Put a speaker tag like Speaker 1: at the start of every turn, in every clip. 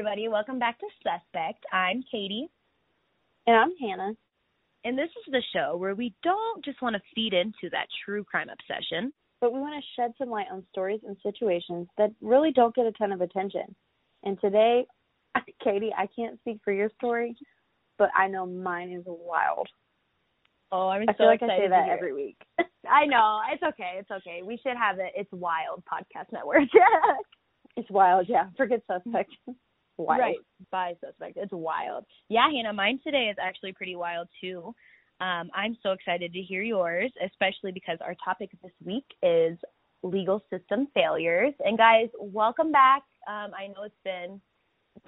Speaker 1: everybody. Welcome back to Suspect. I'm Katie.
Speaker 2: And I'm Hannah.
Speaker 1: And this is the show where we don't just want to feed into that true crime obsession,
Speaker 2: but we want to shed some light on stories and situations that really don't get a ton of attention. And today, Katie, I can't speak for your story, but I know mine is wild.
Speaker 1: Oh, I'm
Speaker 2: I
Speaker 1: so
Speaker 2: feel like I say that every week.
Speaker 1: I know. It's okay. It's okay. We should have it. It's Wild Podcast Network.
Speaker 2: it's wild, yeah. Forget suspect.
Speaker 1: Right. By suspect. It's wild. Yeah, Hannah, mine today is actually pretty wild too. Um, I'm so excited to hear yours, especially because our topic this week is legal system failures. And guys, welcome back. Um, I know it's been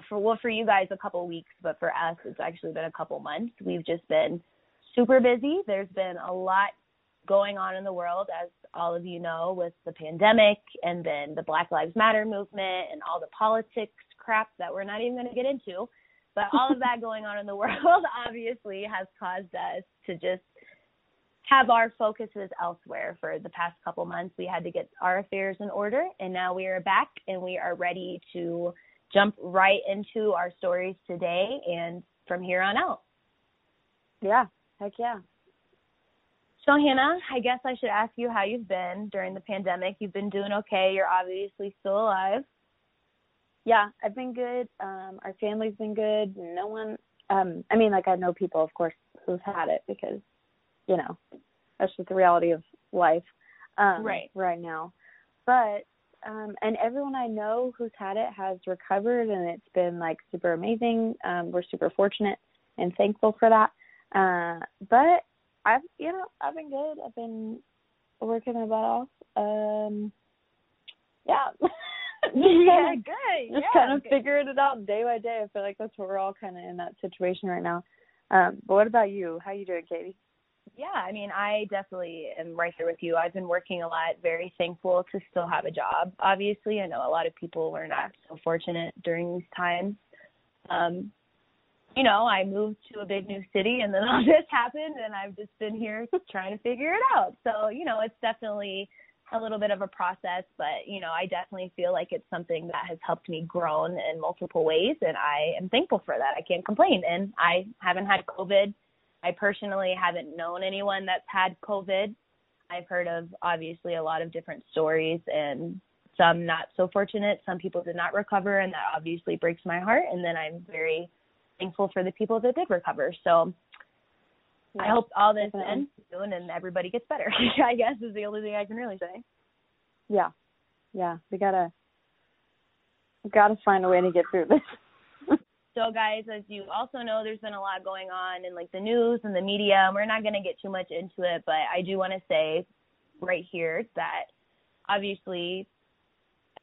Speaker 1: for well for you guys a couple weeks, but for us it's actually been a couple months. We've just been super busy. There's been a lot going on in the world, as all of you know, with the pandemic and then the Black Lives Matter movement and all the politics crap that we're not even going to get into. But all of that going on in the world obviously has caused us to just have our focuses elsewhere for the past couple months. We had to get our affairs in order, and now we are back and we are ready to jump right into our stories today and from here on out.
Speaker 2: Yeah, heck yeah.
Speaker 1: So, Hannah, I guess I should ask you how you've been during the pandemic. You've been doing okay. You're obviously still alive.
Speaker 2: Yeah, I've been good. Um, our family's been good. No one, um, I mean, like I know people, of course, who've had it because, you know, that's just the reality of life um,
Speaker 1: Right.
Speaker 2: right now. But um, and everyone I know who's had it has recovered, and it's been like super amazing. Um, we're super fortunate and thankful for that. Uh, but I've, you know, I've been good. I've been working my butt off. Um, yeah.
Speaker 1: yeah, good.
Speaker 2: just
Speaker 1: yeah,
Speaker 2: kind of
Speaker 1: good.
Speaker 2: figuring it out day by day. I feel like that's what we're all kind of in that situation right now. Um, but what about you? How you doing, Katie?
Speaker 1: Yeah, I mean, I definitely am right there with you. I've been working a lot, very thankful to still have a job. Obviously, I know a lot of people were not so fortunate during these times. Um, you know, I moved to a big new city and then all this happened and I've just been here trying to figure it out. So, you know, it's definitely a little bit of a process, but you know, I definitely feel like it's something that has helped me grow in multiple ways and I am thankful for that. I can't complain. And I haven't had COVID. I personally haven't known anyone that's had COVID. I've heard of obviously a lot of different stories and some not so fortunate. Some people did not recover and that obviously breaks my heart and then I'm very thankful for the people that did recover. So I hope all this
Speaker 2: definitely.
Speaker 1: ends soon and everybody gets better. I guess is the only thing I can really say.
Speaker 2: Yeah, yeah. We gotta, we gotta find a way to get through this.
Speaker 1: So guys, as you also know, there's been a lot going on in like the news and the media, and we're not going to get too much into it, but I do want to say right here that obviously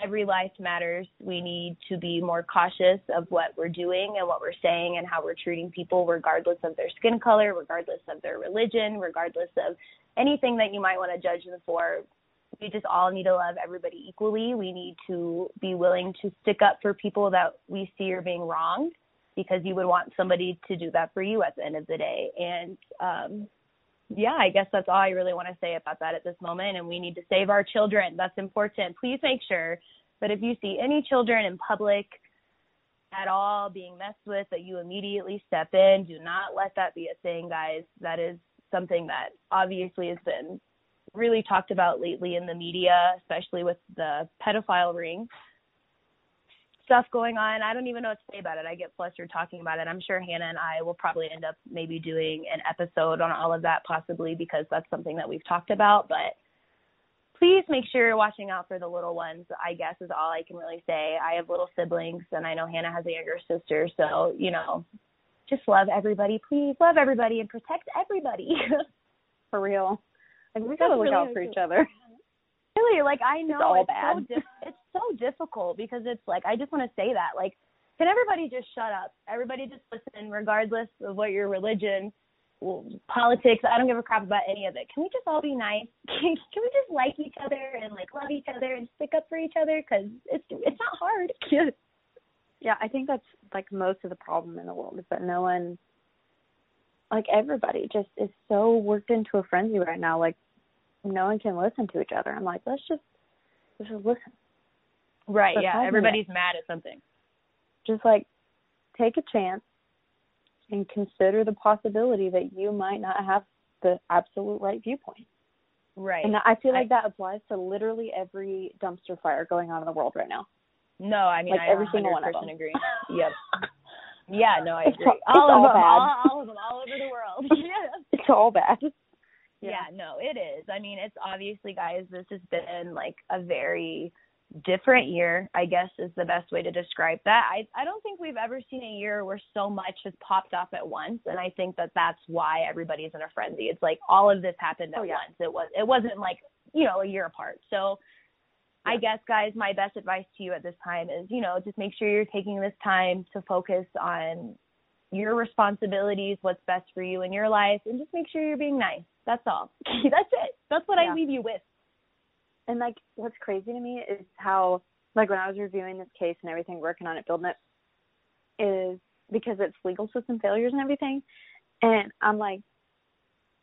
Speaker 1: every life matters. We need to be more cautious of what we're doing and what we're saying and how we're treating people regardless of their skin color, regardless of their religion, regardless of anything that you might want to judge them for. We just all need to love everybody equally. We need to be willing to stick up for people that we see are being wronged because you would want somebody to do that for you at the end of the day. And um yeah, I guess that's all I really want to say about that at this moment. And we need to save our children. That's important. Please make sure that if you see any children in public at all being messed with, that you immediately step in. Do not let that be a thing, guys. That is something that obviously has been really talked about lately in the media, especially with the pedophile ring stuff going on. I don't even know what to say about it. I get flustered talking about it. I'm sure Hannah and I will probably end up maybe doing an episode on all of that possibly because that's something that we've talked about, but please make sure you're watching out for the little ones, I guess is all I can really say. I have little siblings and I know Hannah has a younger sister, so, you know, just love everybody. Please love everybody and protect everybody.
Speaker 2: For real. Like we gotta look
Speaker 1: really
Speaker 2: out for each other.
Speaker 1: really like I know
Speaker 2: all
Speaker 1: it's so
Speaker 2: bad.
Speaker 1: it's so difficult because it's like I just want to say that like can everybody just shut up? Everybody just listen regardless of what your religion, politics, I don't give a crap about any of it. Can we just all be nice? Can, can we just like each other and like love each other and stick up for each other cuz it's it's not hard.
Speaker 2: Yeah, I think that's like most of the problem in the world is that no one, like everybody, just is so worked into a frenzy right now. Like no one can listen to each other. I'm like, let's just let's just listen.
Speaker 1: Right, yeah. Everybody's mad at something.
Speaker 2: just like take a chance and consider the possibility that you might not have the absolute right viewpoint.
Speaker 1: Right.
Speaker 2: And I feel like I, that applies to literally every dumpster fire going on in the world right now.
Speaker 1: No, I mean
Speaker 2: like
Speaker 1: I
Speaker 2: every single one of them.
Speaker 1: agree. yep. Yeah, no, I
Speaker 2: it's
Speaker 1: agree.
Speaker 2: All,
Speaker 1: all,
Speaker 2: of
Speaker 1: them,
Speaker 2: bad.
Speaker 1: all, all of them, all over the world. yeah.
Speaker 2: It's all bad.
Speaker 1: Yeah. yeah, no, it is. I mean, it's obviously, guys, this has been like a very different year, I guess is the best way to describe that. I I don't think we've ever seen a year where so much has popped up at once, and I think that that's why everybody's in a frenzy. It's like all of this happened at
Speaker 2: oh, yeah.
Speaker 1: once. It was it wasn't like you know a year apart. So. Yeah. I guess, guys, my best advice to you at this time is, you know, just make sure you're taking this time to focus on your responsibilities, what's best for you in your life, and just make sure you're being nice. That's all. That's it. That's what
Speaker 2: yeah.
Speaker 1: I leave you with.
Speaker 2: And like what's crazy to me is how like when I was reviewing this case and everything, working on it, building it, is because it's legal system failures and everything. And I'm like,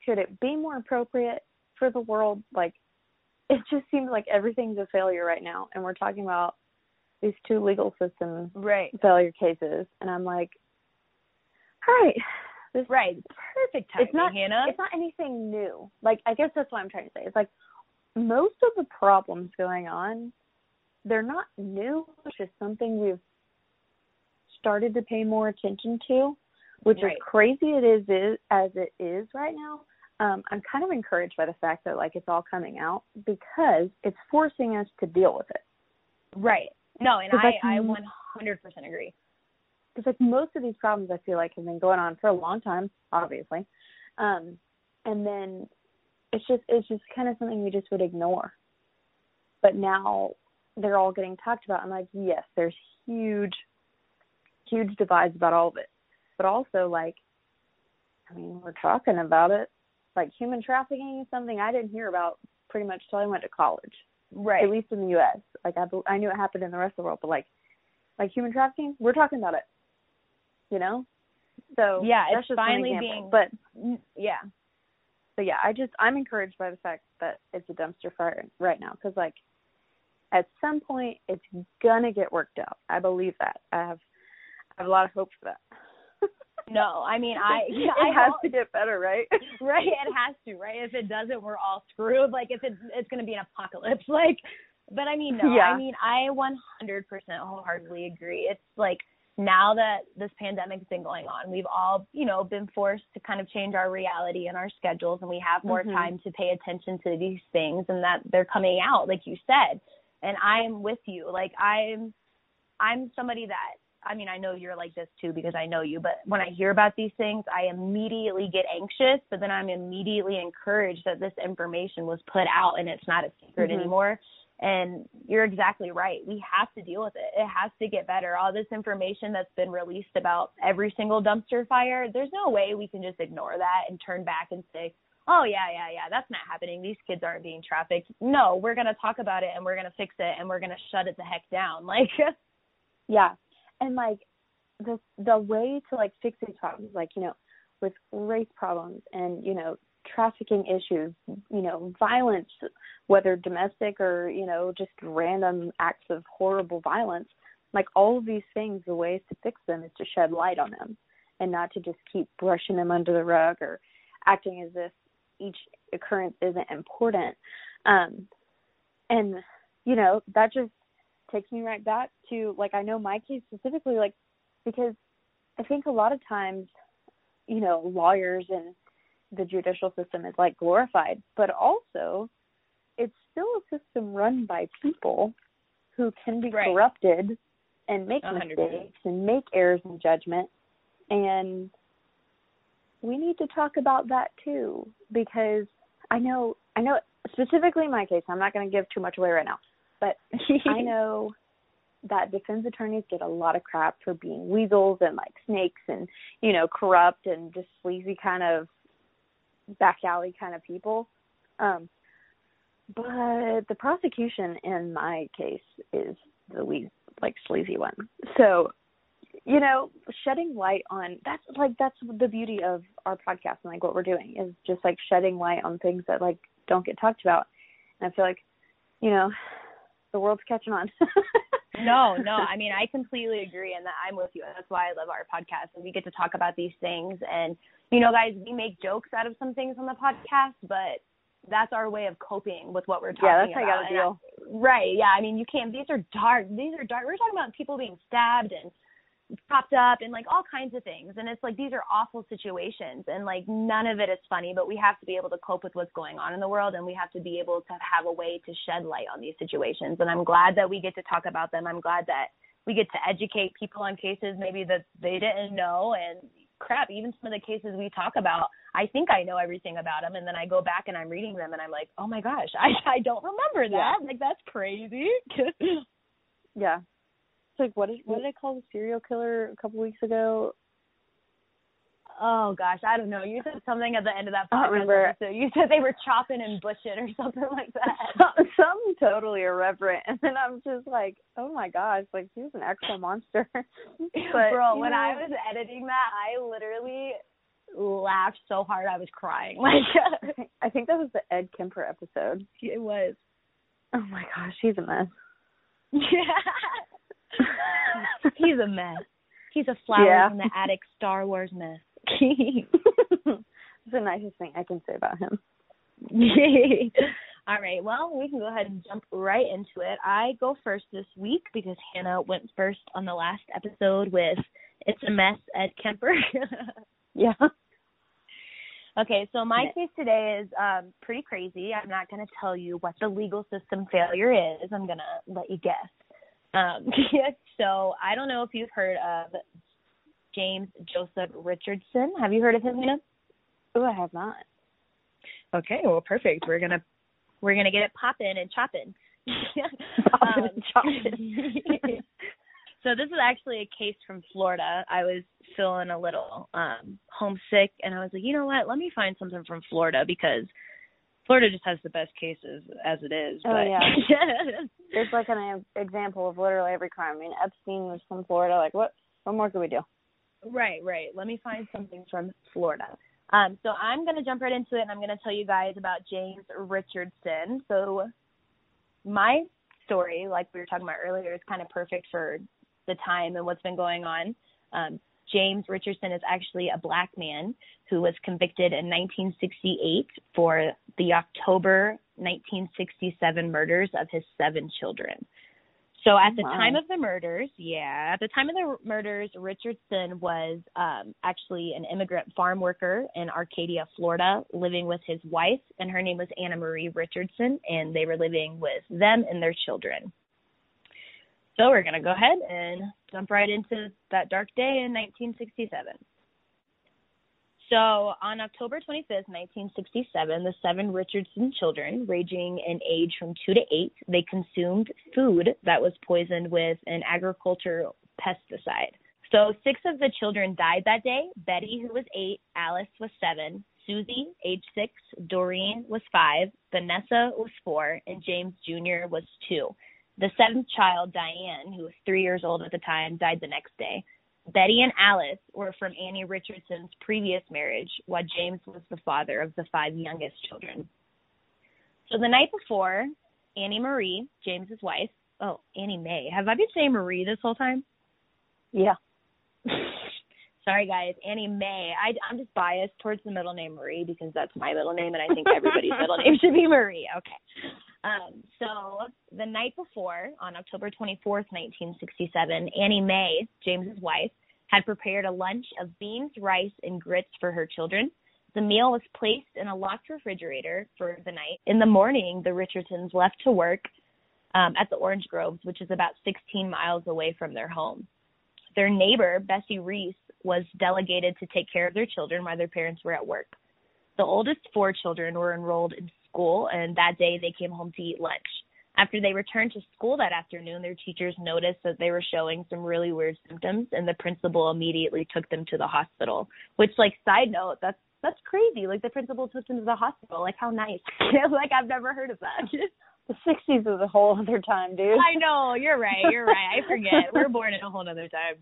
Speaker 2: could it be more appropriate for the world? Like, it just seems like everything's a failure right now. And we're talking about these two legal system
Speaker 1: right.
Speaker 2: failure cases. And I'm like, all right. This,
Speaker 1: right. Perfect timing,
Speaker 2: it's not,
Speaker 1: Hannah.
Speaker 2: It's not anything new. Like, I guess that's what I'm trying to say. It's like, most of the problems going on, they're not new. It's just something we've started to pay more attention to, which
Speaker 1: right.
Speaker 2: is crazy it is, is as it is right now. Um, I'm kind of encouraged by the fact that like it's all coming out because it's forcing us to deal with it.
Speaker 1: Right. No, and I, I 100% agree.
Speaker 2: Because like most of these problems, I feel like have been going on for a long time, obviously, um, and then it's just it's just kind of something we just would ignore. But now they're all getting talked about. I'm like, yes, there's huge, huge divides about all of it. But also, like, I mean, we're talking about it. Like, human trafficking is something I didn't hear about pretty much till I went to college.
Speaker 1: Right.
Speaker 2: At least in the U.S. Like, I I knew it happened in the rest of the world, but like, like human trafficking, we're talking about it. You know. So
Speaker 1: yeah, it's
Speaker 2: just
Speaker 1: finally being.
Speaker 2: But
Speaker 1: yeah,
Speaker 2: so yeah, I just I'm encouraged by the fact that it's a dumpster fire right now because like at some point it's gonna get worked out. I believe that. I have I have a lot of hope for that.
Speaker 1: no, I mean I yeah,
Speaker 2: it
Speaker 1: I
Speaker 2: has
Speaker 1: hope,
Speaker 2: to get better, right?
Speaker 1: right, it has to, right? If it doesn't, we're all screwed. Like if it it's gonna be an apocalypse. Like, but I mean no,
Speaker 2: yeah.
Speaker 1: I mean I 100% wholeheartedly agree. It's like now that this pandemic's been going on, we've all, you know, been forced to kind of change our reality and our schedules and we have more
Speaker 2: mm-hmm.
Speaker 1: time to pay attention to these things and that they're coming out like you said. And I'm with you. Like I'm I'm somebody that I mean, I know you're like this too because I know you, but when I hear about these things, I immediately get anxious, but then I'm immediately encouraged that this information was put out and it's not a secret
Speaker 2: mm-hmm.
Speaker 1: anymore. And you're exactly right. We have to deal with it. It has to get better. All this information that's been released about every single dumpster fire, there's no way we can just ignore that and turn back and say, oh, yeah, yeah, yeah, that's not happening. These kids aren't being trafficked. No, we're going to talk about it and we're going to fix it and we're going to shut it the heck down. Like,
Speaker 2: yeah. And like, the the way to like fix these problems, like you know, with race problems and you know trafficking issues, you know, violence, whether domestic or, you know, just random acts of horrible violence, like all of these things, the ways to fix them is to shed light on them and not to just keep brushing them under the rug or acting as if each occurrence isn't important. Um, and, you know, that just takes me right back to, like, I know my case specifically, like, because I think a lot of times, you know, lawyers and the judicial system is like glorified, but also it's still a system run by people who can be
Speaker 1: right.
Speaker 2: corrupted and make
Speaker 1: 100%.
Speaker 2: mistakes and make errors in judgment and we need to talk about that too because I know I know specifically in my case I'm not going to give too much away right now but I know that defense attorneys get a lot of crap for being weasels and like snakes and you know corrupt and just sleazy kind of back alley kind of people. Um, but the prosecution in my case is the least like sleazy one. So, you know, shedding light on that's like that's the beauty of our podcast and like what we're doing is just like shedding light on things that like don't get talked about. And I feel like, you know, the world's catching on.
Speaker 1: no, no. I mean, I completely agree, and that I'm with you. That's why I love our podcast, and we get to talk about these things. And you know, guys, we make jokes out of some things on the podcast, but that's our way of coping with what we're talking
Speaker 2: yeah, that's
Speaker 1: about.
Speaker 2: how you gotta deal.
Speaker 1: right. Yeah. I mean, you can't. These are dark. These are dark. We're talking about people being stabbed and propped up and like all kinds of things and it's like these are awful situations and like none of it is funny but we have to be able to cope with what's going on in the world and we have to be able to have a way to shed light on these situations and i'm glad that we get to talk about them i'm glad that we get to educate people on cases maybe that they didn't know and crap even some of the cases we talk about i think i know everything about them and then i go back and i'm reading them and i'm like oh my gosh i i don't remember that
Speaker 2: Yeah.
Speaker 1: like that's crazy
Speaker 2: Yeah. It's like what did what did I call the serial killer a couple weeks ago?
Speaker 1: Oh gosh, I don't know. You said something at the end of that
Speaker 2: I
Speaker 1: podcast
Speaker 2: don't remember.
Speaker 1: episode. You said they were chopping and bushing or something like that.
Speaker 2: Something totally irreverent, and then I'm just like, oh my gosh, like she was an actual monster. but
Speaker 1: Bro, when
Speaker 2: know,
Speaker 1: I was editing that, I literally laughed so hard I was crying. Like
Speaker 2: I think that was the Ed Kemper episode.
Speaker 1: it was.
Speaker 2: Oh my gosh, he's a mess.
Speaker 1: Yeah. He's a mess. He's a flower
Speaker 2: Yeah.
Speaker 1: in the attic Star Wars mess.
Speaker 2: It's the nicest thing I can say about him.
Speaker 1: All right. Well, we can go ahead and jump right into it. I go first this week because Hannah went first on the last episode with It's a Mess Ed Kemper.
Speaker 2: Yeah.
Speaker 1: okay, so my case today is um pretty crazy. I'm not going to tell you what the legal system failure is. I'm going to let you guess. Um so I don't know if you've heard of James Joseph Richardson. Have you heard of him, Hannah?
Speaker 2: Oh, I have not.
Speaker 1: Okay, well, perfect. We're gonna we're gonna get it popping and chopping. Um,
Speaker 2: choppin'.
Speaker 1: so this is actually a case from Florida. I was feeling a little um homesick, and I was like, you know what? Let me find something from Florida because Florida just has the best cases as it is.
Speaker 2: Oh,
Speaker 1: but
Speaker 2: yeah. It's like an example of literally every crime. I mean, Epstein was from Florida. Like, what? What more could we do?
Speaker 1: Right, right. Let me find something from Florida. Um, so I'm going to jump right into it and I'm going to tell you guys about James Richardson. So my story, like we were talking about earlier, is kind of perfect for the time and what's been going on. Um, James Richardson is actually a black man who was convicted in 1968 for the October 1967 murders of his seven children. So at the
Speaker 2: Wow.
Speaker 1: time of the murders, yeah, at the time of the murders, Richardson was um, actually an immigrant farm worker in Arcadia, Florida, living with his wife, and her name was Anna Marie Richardson, and they were living with them and their children. So we're going to go ahead and jump right into that dark day in 1967. So on October 25th, 1967, the seven Richardson children, ranging in age from two to eight, they consumed food that was poisoned with an agricultural pesticide. So six of the children died that day. Betty, who was eight, Alice was seven, Susie, age six, Doreen was five, Vanessa was four, and James Jr. was two. The seventh child, Diane, who was three years old at the time, died the next day. Betty and Alice were from Annie Richardson's previous marriage, while James was the father of the five youngest children. So the night before, Annie Marie, James's wife, oh, Annie Mae. Have I been saying Marie this whole time?
Speaker 2: Yeah.
Speaker 1: Sorry, guys. Annie Mae. I, I'm just biased towards the middle name Marie because that's my middle name, and I think everybody's middle name should be Marie. Okay. Um, so the night before, on October 24th, 1967, Annie Mae, James's wife, had prepared a lunch of beans, rice, and grits for her children. The meal was placed in a locked refrigerator for the night. In the morning, the Richardsons left to work um, at the Orange Groves, which is about 16 miles away from their home. Their neighbor, Bessie Reese, was delegated to take care of their children while their parents were at work. The oldest four children were enrolled in school, and that day they came home to eat lunch. After they returned to school that afternoon, their teachers noticed that they were showing some really weird symptoms, and the principal immediately took them to the hospital. Which, like, side note, that's that's crazy. Like, the principal took them to the hospital. Like, how nice. like, I've never heard of that.
Speaker 2: The sixties was a whole other time, dude.
Speaker 1: I know. You're right. You're right. I forget. We're born in a whole other time.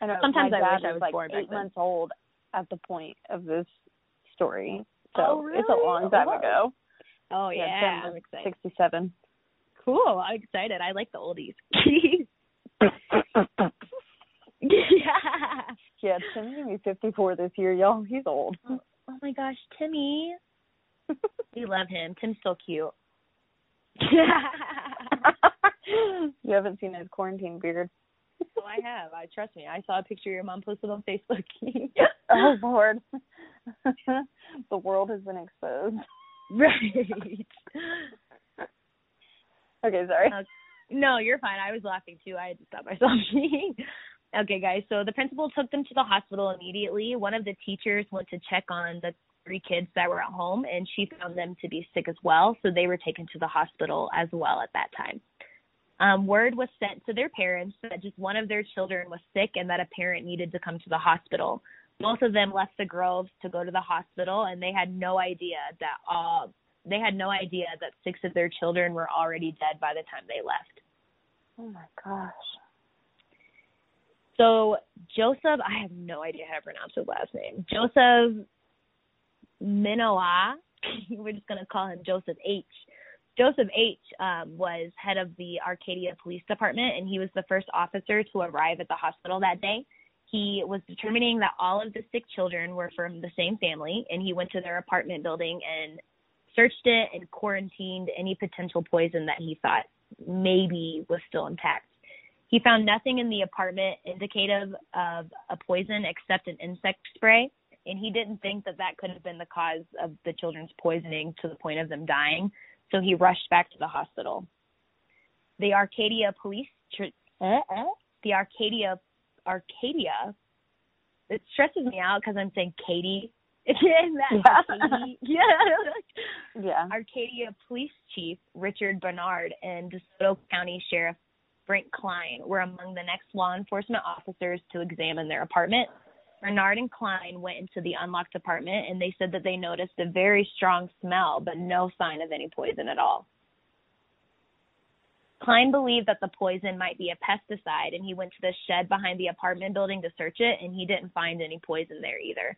Speaker 2: I know.
Speaker 1: Sometimes
Speaker 2: my
Speaker 1: I
Speaker 2: dad
Speaker 1: wish I was
Speaker 2: like
Speaker 1: born back
Speaker 2: eight
Speaker 1: then.
Speaker 2: months old at the point of this story. So
Speaker 1: Oh,
Speaker 2: it's a
Speaker 1: really?
Speaker 2: long time
Speaker 1: Oh.
Speaker 2: ago.
Speaker 1: Oh
Speaker 2: Yeah,
Speaker 1: yeah, I'm excited.
Speaker 2: Sixty-seven.
Speaker 1: cool. I'm excited. I like the oldies. yeah.
Speaker 2: Yeah, Timmy's gonna be 54 this year, y'all. He's old.
Speaker 1: Oh, oh my gosh, Timmy. we love him. Tim's so cute.
Speaker 2: you haven't seen his quarantine beard.
Speaker 1: oh, I have. I trust me. I saw a picture your mom posted on Facebook.
Speaker 2: oh Lord, the world has been exposed.
Speaker 1: Right.
Speaker 2: Okay, sorry.
Speaker 1: Uh, no, you're fine. I was laughing too. I had to stop myself. okay, guys. So the principal took them to the hospital immediately. One of the teachers went to check on the three kids that were at home, and she found them to be sick as well. So they were taken to the hospital as well at that time. Um, word was sent to their parents that just one of their children was sick and that a parent needed to come to the hospital. Both of them left the Groves to go to the hospital, and they had no idea that all they had no idea that six of their children were already dead by the time they left.
Speaker 2: Oh my gosh.
Speaker 1: So Joseph, I have no idea how to pronounce his last name. Joseph Minoa, we're just gonna call him Joseph H. Joseph H. Um, was head of the Arcadia Police Department, and he was the first officer to arrive at the hospital that day. He was determining that all of the sick children were from the same family, and he went to their apartment building and searched it and quarantined any potential poison that he thought maybe was still intact. He found nothing in the apartment indicative of a poison except an insect spray, and he didn't think that that could have been the cause of the children's poisoning to the point of them dying, so he rushed back to the hospital. The Arcadia police, tr- uh, uh, the Arcadia, Arcadia, it stresses me out because I'm saying Katie yeah. yeah.
Speaker 2: yeah.
Speaker 1: Arcadia Police Chief Richard Bernard and DeSoto County Sheriff Frank Cline were among the next law enforcement officers to examine their apartment. Bernard and Cline went into the unlocked apartment and they said that they noticed a very strong smell, but no sign of any poison at all. Cline believed that the poison might be a pesticide and he went to the shed behind the apartment building to search it and he didn't find any poison there either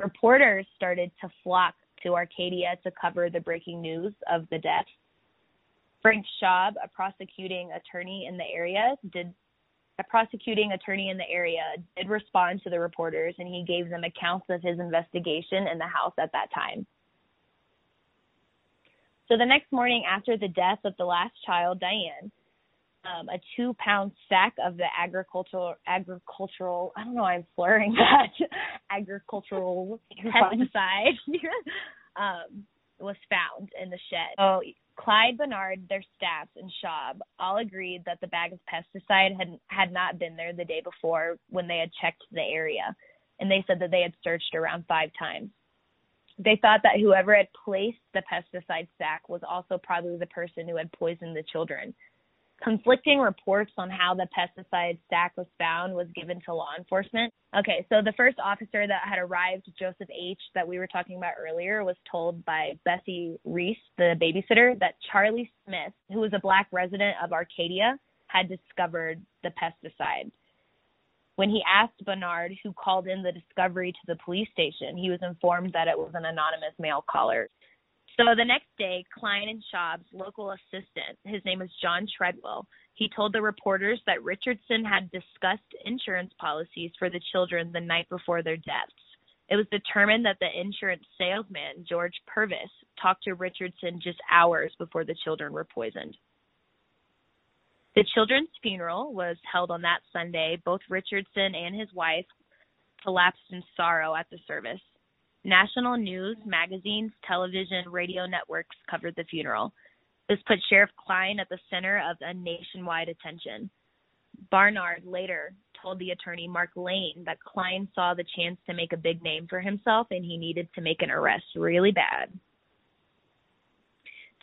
Speaker 1: reporters started to flock to Arcadia to cover the breaking news of the death. Frank Schaub, a prosecuting attorney in the area, did a prosecuting attorney in the area did respond to the reporters and he gave them accounts of his investigation in the house at that time. So the next morning after the death of the last child, Diane, um, a two pound sack of the agricultural agricultural I don't know I'm slurring that agricultural pesticide um, was found in the shed. So Clyde Bernard, their staff, and Schaub all agreed that the bag of pesticide had had not been there the day before when they had checked the area, and they said that they had searched around five times. They thought that whoever had placed the pesticide sack was also probably the person who had poisoned the children conflicting reports on how the pesticide stack was found was given to law enforcement. Okay, so the first officer that had arrived, Joseph H., that we were talking about earlier, was told by Bessie Reese, the babysitter, that Charlie Smith, who was a black resident of Arcadia, had discovered the pesticide. When he asked Bernard, who called in the discovery to the police station, he was informed that it was an anonymous male caller. So the next day, Cline and Schaub's local assistant, his name is John Treadwell, he told the reporters that Richardson had discussed insurance policies for the children the night before their deaths. It was determined that the insurance salesman, George Purvis, talked to Richardson just hours before the children were poisoned. The children's funeral was held on that Sunday. Both Richardson and his wife collapsed in sorrow at the service. National news, magazines, television, radio networks covered the funeral. This put Sheriff Cline at the center of a nationwide attention. Barnard later told the attorney Mark Lane that Cline saw the chance to make a big name for himself and he needed to make an arrest really bad.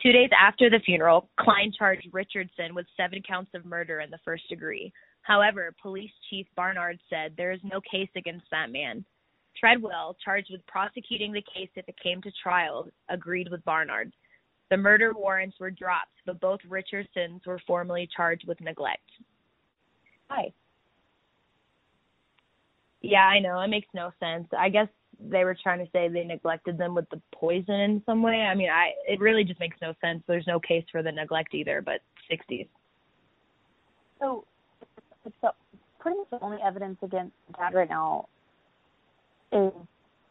Speaker 1: Two days after the funeral, Cline charged Richardson with seven counts of murder in the first degree. However, Police Chief Barnard said there is no case against that man. Treadwell, charged with prosecuting the case if it came to trial, agreed with Barnard. The murder warrants were dropped, but both Richardsons were formally charged with neglect. Hi. Yeah, I know. It makes no sense. I guess they were trying to say they neglected them with the poison in some way. I mean, I it really just makes no sense. There's no case for the neglect either, but 60s.
Speaker 2: So, so pretty much the only evidence against dad right now is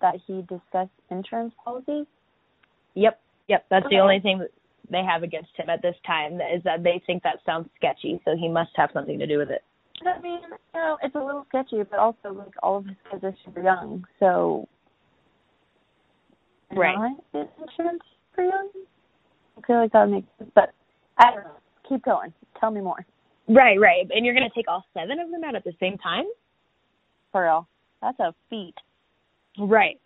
Speaker 2: that he discussed insurance policies.
Speaker 1: Yep, yep. That's
Speaker 2: Okay.
Speaker 1: the only thing that they have against him at this time is that they think that sounds sketchy. So he must have something to do with it.
Speaker 2: I mean, you know, it's a little sketchy, but also like all of his kids are super young, so
Speaker 1: Right.
Speaker 2: Not insurance for young? I feel like that would make sense, but I don't know. Keep going. Tell me more.
Speaker 1: Right, right. And you're gonna take all seven of them out at the same time?
Speaker 2: For real. That's a feat.
Speaker 1: Right.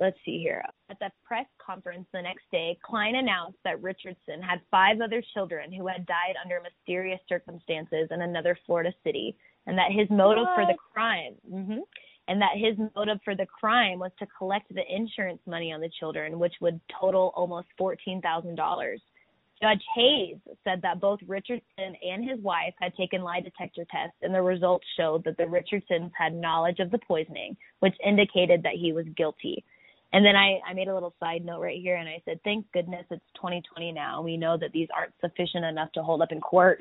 Speaker 1: Let's see here. At the press conference the next day, Cline announced that Richardson had five other children who had died under mysterious circumstances in another Florida city, and that his motive for the
Speaker 2: What?
Speaker 1: crime, hmm and that his motive for the crime was to collect the insurance money on the children, which would total almost fourteen thousand dollars. Judge Hayes said that both Richardson and his wife had taken lie detector tests, and the results showed that the Richardsons had knowledge of the poisoning, which indicated that he was guilty. And then I, I made a little side note right here, and I said, "Thank goodness it's 2020 now. We know that these aren't sufficient enough to hold up in court."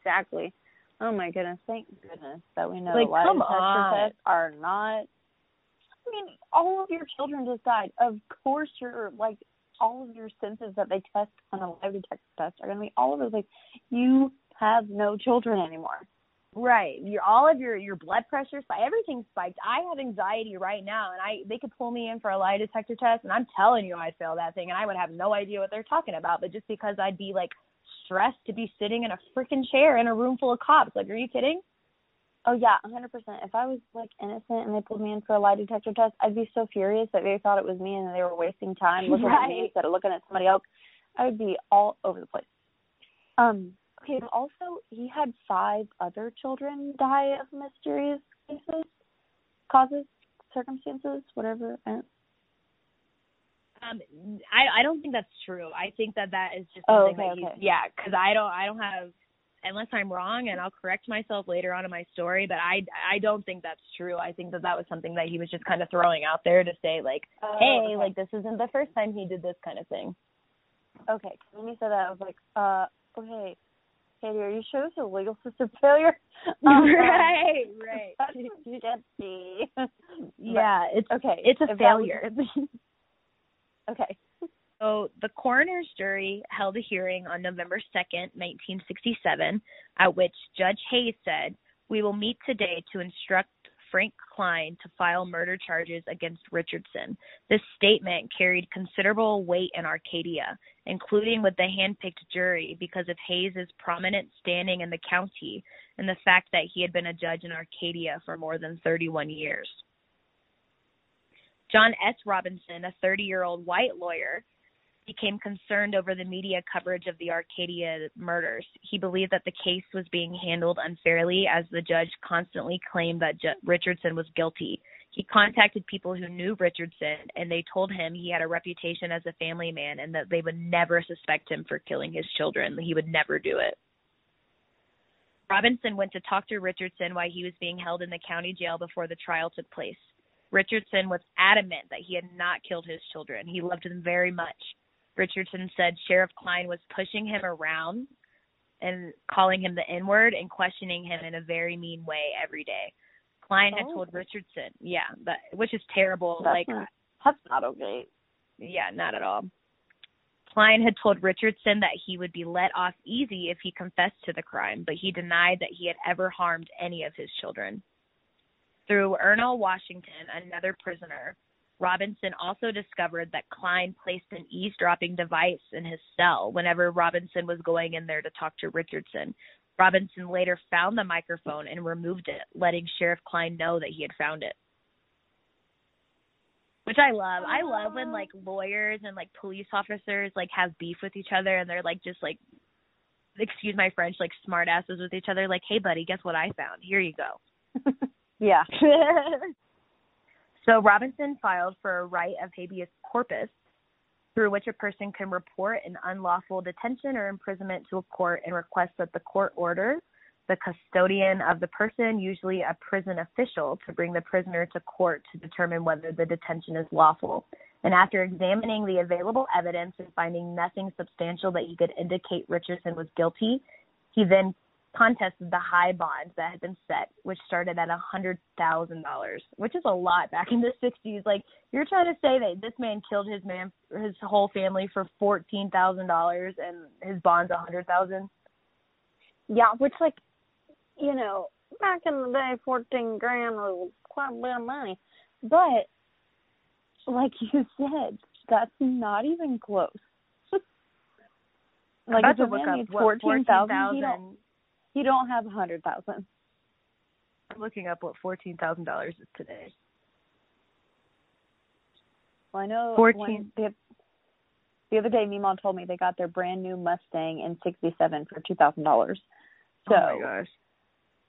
Speaker 2: Exactly. Oh my goodness. Thank goodness that we know
Speaker 1: Like,
Speaker 2: lie
Speaker 1: come
Speaker 2: detector
Speaker 1: on.
Speaker 2: tests are not I mean, all of your children just died. Of course you're like all of your senses that they test on a lie detector test are gonna be all over the place. You have no children anymore.
Speaker 1: Right. Your all of your your blood pressure spiked. Everything's spiked. I have anxiety right now, and I they could pull me in for a lie detector test, and I'm telling you, I'd fail that thing, and I would have no idea what they're talking about. But just because I'd be like stressed to be sitting in a freaking chair in a room full of cops, like, are you kidding?
Speaker 2: Oh yeah, a hundred percent. If I was like innocent and they pulled me in for a lie detector test, I'd be so furious that they thought it was me and they were wasting time looking at me instead of looking at somebody else. I would be all over the place. Um, okay, but also he had five other children die of mysterious cases, causes, circumstances, whatever. I don't-
Speaker 1: Um, I I don't think that's true. I think that that is just
Speaker 2: Oh,
Speaker 1: something
Speaker 2: okay,
Speaker 1: that you,
Speaker 2: okay.
Speaker 1: yeah, because I don't I don't have unless I'm wrong, and I'll correct myself later on in my story. But I I don't think that's true. I think that that was something that he was just kind of throwing out there to say like,
Speaker 2: Oh,
Speaker 1: hey,
Speaker 2: okay.
Speaker 1: like this isn't the first time he did this kind of thing.
Speaker 2: Okay, when you said that, I was like, uh, okay, Katie, are you sure this is a legal system failure? Um,
Speaker 1: right, right.
Speaker 2: That's sketchy.
Speaker 1: Yeah, it's
Speaker 2: okay,
Speaker 1: it's a
Speaker 2: that was-
Speaker 1: failure.
Speaker 2: Okay.
Speaker 1: So the coroner's jury held a hearing on November 2nd, 1967, at which Judge Hayes said, "We will meet today to instruct Frank Cline to file murder charges against Richardson." This statement carried considerable weight in Arcadia, including with the handpicked jury because of Hayes's prominent standing in the county and the fact that he had been a judge in Arcadia for more than 31 years. John S. Robinson, a 30 year old white lawyer, became concerned over the media coverage of the Arcadia murders. He believed that the case was being handled unfairly as the judge constantly claimed that Ju- Richardson was guilty. He contacted people who knew Richardson and they told him he had a reputation as a family man and that they would never suspect him for killing his children. He would never do it. Robinson went to talk to Richardson while he was being held in the county jail before the trial took place. Richardson was adamant that he had not killed his children. He loved them very much. Richardson said Sheriff Cline was pushing him around and calling him the N word and questioning him in a very mean way every day. Cline had
Speaker 2: Oh.
Speaker 1: told Richardson, yeah, that which is terrible.
Speaker 2: That's
Speaker 1: like
Speaker 2: not, that's not okay.
Speaker 1: yeah, not at all. Cline had told Richardson that he would be let off easy if he confessed to the crime, but he denied that he had ever harmed any of his children. Through Ernell Washington, another prisoner, Robinson also discovered that Cline placed an eavesdropping device in his cell whenever Robinson was going in there to talk to Richardson. Robinson later found the microphone and removed it, letting Sheriff Cline know that he had found it. Which I love. I love when like lawyers and like police officers like have beef with each other and they're like just like excuse my French, like smart asses with each other, like, Hey buddy, guess what I found? Here you go.
Speaker 2: Yeah.
Speaker 1: so Robinson filed for a writ of habeas corpus through which a person can report an unlawful detention or imprisonment to a court and request that the court order the custodian of the person, usually a prison official, to bring the prisoner to court to determine whether the detention is lawful. And after examining the available evidence and finding nothing substantial that he could indicate Richardson was guilty, he then contested the high bonds that had been set, which started at a hundred thousand dollars, which is a lot back in the sixties. Like you're trying to say that this man killed his man, his whole family for fourteen thousand dollars, and his bond's a hundred thousand.
Speaker 2: Yeah, which like, you know, back in the day, fourteen grand was quite a bit of money, but like you said, that's not even close. like
Speaker 1: if
Speaker 2: a man needs fourteen thousand, you don't, have a hundred thousand.
Speaker 1: I'm looking up what fourteen thousand dollars is today.
Speaker 2: Well, I know
Speaker 1: 14.
Speaker 2: the, the other day, Mima told me they got their brand new Mustang in '67 for two thousand dollars. So,
Speaker 1: oh my gosh,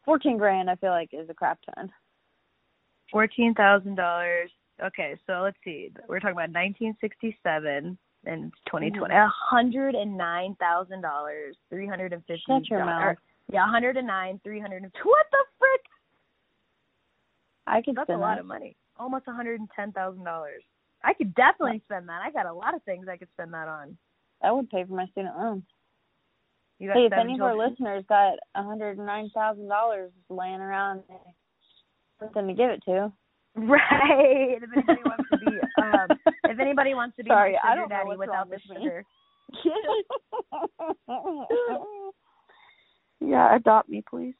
Speaker 2: fourteen grand, I feel like is a crap ton.
Speaker 1: Fourteen thousand dollars. Okay, so let's see. We're talking about 1967 and 2020. A hundred and nine thousand dollars, three hundred and fifty.
Speaker 2: Shut your mouth.
Speaker 1: Yeah, a hundred and nine, three hundred and. What the frick?
Speaker 2: I could
Speaker 1: That's
Speaker 2: spend
Speaker 1: a lot
Speaker 2: that.
Speaker 1: of money. Almost a hundred and ten thousand dollars. I could definitely spend that. I got a lot of things I could spend that on.
Speaker 2: That would pay for my student loans. Hey, if any of our listeners got a hundred and nine thousand dollars laying around, something to give it to.
Speaker 1: Right. If anybody wants to be, um, if anybody wants to be
Speaker 2: Sorry,
Speaker 1: my
Speaker 2: I don't
Speaker 1: daddy without the sugar.
Speaker 2: yeah, adopt me, please.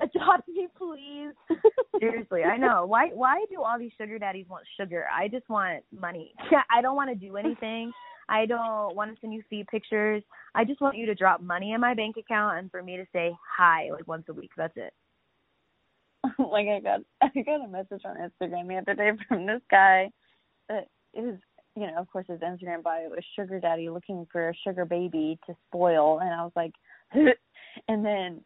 Speaker 1: Adopt me, please. Seriously, I know. Why? Why do all these sugar daddies want sugar? I just want money. I don't want to do anything. I don't want to send you feed pictures. I just want you to drop money in my bank account and for me to say hi like once a week. That's it.
Speaker 2: like I got I got a message on Instagram the other day from this guy that is you know, of course his Instagram bio is sugar daddy looking for a sugar baby to spoil and I was like and then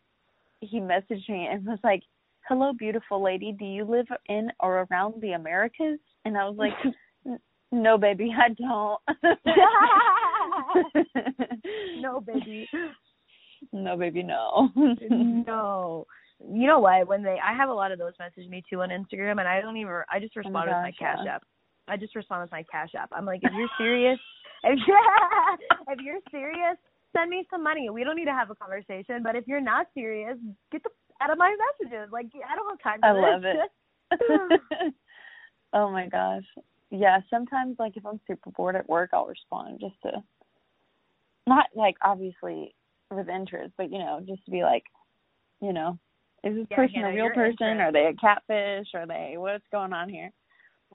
Speaker 2: he messaged me and was like, Hello beautiful lady, do you live in or around the Americas? And I was like No baby, I don't
Speaker 1: no, baby.
Speaker 2: No baby, no.
Speaker 1: no. You know what? When they, I have a lot of those message me too on Instagram, and I don't even. I just
Speaker 2: Oh
Speaker 1: respond with my cash app. I just respond with my cash app. I'm like, if you're serious, if if you're serious, send me some money. We don't need to have a conversation. But if you're not serious, get the out of my messages. Like I don't have time for
Speaker 2: I
Speaker 1: this.
Speaker 2: love it. oh my gosh. Yeah, sometimes like if I'm super bored at work I'll respond just to not like obviously with interest, but you know, just to be like, you know, is this
Speaker 1: Yeah,
Speaker 2: person
Speaker 1: Hannah,
Speaker 2: a real person? Are they a catfish? Are they what's going on here?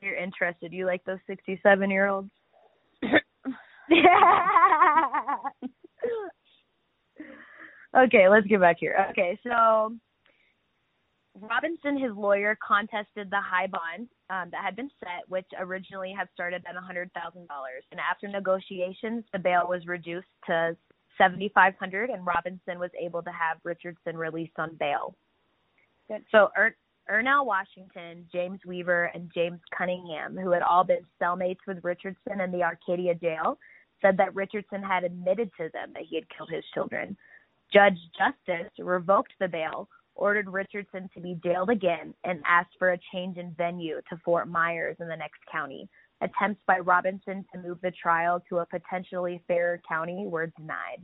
Speaker 1: you're interested. You like those 67 year olds? okay, let's get back here. Okay, so Robinson, his lawyer, contested the high bond um, that had been set, which originally had started at $100,000. And after negotiations, the bail was reduced to 7500 and Robinson was able to have Richardson released on bail.
Speaker 2: Good.
Speaker 1: So er- Ernell Washington, James Weaver, and James Cunningham, who had all been cellmates with Richardson in the Arcadia jail, said that Richardson had admitted to them that he had killed his children. Judge Justice revoked the bail, ordered Richardson to be jailed again, and asked for a change in venue to Fort Myers in the next county. Attempts by Robinson to move the trial to a potentially fairer county were denied.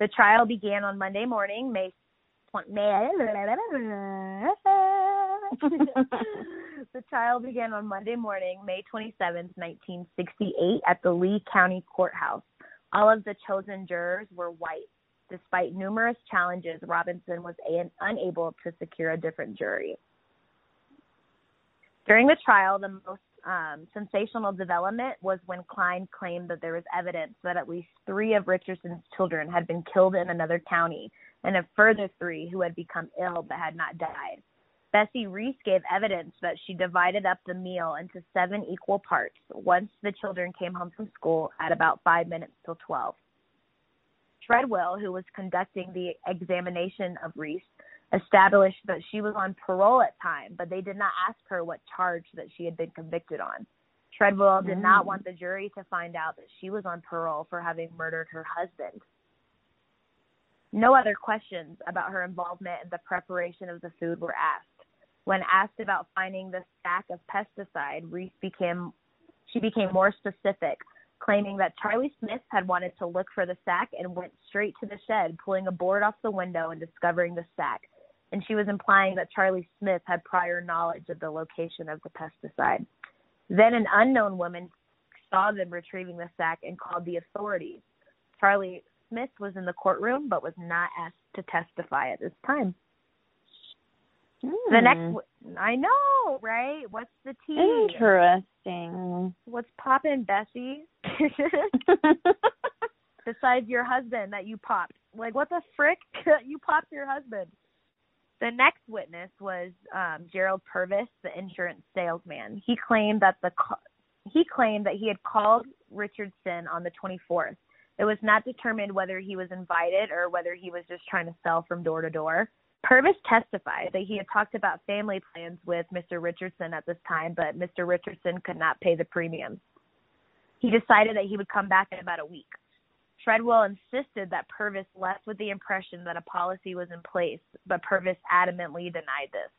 Speaker 1: The trial began on Monday morning, May the trial began on Monday morning, May 27, 1968, at the Lee County Courthouse. All of the chosen jurors were white. Despite numerous challenges, Robinson was a- unable to secure a different jury. During the trial, the most um, sensational development was when Cline claimed that there was evidence that at least three of Richardson's children had been killed in another county, and a further three who had become ill but had not died. Bessie Reese gave evidence that she divided up the meal into seven equal parts once the children came home from school at about five minutes till 12. Treadwell, who was conducting the examination of Reese, established that she was on parole at time, but they did not ask her what charge that she had been convicted on. Treadwell did not
Speaker 2: Mm.
Speaker 1: want the jury to find out that she was on parole for having murdered her husband. No other questions about her involvement in the preparation of the food were asked. When asked about finding the stack of pesticide, Reese became she became more specific, claiming that Charlie Smith had wanted to look for the sack and went straight to the shed, pulling a board off the window and discovering the sack. And she was implying that Charlie Smith had prior knowledge of the location of the pesticide. Then an unknown woman saw them retrieving the sack and called the authorities. Charlie Smith was in the courtroom but was not asked to testify at this time. The next,
Speaker 2: Hmm.
Speaker 1: I know, right? What's the tea?
Speaker 2: Interesting.
Speaker 1: What's poppin', Bessie? Besides your husband that you popped, like what the frick? you popped your husband. The next witness was um, Gerald Purvis, the insurance salesman. He claimed that the he claimed that he had called Richardson on the 24th. It was not determined whether he was invited or whether he was just trying to sell from door to door. Purvis testified that he had talked about family plans with Mr. Richardson at this time, but Mr. Richardson could not pay the premiums. He decided that he would come back in about a week. Treadwell insisted that Purvis left with the impression that a policy was in place, but Purvis adamantly denied this.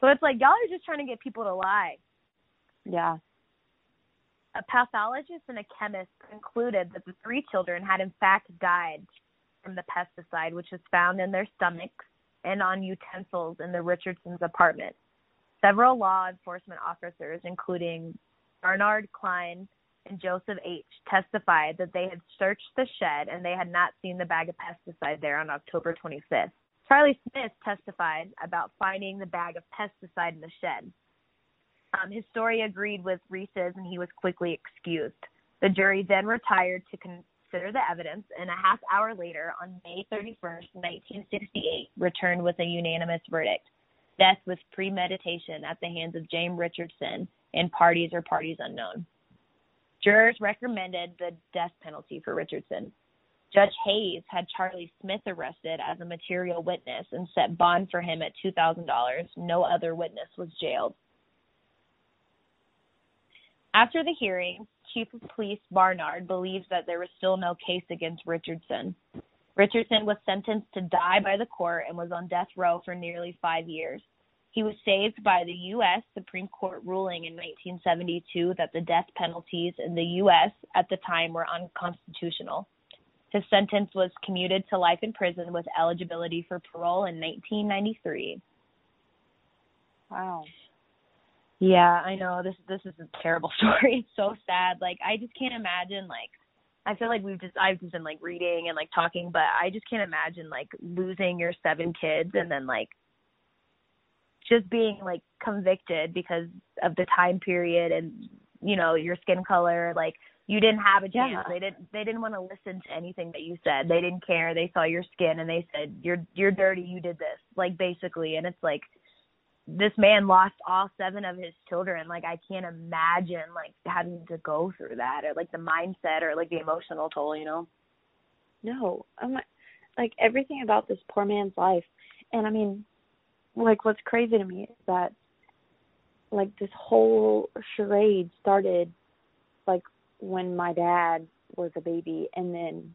Speaker 1: So it's like y'all are just trying to get people to lie.
Speaker 2: Yeah.
Speaker 1: A pathologist and a chemist concluded that the three children had in fact died from the pesticide, which was found in their stomachs and on utensils in the Richardsons' apartment. Several law enforcement officers, including Bernard Cline and Joseph H., testified that they had searched the shed and they had not seen the bag of pesticide there on October 25th. Charlie Smith testified about finding the bag of pesticide in the shed. Um, his story agreed with Reese's and he was quickly excused. The jury then retired to consider the evidence and a half hour later, on May 31st, 1968, returned with a unanimous verdict. Death with premeditation at the hands of James Richardson and parties or parties unknown. Jurors recommended the death penalty for Richardson. Judge Hayes had Charlie Smith arrested as a material witness and set bond for him at $2,000. No other witness was jailed. After the hearing, Chief of Police Barnard believes that there was still no case against Richardson. Richardson was sentenced to die by the court and was on death row for nearly five years. He was saved by the U.S. Supreme Court ruling in 1972 that the death penalties in the U.S. at the time were unconstitutional. His sentence was commuted to life in prison with eligibility for parole in 1993.
Speaker 2: Wow.
Speaker 1: Yeah, I know. This this is a terrible story. It's so sad. Like I just can't imagine like I feel like we've just I've just been like reading and like talking, but I just can't imagine like losing your seven kids and then like just being like convicted because of the time period and you know your skin color. Like you didn't have a chance.
Speaker 2: Yeah.
Speaker 1: they didn't they didn't want to listen to anything that you said. They didn't care. They saw your skin and they said you're you're dirty. You did this. Like basically. And it's like this man lost all seven of his children like i can't imagine like having to go through that or like the mindset or like the emotional toll you know
Speaker 2: No. My like everything about this poor man's life. And I mean, like what's crazy to me is that like this whole charade started like when my dad was a baby and then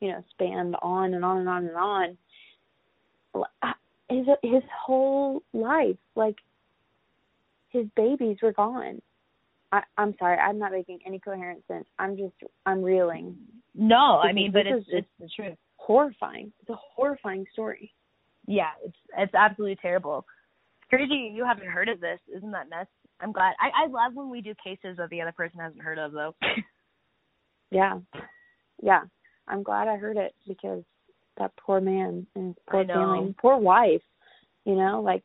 Speaker 2: you know spanned on and on and on and on his his whole life like his babies were gone I, I'm sorry, I'm not making any coherent sense. I'm just I'm reeling.
Speaker 1: no i
Speaker 2: Because
Speaker 1: mean but it's it's the truth
Speaker 2: Horrifying. It's a horrifying story.
Speaker 1: yeah it's it's absolutely terrible it's crazy you haven't heard of this isn't that nuts i'm glad i i love when we do cases that the other person hasn't heard of though
Speaker 2: Yeah. Yeah. I'm glad I heard it because that poor man and his poor family, and poor wife, you know, like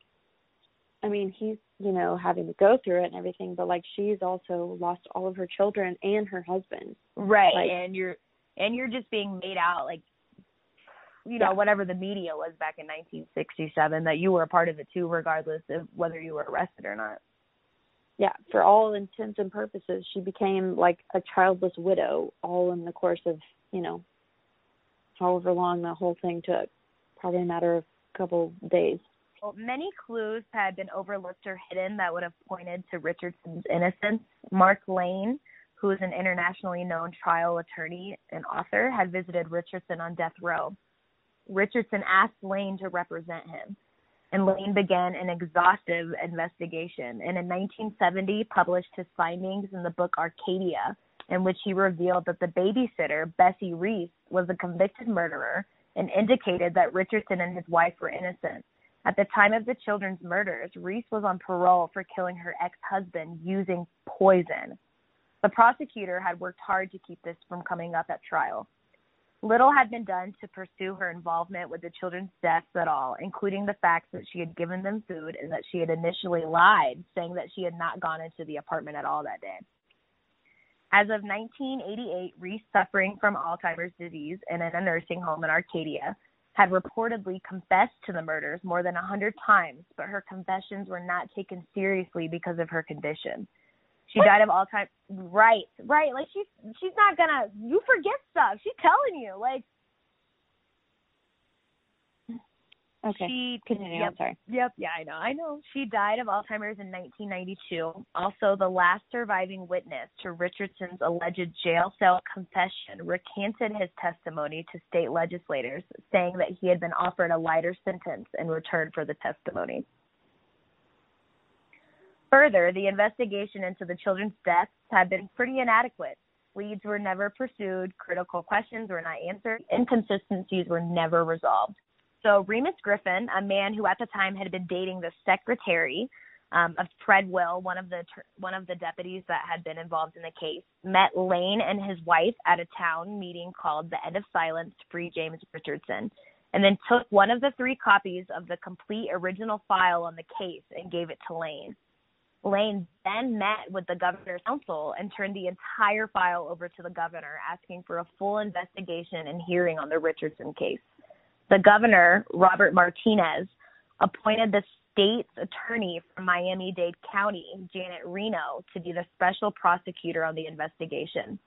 Speaker 2: I mean, he's, you know, having to go through it and everything, but like she's also lost all of her children and her husband.
Speaker 1: right
Speaker 2: Like-
Speaker 1: and you're and you're just being made out like you know
Speaker 2: Yeah.
Speaker 1: whatever the media was back in 1967 that you were a part of it too regardless of whether you were arrested or not
Speaker 2: Yeah, for all intents and purposes, she became like a childless widow all in the course of, you know, however long the whole thing took. Probably a matter of a couple days.
Speaker 1: Well, many clues had been overlooked or hidden that would have pointed to Richardson's innocence. Mark Lane, who is an internationally known trial attorney and author, had visited Richardson on death row. Richardson asked Lane to represent him. and Lane began an exhaustive investigation and in 1970 published his findings in the book Arcadia, in which he revealed that the babysitter, Bessie Reese, was a convicted murderer and indicated that Richardson and his wife were innocent. At the time of the children's murders, Reese was on parole for killing her ex husband using poison. The prosecutor had worked hard to keep this from coming up at trial. Little had been done to pursue her involvement with the children's deaths at all, including the facts that she had given them food and that she had initially lied, saying that she had not gone into the apartment at all that day. As of 1988, Reese, suffering from Alzheimer's disease and in a nursing home in Arcadia, had reportedly confessed to the murders more than a hundred times, but her confessions were not taken seriously because of her condition. She died of Alzheimer's. Right, right. Like she's she's not gonna. You forget stuff. She's telling you. Like
Speaker 2: Okay.
Speaker 1: She
Speaker 2: Continue.
Speaker 1: Yep,
Speaker 2: I'm sorry.
Speaker 1: Yep. Yeah, I know. I know. She died of Alzheimer's in 1992. Also, the last surviving witness to Richardson's alleged jail cell confession recanted his testimony to state legislators, saying that he had been offered a lighter sentence in return for the testimony. Further, the investigation into the children's deaths had been pretty inadequate. Leads were never pursued, critical questions were not answered, inconsistencies were never resolved. So Remus Griffin, a man who at the time had been dating the secretary um, of Treadwell, one of the one of the deputies that had been involved in the case, met Lane and his wife at a town meeting called the End of Silence free James Richardson, and then took one of the three copies of the complete original file on the case and gave it to Lane. Lane then met with the governor's counsel and turned the entire file over to the governor, asking for a full investigation and hearing on the Richardson case. The governor, Robert Martinez, appointed the state's attorney from Miami Dade County, Janet Reno, to be the special prosecutor on the investigation.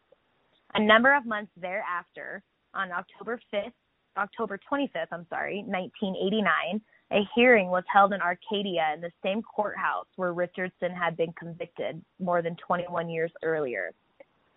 Speaker 1: A number of months thereafter, on October 5th, October 25th, I'm sorry, 1989, a hearing was held in Arcadia in the same courthouse where Richardson had been convicted more than 21 years earlier.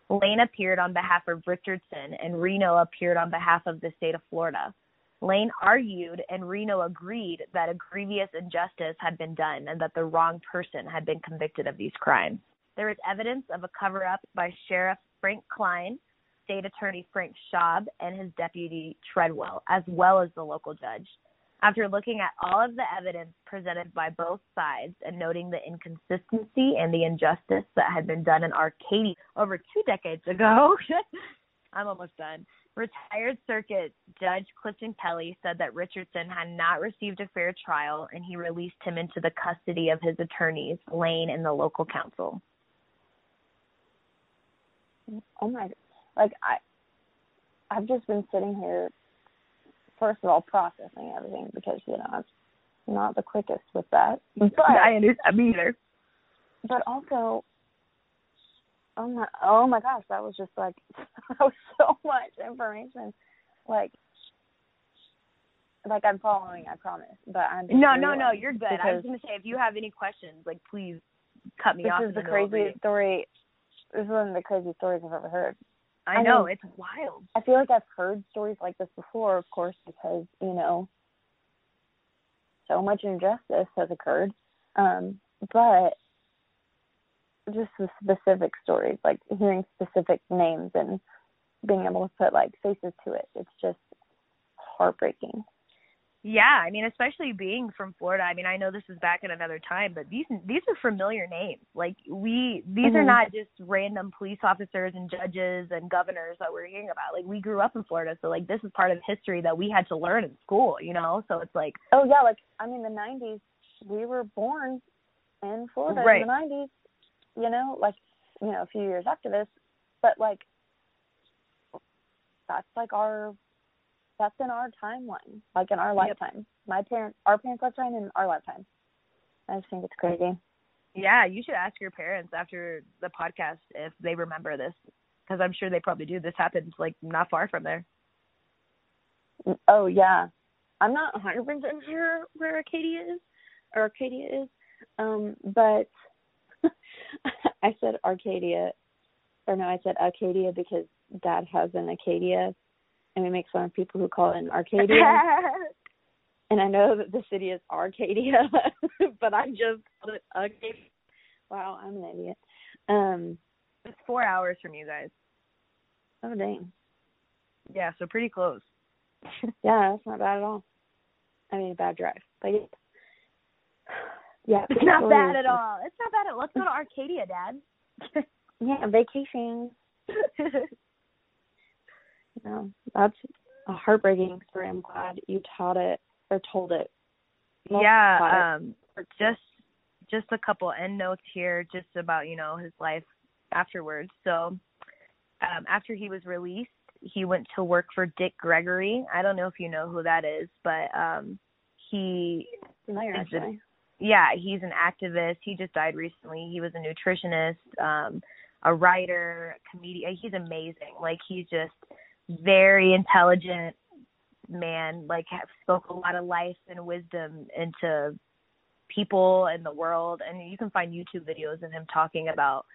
Speaker 1: Lane appeared on behalf of Richardson and Reno appeared on behalf of the state of Florida. Lane argued and Reno agreed that a grievous injustice had been done and that the wrong person had been convicted of these crimes. There is evidence of a cover up by Sheriff Frank Cline, State Attorney Frank Schaub, and his deputy Treadwell, as well as the local judge. After looking at all of the evidence presented by both sides and noting the inconsistency and the injustice that had been done in Arcadia over two decades ago, I'm almost done. Retired Circuit Judge Clifton Kelly said that Richardson had not received a fair trial and he released him into the custody of his attorneys, Lane and the local counsel.
Speaker 2: Oh my like I I've just been sitting here first of all processing everything because, you know, I'm not the quickest with that. But
Speaker 1: I understand me either.
Speaker 2: But also oh my oh my gosh, that was just like that was so much information. Like like I'm following, I promise. But I'm
Speaker 1: no, no, no. You're good. I was gonna say if you have any questions, like please cut me
Speaker 2: this
Speaker 1: off.
Speaker 2: This is the craziest story. This is one of the craziest stories I've ever heard.
Speaker 1: I,
Speaker 2: I
Speaker 1: know
Speaker 2: mean,
Speaker 1: it's wild.
Speaker 2: I feel like I've heard stories like this before, of course, because you know so much injustice has occurred. Um, but just the specific stories, like hearing specific names and being able to put like faces to it. It's just heartbreaking.
Speaker 1: Yeah, I mean, especially being from Florida. I mean, I know this is back in another time, but these these are familiar names. Like we, these
Speaker 2: mm-hmm.
Speaker 1: are not just random police officers and judges and governors that we're hearing about. Like we grew up in Florida, so like this is part of history that we had to learn in school. You know, so it's like
Speaker 2: oh yeah, like I mean, the '90s, we were born in Florida
Speaker 1: right.
Speaker 2: in the '90s you know, like, you know, a few years after this, but like, that's like our, that's in our timeline, like in our
Speaker 1: yep.
Speaker 2: lifetime. My parents, our parents' lifetime, in our lifetime. I just think it's crazy.
Speaker 1: Yeah, you should ask your parents after the podcast if they remember this, because I'm sure they probably do. This happened like not far from there.
Speaker 2: Oh yeah, I'm not 100 percent sure where Arcadia is, or Arcadia is, um, but I said Arcadia, or no, I said Arcadia because Dad has an Acadia, and we make fun of people who call it an Arcadia. and I know that the city is Arcadia, but I just called it Arcadia. Wow, I'm an idiot. Um,
Speaker 1: it's four hours from you guys.
Speaker 2: Oh dang.
Speaker 1: Yeah, so pretty close.
Speaker 2: yeah, that's not bad at all. I mean, a bad drive, but yeah. Yeah,
Speaker 1: it's not bad at all. It's not bad at all. Let's go to Arcadia, Dad.
Speaker 2: yeah, vacation. no, that's a heartbreaking story. I'm glad you taught it or told it.
Speaker 1: Most yeah, um, it. just just a couple end notes here, just about you know his life afterwards. So, um, after he was released, he went to work for Dick Gregory. I don't know if you know who that is, but um, he
Speaker 2: familiar
Speaker 1: actually. Yeah, he's an activist. He just died recently. He was a nutritionist, um, a writer, a comedian. He's amazing. Like he's just very intelligent man. Like spoke a lot of life and wisdom into people and the world. And you can find YouTube videos of him talking about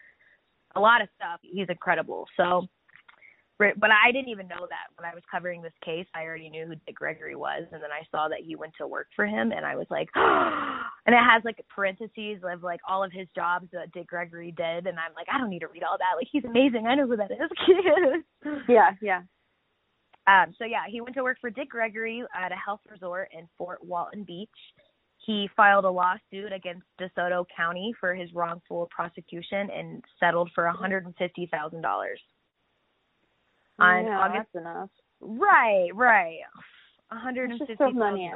Speaker 1: a lot of stuff. He's incredible. So but I didn't even know that when I was covering this case. I already knew who Dick Gregory was, and then I saw that he went to work for him, and I was like, and it has like parentheses of like all of his jobs that Dick Gregory did, and I'm like, I don't need to read all that. Like he's amazing. I know who that is.
Speaker 2: yeah, yeah.
Speaker 1: Um, so yeah, he went to work for Dick Gregory at a health resort in Fort Walton Beach. He filed a lawsuit against DeSoto County for his wrongful prosecution and settled for $150,000
Speaker 2: on yeah, August. That's enough.
Speaker 1: Right, right. One hundred and fifty
Speaker 2: money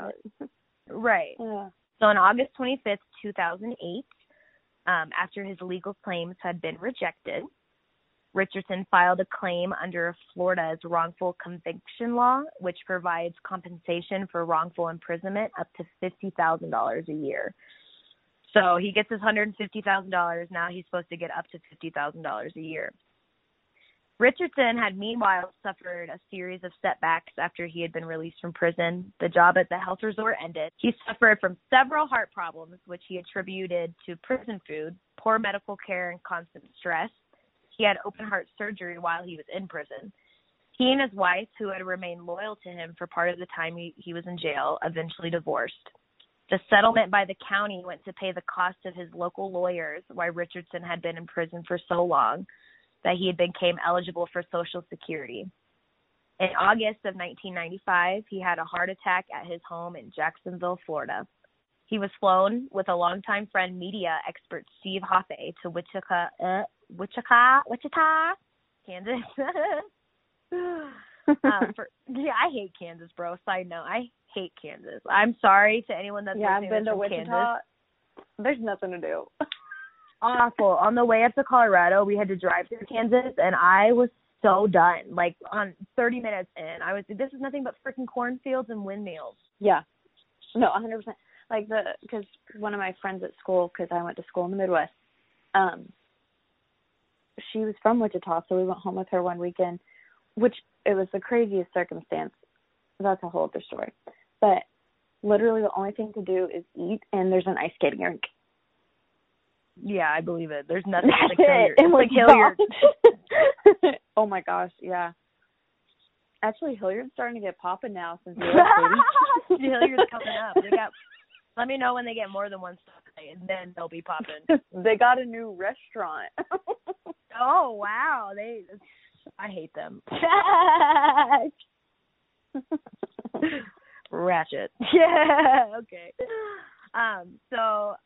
Speaker 1: Right.
Speaker 2: Yeah.
Speaker 1: So on August twenty fifth, two thousand eight, um, after his legal claims had been rejected, Richardson filed a claim under Florida's wrongful conviction law, which provides compensation for wrongful imprisonment up to fifty thousand dollars a year. So he gets his hundred and fifty thousand dollars. Now he's supposed to get up to fifty thousand dollars a year. Richardson had meanwhile suffered a series of setbacks after he had been released from prison. The job at the health resort ended. He suffered from several heart problems, which he attributed to prison food, poor medical care, and constant stress. He had open heart surgery while he was in prison. He and his wife, who had remained loyal to him for part of the time he, he was in jail, eventually divorced. The settlement by the county went to pay the cost of his local lawyers why Richardson had been in prison for so long that he had became eligible for Social Security. In August of 1995, he had a heart attack at his home in Jacksonville, Florida. He was flown with a longtime friend, media expert Steve Hoffe, to Wichita, uh, Wichita, Wichita, Kansas. uh, for, yeah, I hate Kansas, bro. Side note, I hate Kansas. I'm sorry to anyone that's
Speaker 2: yeah, I've been to Wichita.
Speaker 1: Kansas.
Speaker 2: There's nothing to do.
Speaker 1: awful. On the way up to Colorado, we had to drive through Kansas, and I was so done. Like on 30 minutes in, I was this is nothing but freaking cornfields and windmills.
Speaker 2: Yeah, no, 100. percent Like the because one of my friends at school, because I went to school in the Midwest, um, she was from Wichita, so we went home with her one weekend, which it was the craziest circumstance. That's a whole other story. But literally, the only thing to do is eat, and there's an ice skating rink.
Speaker 1: Yeah, I believe it. There's nothing like Hilliard. It's like Hilliard.
Speaker 2: oh my gosh, yeah. Actually, Hilliard's starting to get popping now since
Speaker 1: Hilliard's coming up. They got. Let me know when they get more than one stop, and then they'll be popping.
Speaker 2: they got a new restaurant.
Speaker 1: oh wow, they. I hate them. Ratchet. Yeah. Okay. Um. So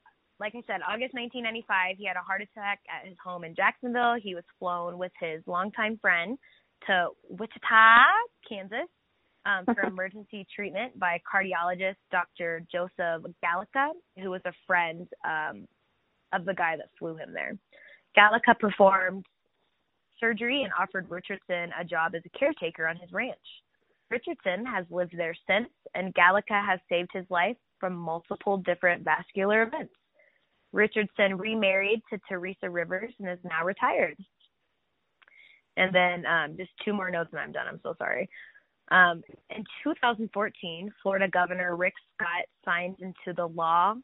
Speaker 1: like I said, August 1995, he had a heart attack at his home in Jacksonville. He was flown with his longtime friend to Wichita, Kansas, um, for emergency treatment by cardiologist Dr. Joseph Galichia, who was a friend um, of the guy that flew him there. Galichia performed surgery and offered Richardson a job as a caretaker on his ranch. Richardson has lived there since, and Galichia has saved his life from multiple different vascular events. Richardson remarried to Teresa Rivers and is now retired. And then um, just two more notes and I'm done. I'm so sorry. Um, in 2014, Florida Governor Rick Scott signed into the law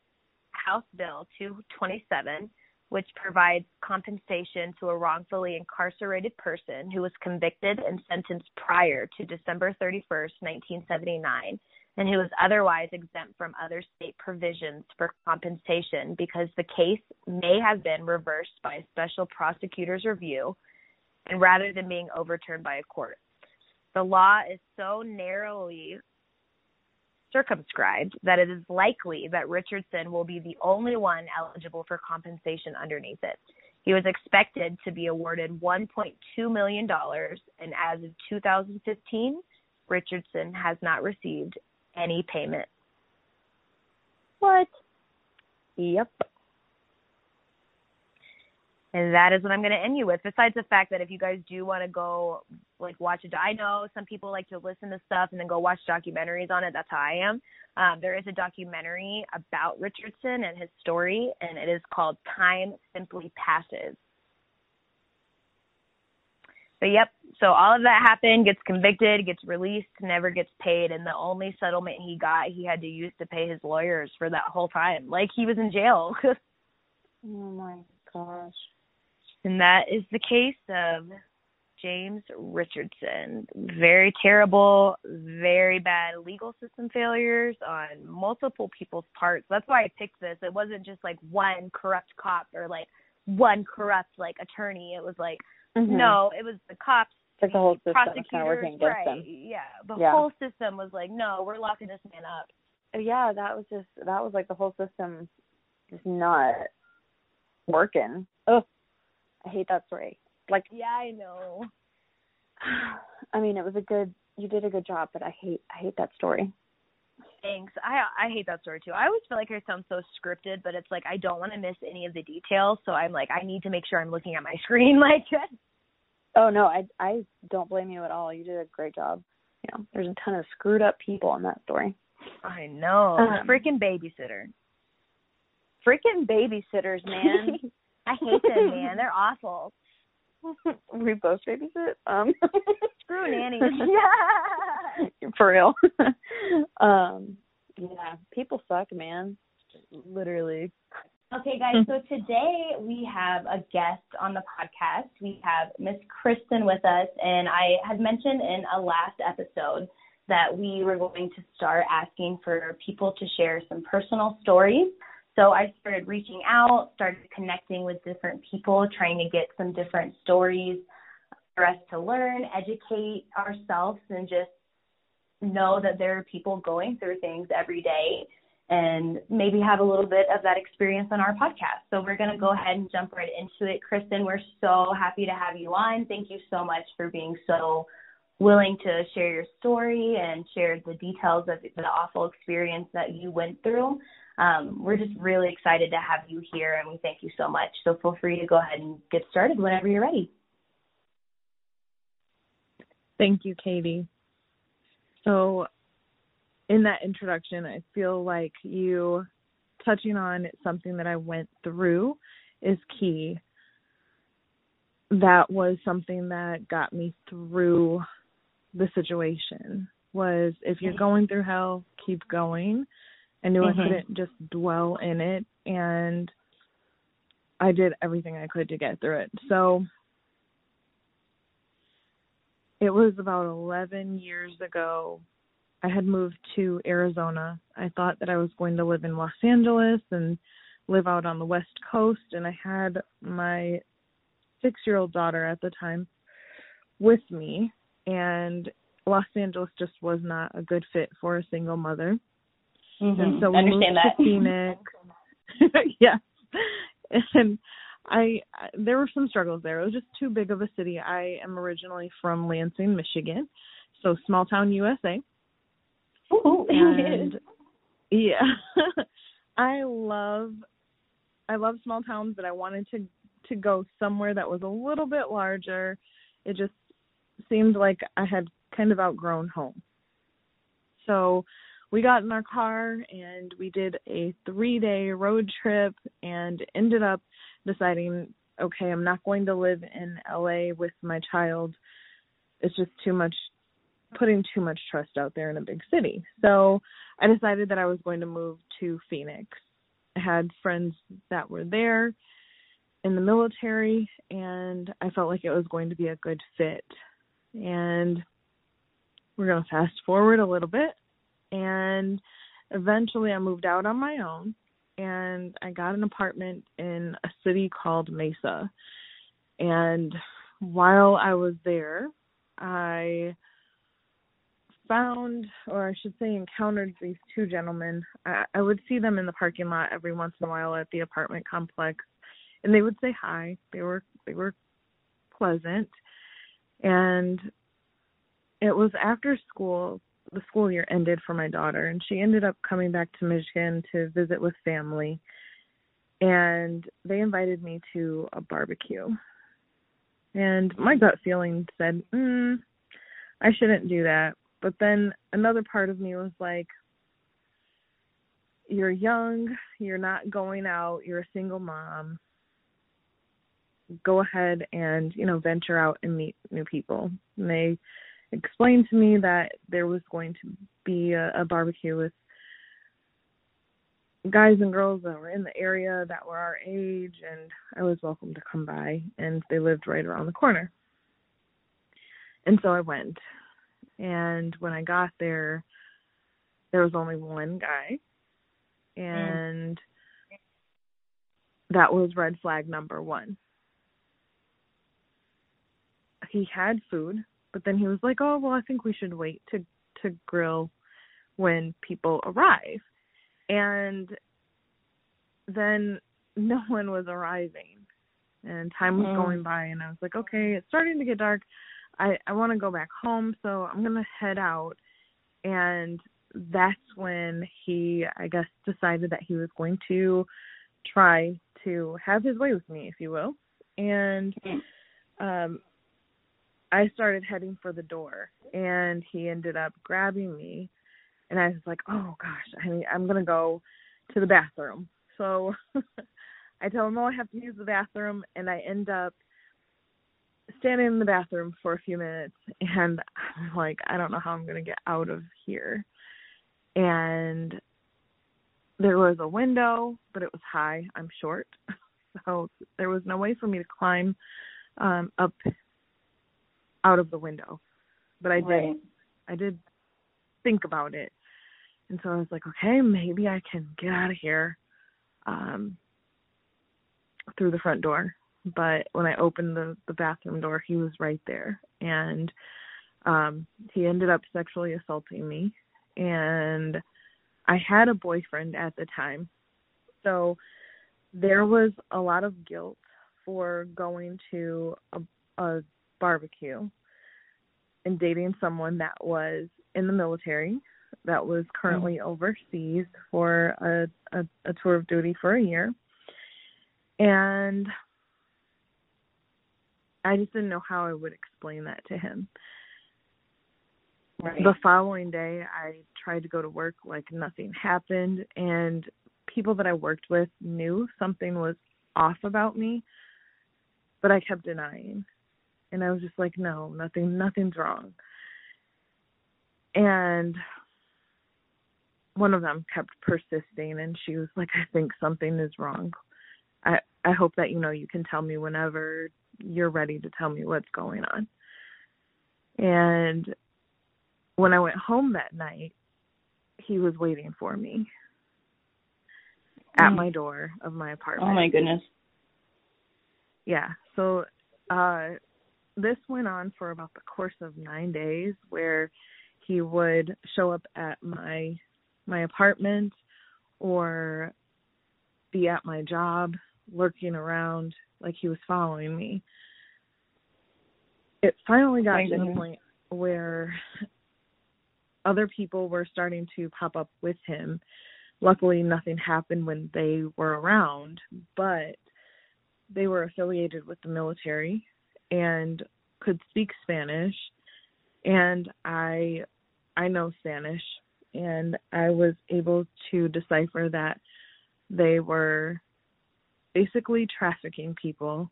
Speaker 1: House Bill 227, which provides compensation to a wrongfully incarcerated person who was convicted and sentenced prior to December 31st, 1979, and who was otherwise exempt from other state provisions for compensation because the case may have been reversed by a special prosecutor's review and rather than being overturned by a court. The law is so narrowly circumscribed that it is likely that Richardson will be the only one eligible for compensation underneath it. He was expected to be awarded $1.2 million, and as of 2015, Richardson has not received any payment.
Speaker 2: What? Yep.
Speaker 1: And that is what I'm going to end you with. Besides the fact that if you guys do want to go like watch it, I know some people like to listen to stuff and then go watch documentaries on it. That's how I am. Um, there is a documentary about Richardson and his story, and it is called Time Simply Passes. But yep, so all of that happened, gets convicted, gets released, never gets paid, and the only settlement he got, he had to use to pay his lawyers for that whole time. Like he was in jail.
Speaker 2: oh my gosh.
Speaker 1: And that is the case of James Richardson. Very terrible, very bad legal system failures on multiple people's parts. That's why I picked this. It wasn't just like one corrupt cop or like one corrupt like attorney. It was like mm-hmm. no, it was the cops.
Speaker 2: Like the whole system kind working against
Speaker 1: right.
Speaker 2: them.
Speaker 1: Yeah, the yeah. whole system was like, no, we're locking this man up.
Speaker 2: Yeah, that was just that was like the whole system just not working. Oh, I hate that story. Like,
Speaker 1: yeah, I know.
Speaker 2: I mean, it was a good. You did a good job, but I hate. I hate that story.
Speaker 1: Thanks. I I hate that story too. I always feel like I sound so scripted, but it's like I don't want to miss any of the details, so I'm like I need to make sure I'm looking at my screen. Like,
Speaker 2: oh no, I I don't blame you at all. You did a great job. You know, there's a ton of screwed up people in that story.
Speaker 1: I know. Um, Freaking babysitter. Freaking babysitters, man. I hate them, man. They're awful.
Speaker 2: we both babysit. Um
Speaker 1: screw nannies.
Speaker 2: yeah. For real. um yeah, people suck, man. Literally.
Speaker 1: Okay, guys, so today we have a guest on the podcast. We have Miss Kristen with us, and I had mentioned in a last episode that we were going to start asking for people to share some personal stories so I started reaching out, started connecting with different people, trying to get some different stories for us to learn, educate ourselves, and just know that there are people going through things every day and maybe have a little bit of that experience on our podcast. So we're going to go ahead and jump right into it. Kristen, we're so happy to have you on. Thank you so much for being so willing to share your story and share the details of the awful experience that you went through um, we're just really excited to have you here and we thank you so much. So feel free to go ahead and get started whenever you're ready.
Speaker 3: Thank you, Katie. So, in that introduction, I feel like you touching on something that I went through is key. That was something that got me through the situation was if you're going through hell, keep going. I knew mm-hmm. I couldn't just dwell in it and I did everything I could to get through it. So it was about 11 years ago. I had moved to Arizona. I thought that I was going to live in Los Angeles and live out on the West Coast and I had my 6-year-old daughter at the time with me and Los Angeles just was not a good fit for a single mother.
Speaker 1: Mm-hmm.
Speaker 3: And so
Speaker 1: we
Speaker 3: moved
Speaker 1: that.
Speaker 3: to Phoenix. yes. And I there were some struggles there. It was just too big of a city. I am originally from Lansing, Michigan, so small town USA.
Speaker 1: Ooh,
Speaker 3: and yeah, I love I love small towns, but I wanted to to go somewhere that was a little bit larger. It just seemed like I had kind of outgrown home. So we got in our car and we did a three day road trip and ended up deciding okay i'm not going to live in la with my child it's just too much putting too much trust out there in a big city. So i decided that i was going to move to phoenix. I had friends that were there in the military and i felt like it was going to be a good fit. And we're going to fast forward a little bit And eventually I moved out on my own and I got an apartment in a city called Mesa. And while I was there, I found, or I should say, encountered these two gentlemen. I, I would see them in the parking lot every once in a while at the apartment complex, and they would say hi. They were they were pleasant, and it was after school. The school year ended for my daughter, and she ended up coming back to Michigan to visit with family. And they invited me to a barbecue. And my gut feeling said, mm, I shouldn't do that. But then another part of me was like, you're young, you're not going out, you're a single mom. Go ahead and, you know, venture out and meet new people. And they explained to me that there was going to be a, a barbecue with guys and girls that were in the area that were our age and I was welcome to come by and they lived right around the corner. And so I went and when I got there, there was only one guy, and mm. that was red flag number one. He had food, but then he was like, "Oh, well, I think we should wait to to grill when people arrive," and then no one was arriving, and time was mm. going by, and I was like, "Okay, it's starting to get dark." I I want to go back home, so I'm gonna head out. And that's when he, I guess, decided that he was going to try to have his way with me, if you will. And um, I started heading for the door, and he ended up grabbing me, and I was like, "Oh gosh, I mean, I'm gonna go to the bathroom." So I tell him, "Oh, I have to use the bathroom," and I end up standing in the bathroom for a few minutes and I'm like, I don't know how I'm going to get out of here. And there was a window, but it was high. I'm short. So there was no way for me to climb um up out of the window. But I did right. I did think about it. And so I was like, okay, maybe I can get out of here um through the front door but when I opened the the bathroom door, he was right there, and um, he ended up sexually assaulting me, and I had a boyfriend at the time, so there was a lot of guilt for going to a, a barbecue and dating someone that was in the military that was currently mm-hmm. overseas for a, a, a tour of duty for a year. And I just didn't know how I would explain that to him. Right. The following day, I tried to go to work like nothing happened, and people that I worked with knew something was off about me, but I kept denying. And I was just like, no, nothing, nothing's wrong. And one of them kept persisting, and she was like, I think something is wrong. I I hope that you know you can tell me whenever you're ready to tell me what's going on. And when I went home that night, he was waiting for me at mm. my door of my apartment.
Speaker 1: Oh my goodness.
Speaker 3: Yeah. So uh this went on for about the course of 9 days where he would show up at my my apartment or be at my job lurking around like he was following me. It finally got to the point where other people were starting to pop up with him. Luckily, nothing happened when they were around, but they were affiliated with the military and could speak Spanish and I I know Spanish and I was able to decipher that they were basically trafficking people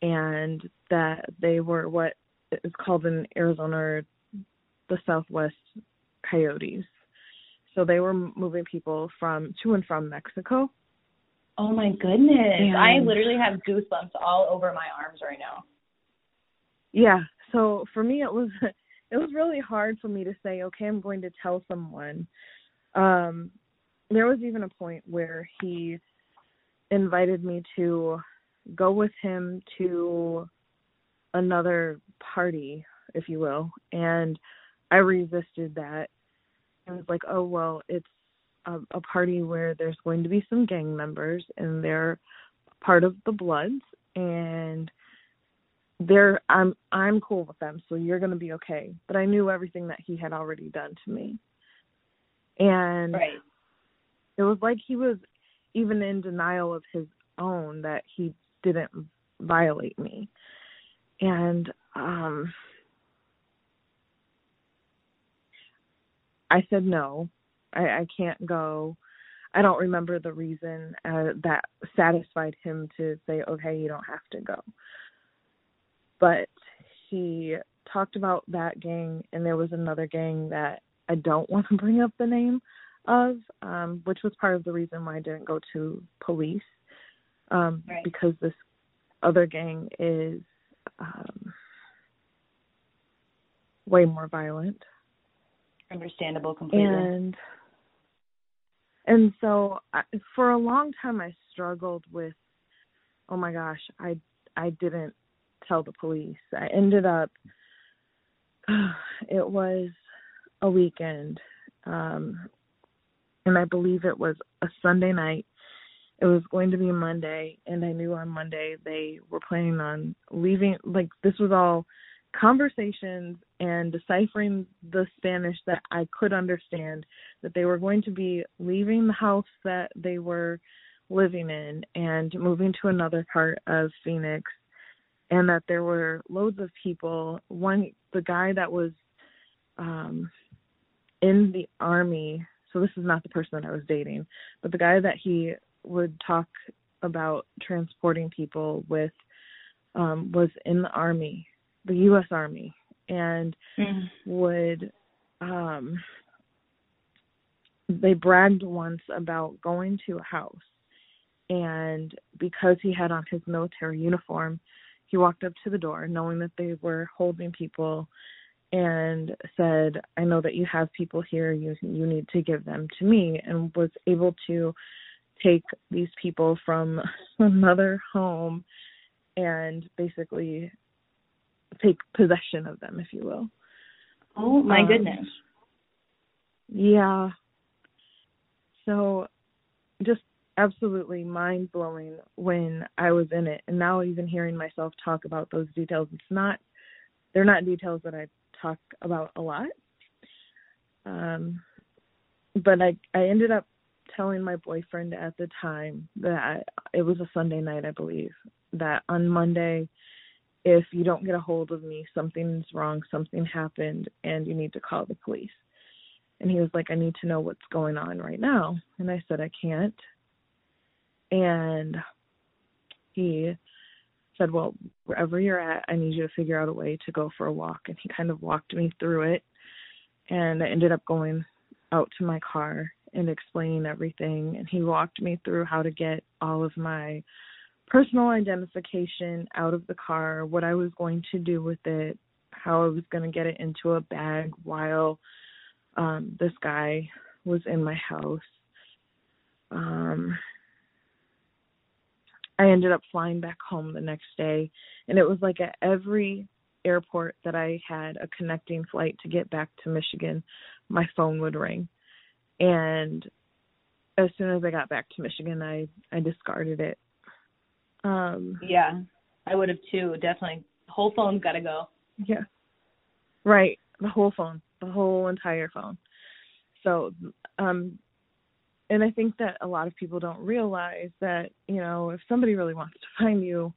Speaker 3: and that they were what is called in Arizona or the Southwest coyotes. So they were moving people from to and from Mexico.
Speaker 1: Oh my goodness. And, I literally have goosebumps all over my arms right now.
Speaker 3: Yeah. So for me it was it was really hard for me to say, okay, I'm going to tell someone. Um, there was even a point where he invited me to go with him to another party, if you will, and I resisted that. I was like, oh well, it's a, a party where there's going to be some gang members and they're part of the Bloods, and they're I'm I'm cool with them, so you're gonna be okay. But I knew everything that he had already done to me, and
Speaker 1: right.
Speaker 3: it was like he was even in denial of his own that he didn't violate me, and um I said no, I, I can't go. I don't remember the reason uh, that satisfied him to say, okay, you don't have to go. But he talked about that gang, and there was another gang that I don't want to bring up the name of, um, which was part of the reason why I didn't go to police, um,
Speaker 1: right.
Speaker 3: because this other gang is um, way more violent.
Speaker 1: Understandable completely.
Speaker 3: And and so I, for a long time I struggled with oh my gosh, I I didn't tell the police. I ended up it was a weekend um and I believe it was a Sunday night. It was going to be Monday and I knew on Monday they were planning on leaving like this was all conversations and deciphering the Spanish that I could understand that they were going to be leaving the house that they were living in and moving to another part of Phoenix and that there were loads of people one the guy that was um in the army so this is not the person that I was dating but the guy that he would talk about transporting people with um was in the army the US Army and
Speaker 1: mm.
Speaker 3: would um they bragged once about going to a house and because he had on his military uniform he walked up to the door knowing that they were holding people and said i know that you have people here you you need to give them to me and was able to take these people from another home and basically take possession of them, if you will.
Speaker 1: Oh my
Speaker 3: Um,
Speaker 1: goodness.
Speaker 3: Yeah. So just absolutely mind blowing when I was in it. And now even hearing myself talk about those details, it's not they're not details that I talk about a lot. Um but I I ended up telling my boyfriend at the time that it was a Sunday night, I believe, that on Monday if you don't get a hold of me, something's wrong, something happened, and you need to call the police. And he was like, I need to know what's going on right now. And I said, I can't. And he said, Well, wherever you're at, I need you to figure out a way to go for a walk. And he kind of walked me through it. And I ended up going out to my car and explaining everything. And he walked me through how to get all of my personal identification out of the car, what I was going to do with it, how I was going to get it into a bag while um this guy was in my house. Um I ended up flying back home the next day and it was like at every airport that I had a connecting flight to get back to Michigan, my phone would ring. And as soon as I got back to Michigan, I I discarded it um,
Speaker 1: yeah, I would have too. Definitely, whole phone's got to go.
Speaker 3: Yeah. Right. The whole phone, the whole entire phone. So, um, and I think that a lot of people don't realize that, you know, if somebody really wants to find you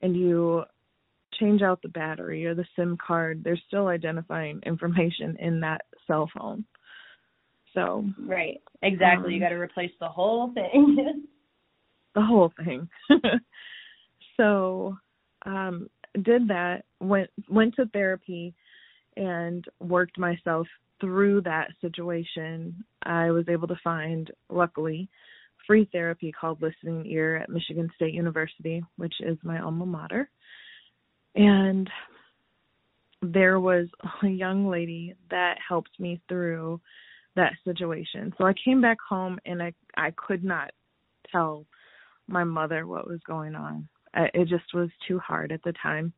Speaker 3: and you change out the battery or the SIM card, there's still identifying information in that cell phone. So,
Speaker 1: right. Exactly.
Speaker 3: Um,
Speaker 1: you got to replace the whole thing.
Speaker 3: the whole thing. so, um did that, went went to therapy and worked myself through that situation. I was able to find luckily free therapy called Listening Ear at Michigan State University, which is my alma mater. And there was a young lady that helped me through that situation. So I came back home and I I could not tell my mother what was going on. I, It just was too hard at the time.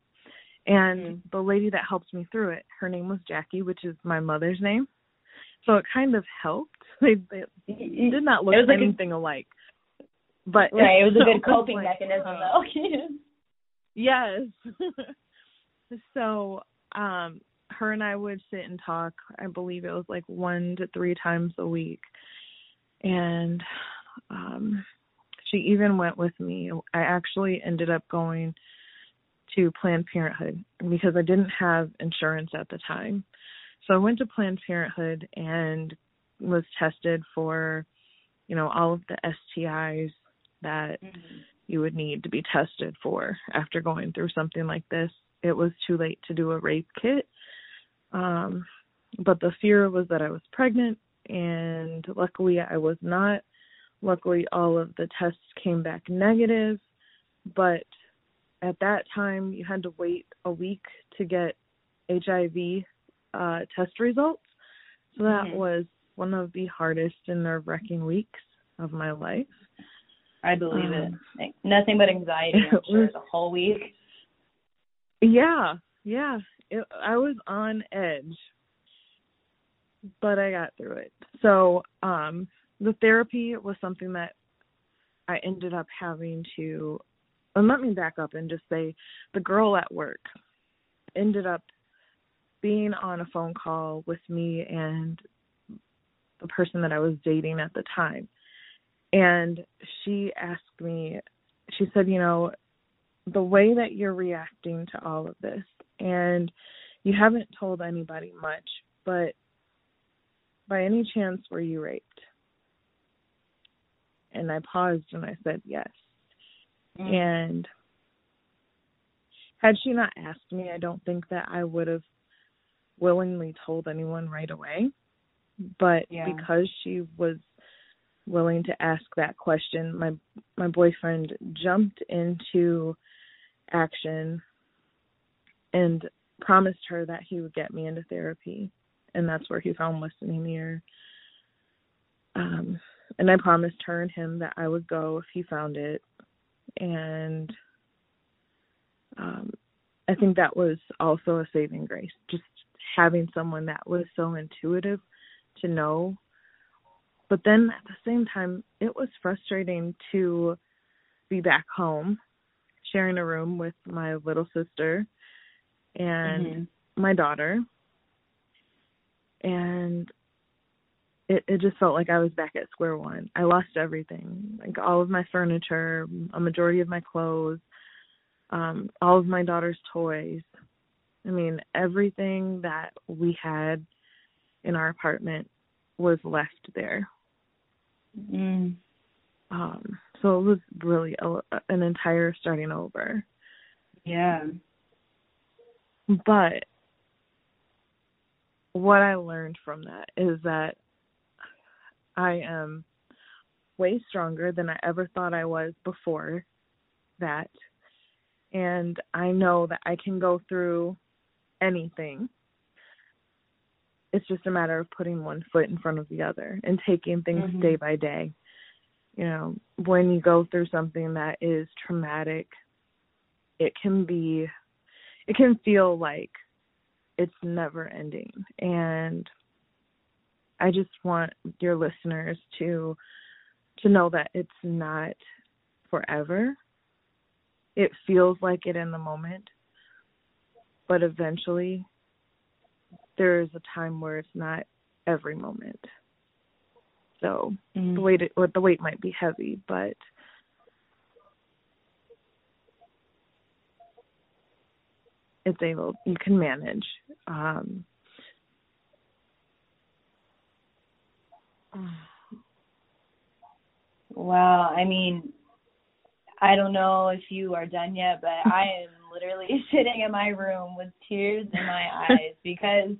Speaker 3: And mm-hmm. the lady that helped me through it, her name was Jackie, which is my mother's name. So it kind of helped. They, they did not look like anything a, alike. But
Speaker 1: right, it was a good coping like, mechanism uh, though.
Speaker 3: yes. so um her and I would sit and talk. I believe it was like one to three times a week. And um she even went with me. I actually ended up going to Planned Parenthood because I didn't have insurance at the time. So I went to Planned Parenthood and was tested for, you know, all of the STIs that mm-hmm. you would need to be tested for after going through something like this. It was too late to do a rape kit. Um, but the fear was that I was pregnant, and luckily I was not. Luckily, all of the tests came back negative, but at that time, you had to wait a week to get HIV uh, test results. So that mm-hmm. was one of the hardest and nerve wracking weeks of my life.
Speaker 1: I believe um, it. Like, nothing but anxiety I'm sure, the whole week.
Speaker 3: Yeah, yeah. It, I was on edge, but I got through it. So, um, the therapy was something that I ended up having to. And let me back up and just say, the girl at work ended up being on a phone call with me and the person that I was dating at the time. And she asked me, she said, you know, the way that you're reacting to all of this, and you haven't told anybody much, but by any chance were you raped? And I paused and I said yes. Mm. And had she not asked me, I don't think that I would have willingly told anyone right away. But yeah. because she was willing to ask that question, my my boyfriend jumped into action and promised her that he would get me into therapy and that's where he found listening ear. um and i promised her and him that i would go if he found it and um i think that was also a saving grace just having someone that was so intuitive to know but then at the same time it was frustrating to be back home sharing a room with my little sister and mm-hmm. my daughter and it it just felt like I was back at square one. I lost everything, like all of my furniture, a majority of my clothes, um, all of my daughter's toys. I mean, everything that we had in our apartment was left there.
Speaker 1: Mm.
Speaker 3: Um, so it was really a, an entire starting over.
Speaker 1: Yeah.
Speaker 3: But what I learned from that is that I am way stronger than I ever thought I was before that. And I know that I can go through anything. It's just a matter of putting one foot in front of the other and taking things mm-hmm. day by day. You know, when you go through something that is traumatic, it can be, it can feel like it's never ending. And I just want your listeners to to know that it's not forever. It feels like it in the moment, but eventually there is a time where it's not every moment. So mm-hmm. the weight or the weight might be heavy, but it's able you can manage. Um,
Speaker 1: Wow, I mean, I don't know if you are done yet, but I am literally sitting in my room with tears in my eyes because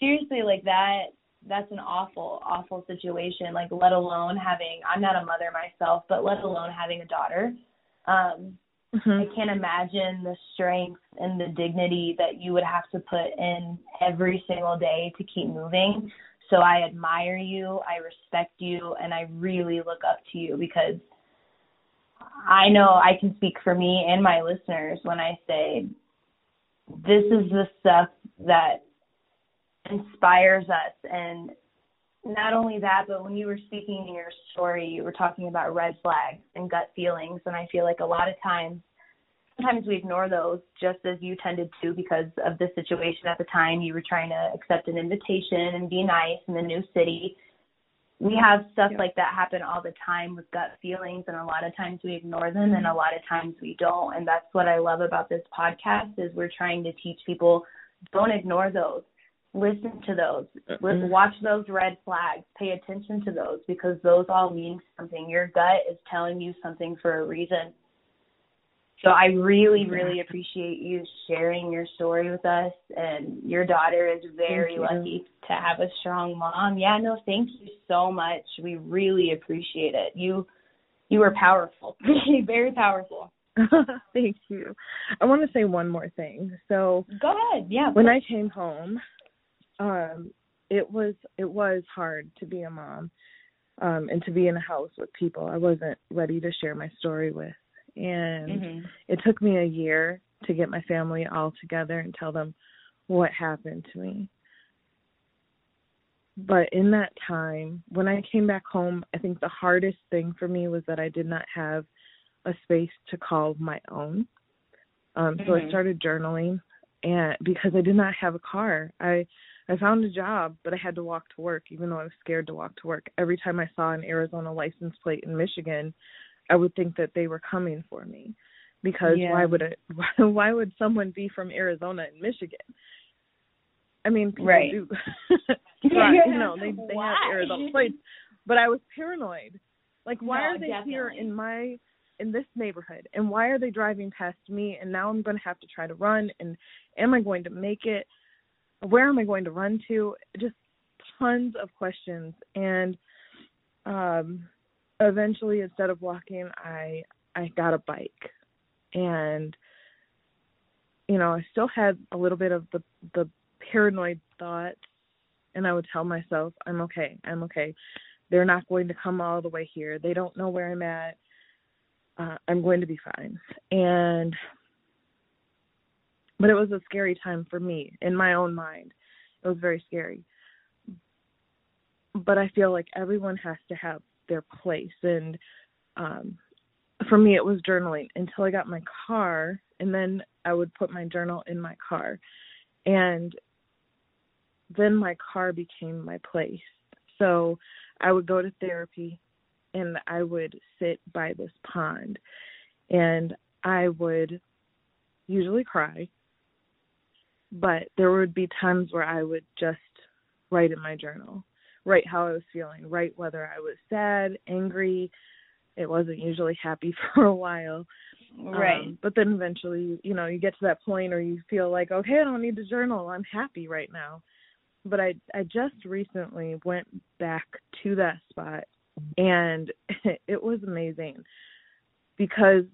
Speaker 1: seriously, like that that's an awful, awful situation. Like, let alone having I'm not a mother myself, but let alone having a daughter. Um, mm-hmm. I can't imagine the strength and the dignity that you would have to put in every single day to keep moving. So I admire you, I respect you, and I really look up to you because I know I can speak for me and my listeners when I say this is the stuff that inspires us and not only that, but when you were speaking in your story, you were talking about red flags and gut feelings. And I feel like a lot of times, sometimes we ignore those just as you tended to because of the situation at the time. You were trying to accept an invitation and be nice in the new city. We have stuff yeah. like that happen all the time with gut feelings, and a lot of times we ignore them, and a lot of times we don't. And that's what I love about this podcast is we're trying to teach people don't ignore those listen to those mm-hmm. watch those red flags pay attention to those because those all mean something your gut is telling you something for a reason so i really really appreciate you sharing your story with us and your daughter is very lucky to have a strong mom yeah no thank you so much we really appreciate it you you were powerful very powerful
Speaker 3: Thank you. I want to say one more thing. So,
Speaker 1: go ahead. Yeah.
Speaker 3: When I came home, um it was it was hard to be a mom um and to be in a house with people I wasn't ready to share my story with and mm-hmm. it took me a year to get my family all together and tell them what happened to me but in that time when i came back home i think the hardest thing for me was that i did not have a space to call my own um mm-hmm. so i mm-hmm. started journaling and because i did not have a car i I found a job, but I had to walk to work, even though I was scared to walk to work. Every time I saw an Arizona license plate in Michigan, I would think that they were coming for me, because yeah. why would it? Why would someone be from Arizona and Michigan? I mean, people
Speaker 1: right.
Speaker 3: do. yeah, you know, they they why? have Arizona plates, but I was paranoid. Like, why
Speaker 1: no,
Speaker 3: are they
Speaker 1: definitely.
Speaker 3: here in my in this neighborhood and why are they driving past me and now i'm going to have to try to run and am i going to make it where am I going to run to? Just tons of questions. And um, eventually, instead of walking, I I got a bike, and you know I still had a little bit of the the paranoid thoughts, and I would tell myself, I'm okay, I'm okay. They're not going to come all the way here. They don't know where I'm at. Uh, I'm going to be fine. And but it was a scary time for me in my own mind. It was very scary. But I feel like everyone has to have their place and um for me it was journaling until I got my car and then I would put my journal in my car. And then my car became my place. So I would go to therapy and I would sit by this pond and I would usually cry but there would be times where I would just write in my journal, write how I was feeling, write whether I was sad, angry. It wasn't usually happy for a while.
Speaker 1: Right.
Speaker 3: Um, but then eventually, you know, you get to that point or you feel like, okay, I don't need to journal. I'm happy right now. But I I just recently went back to that spot and it was amazing because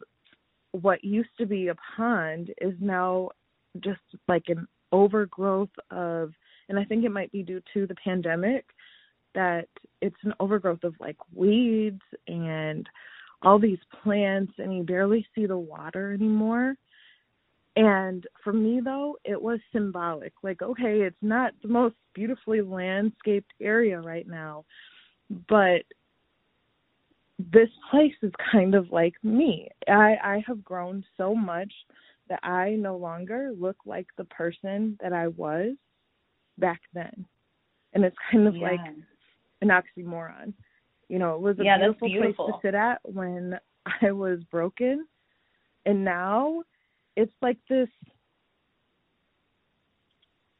Speaker 3: what used to be a pond is now just like an overgrowth of and I think it might be due to the pandemic that it's an overgrowth of like weeds and all these plants and you barely see the water anymore. And for me though, it was symbolic. Like, okay, it's not the most beautifully landscaped area right now, but this place is kind of like me. I I have grown so much that I no longer look like the person that I was back then. And it's kind of yeah. like an oxymoron. You know, it was a
Speaker 1: yeah,
Speaker 3: beautiful,
Speaker 1: beautiful
Speaker 3: place to sit at when I was broken. And now it's like this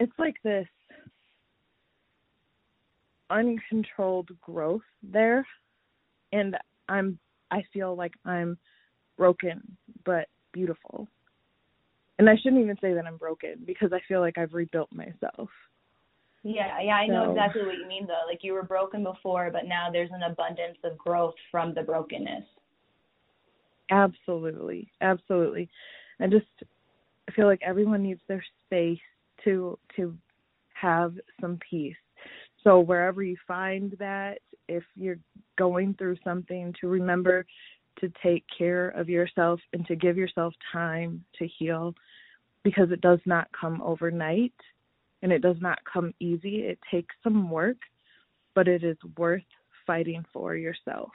Speaker 3: it's like this uncontrolled growth there and I'm I feel like I'm broken but beautiful and I shouldn't even say that I'm broken because I feel like I've rebuilt myself.
Speaker 1: Yeah, yeah, I know exactly what you mean though. Like you were broken before, but now there's an abundance of growth from the brokenness.
Speaker 3: Absolutely, absolutely. I just I feel like everyone needs their space to to have some peace. So wherever you find that, if you're going through something, to remember to take care of yourself and to give yourself time to heal because it does not come overnight and it does not come easy. It takes some work, but it is worth fighting for yourself.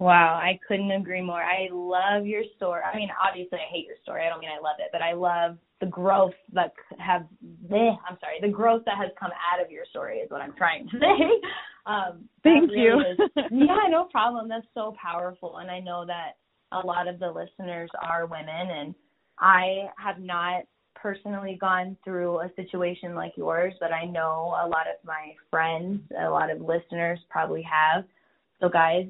Speaker 1: Wow, I couldn't agree more. I love your story. I mean, obviously, I hate your story. I don't mean I love it, but I love the growth that have. Eh, I'm sorry, the growth that has come out of your story is what I'm trying to say. Um,
Speaker 3: Thank
Speaker 1: really
Speaker 3: you.
Speaker 1: is, yeah, no problem. That's so powerful, and I know that a lot of the listeners are women, and I have not personally gone through a situation like yours, but I know a lot of my friends, a lot of listeners probably have. So, guys,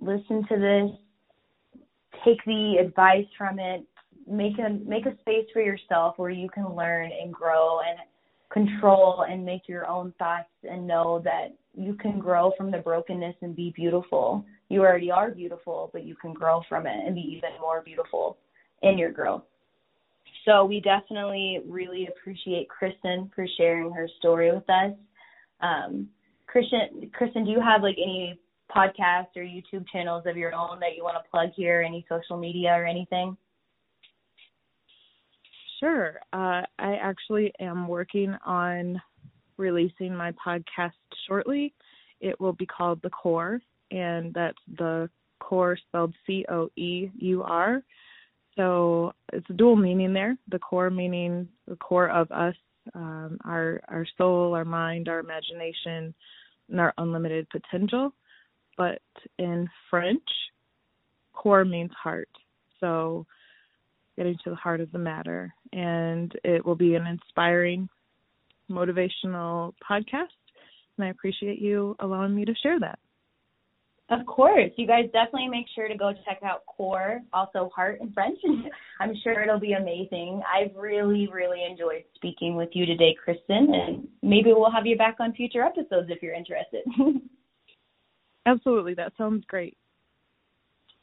Speaker 1: listen to this, take the advice from it, make a make a space for yourself where you can learn and grow and control and make your own thoughts and know that you can grow from the brokenness and be beautiful. You already are beautiful, but you can grow from it and be even more beautiful in your growth. So we definitely really appreciate Kristen for sharing her story with us. Um, Kristen, Kristen, do you have like any podcasts or YouTube channels of your own that you want to plug here? Any social media or anything?
Speaker 3: Sure. Uh, I actually am working on releasing my podcast shortly. It will be called The Coeur, and that's the Coeur spelled C O E U R. So it's a dual meaning there. The core meaning the core of us, um, our our soul, our mind, our imagination, and our unlimited potential. But in French, coeur means heart. So getting to the heart of the matter. And it will be an inspiring, motivational podcast. And I appreciate you allowing me to share that.
Speaker 1: Of course. You guys definitely make sure to go check out Coeur, also Heart and French. I'm sure it'll be amazing. I've really, really enjoyed speaking with you today, Kristen, and maybe we'll have you back on future episodes if you're interested.
Speaker 3: Absolutely. That sounds great.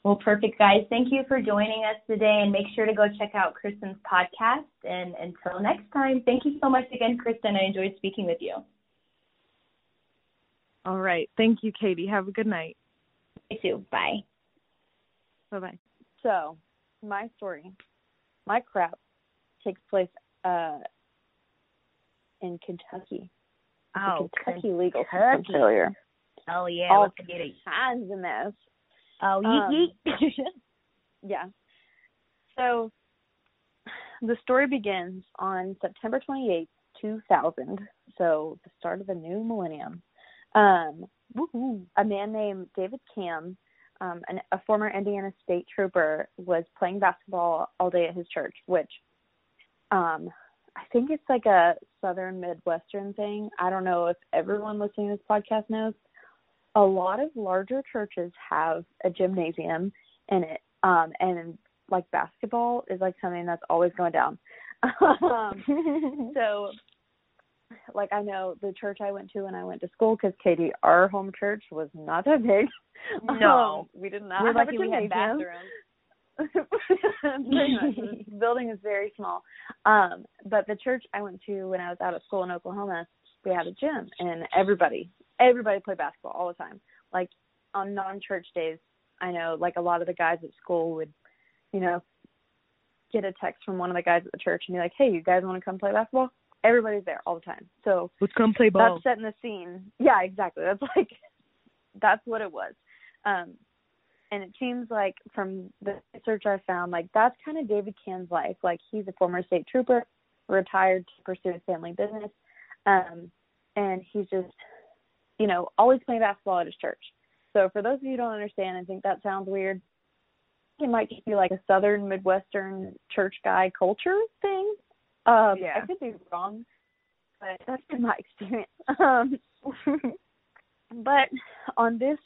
Speaker 1: Well, perfect, guys. Thank you for joining us today, and make sure to go check out Kristen's podcast. And until next time, thank you so much again, Kristen. I enjoyed speaking with you.
Speaker 3: All right. Thank you, Katie. Have a good night.
Speaker 1: You too. Bye.
Speaker 3: Bye bye.
Speaker 2: So, my story, my crap takes place uh, in Kentucky.
Speaker 1: Oh,
Speaker 2: the Kentucky legal system failure.
Speaker 1: Oh yeah,
Speaker 2: All
Speaker 1: let's get it.
Speaker 2: kinds of mess.
Speaker 1: Oh,
Speaker 2: Um,
Speaker 1: yeet yeet.
Speaker 2: Yeah. So the story begins on September 28th, 2000. So the start of the new millennium. Um,
Speaker 3: Woohoo.
Speaker 2: a man named David Camm, um, an, a former Indiana State trooper, was playing basketball all day at his church, which um, I think it's like a Southern Midwestern thing. I don't know if everyone listening to this podcast knows. A lot of larger churches have a gymnasium in it, um, and like basketball is like something that's always going down. um, so like I know the church I went to when I went to school because Katie, our home church was not that big.
Speaker 1: No.
Speaker 2: Um, we did not
Speaker 1: We're
Speaker 2: have
Speaker 1: lucky
Speaker 2: a
Speaker 1: we had bathrooms.
Speaker 2: Building is very small. Um, but the church I went to when I was out of school in Oklahoma, we had a gym and everybody everybody played basketball all the time. Like on non church days, I know like a lot of the guys at school would, you know, get a text from one of the guys at the church and be like, Hey, you guys wanna come play basketball? Everybody's there all the time. So
Speaker 3: Let's come play ball.
Speaker 2: that's setting the scene. Yeah, exactly. That's like that's what it was. Um and it seems like from the research I found, like that's kind of David Camm's life. Like he's a former state trooper, retired to pursue his family business. Um and he's just, you know, always playing basketball at his church. So for those of you who don't understand and think that sounds weird, it might just be like a southern Midwestern church guy culture thing. Um
Speaker 3: Yeah.
Speaker 2: I could be wrong, but that's been my experience. Um but on this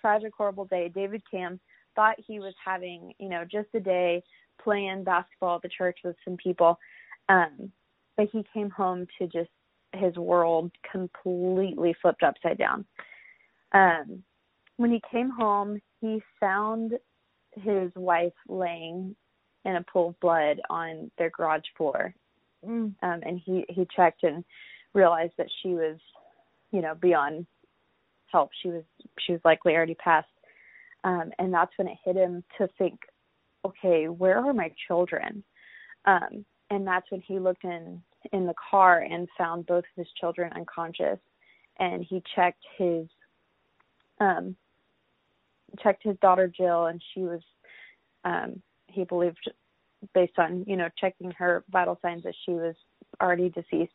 Speaker 2: tragic, horrible day, David Camm thought he was having, you know, just a day playing basketball at the church with some people. Um, but he came home to just his world completely flipped upside down. Um, when he came home, he found his wife laying in a pool of blood on their garage floor.
Speaker 1: Mm.
Speaker 2: Um and he he checked and realized that she was, you know, beyond help. She was she was likely already passed. Um and that's when it hit him to think, okay, where are my children? Um and that's when he looked in in the car and found both of his children unconscious and he checked his um checked his daughter Jill and she was um he believed based on you know checking her vital signs that she was already deceased.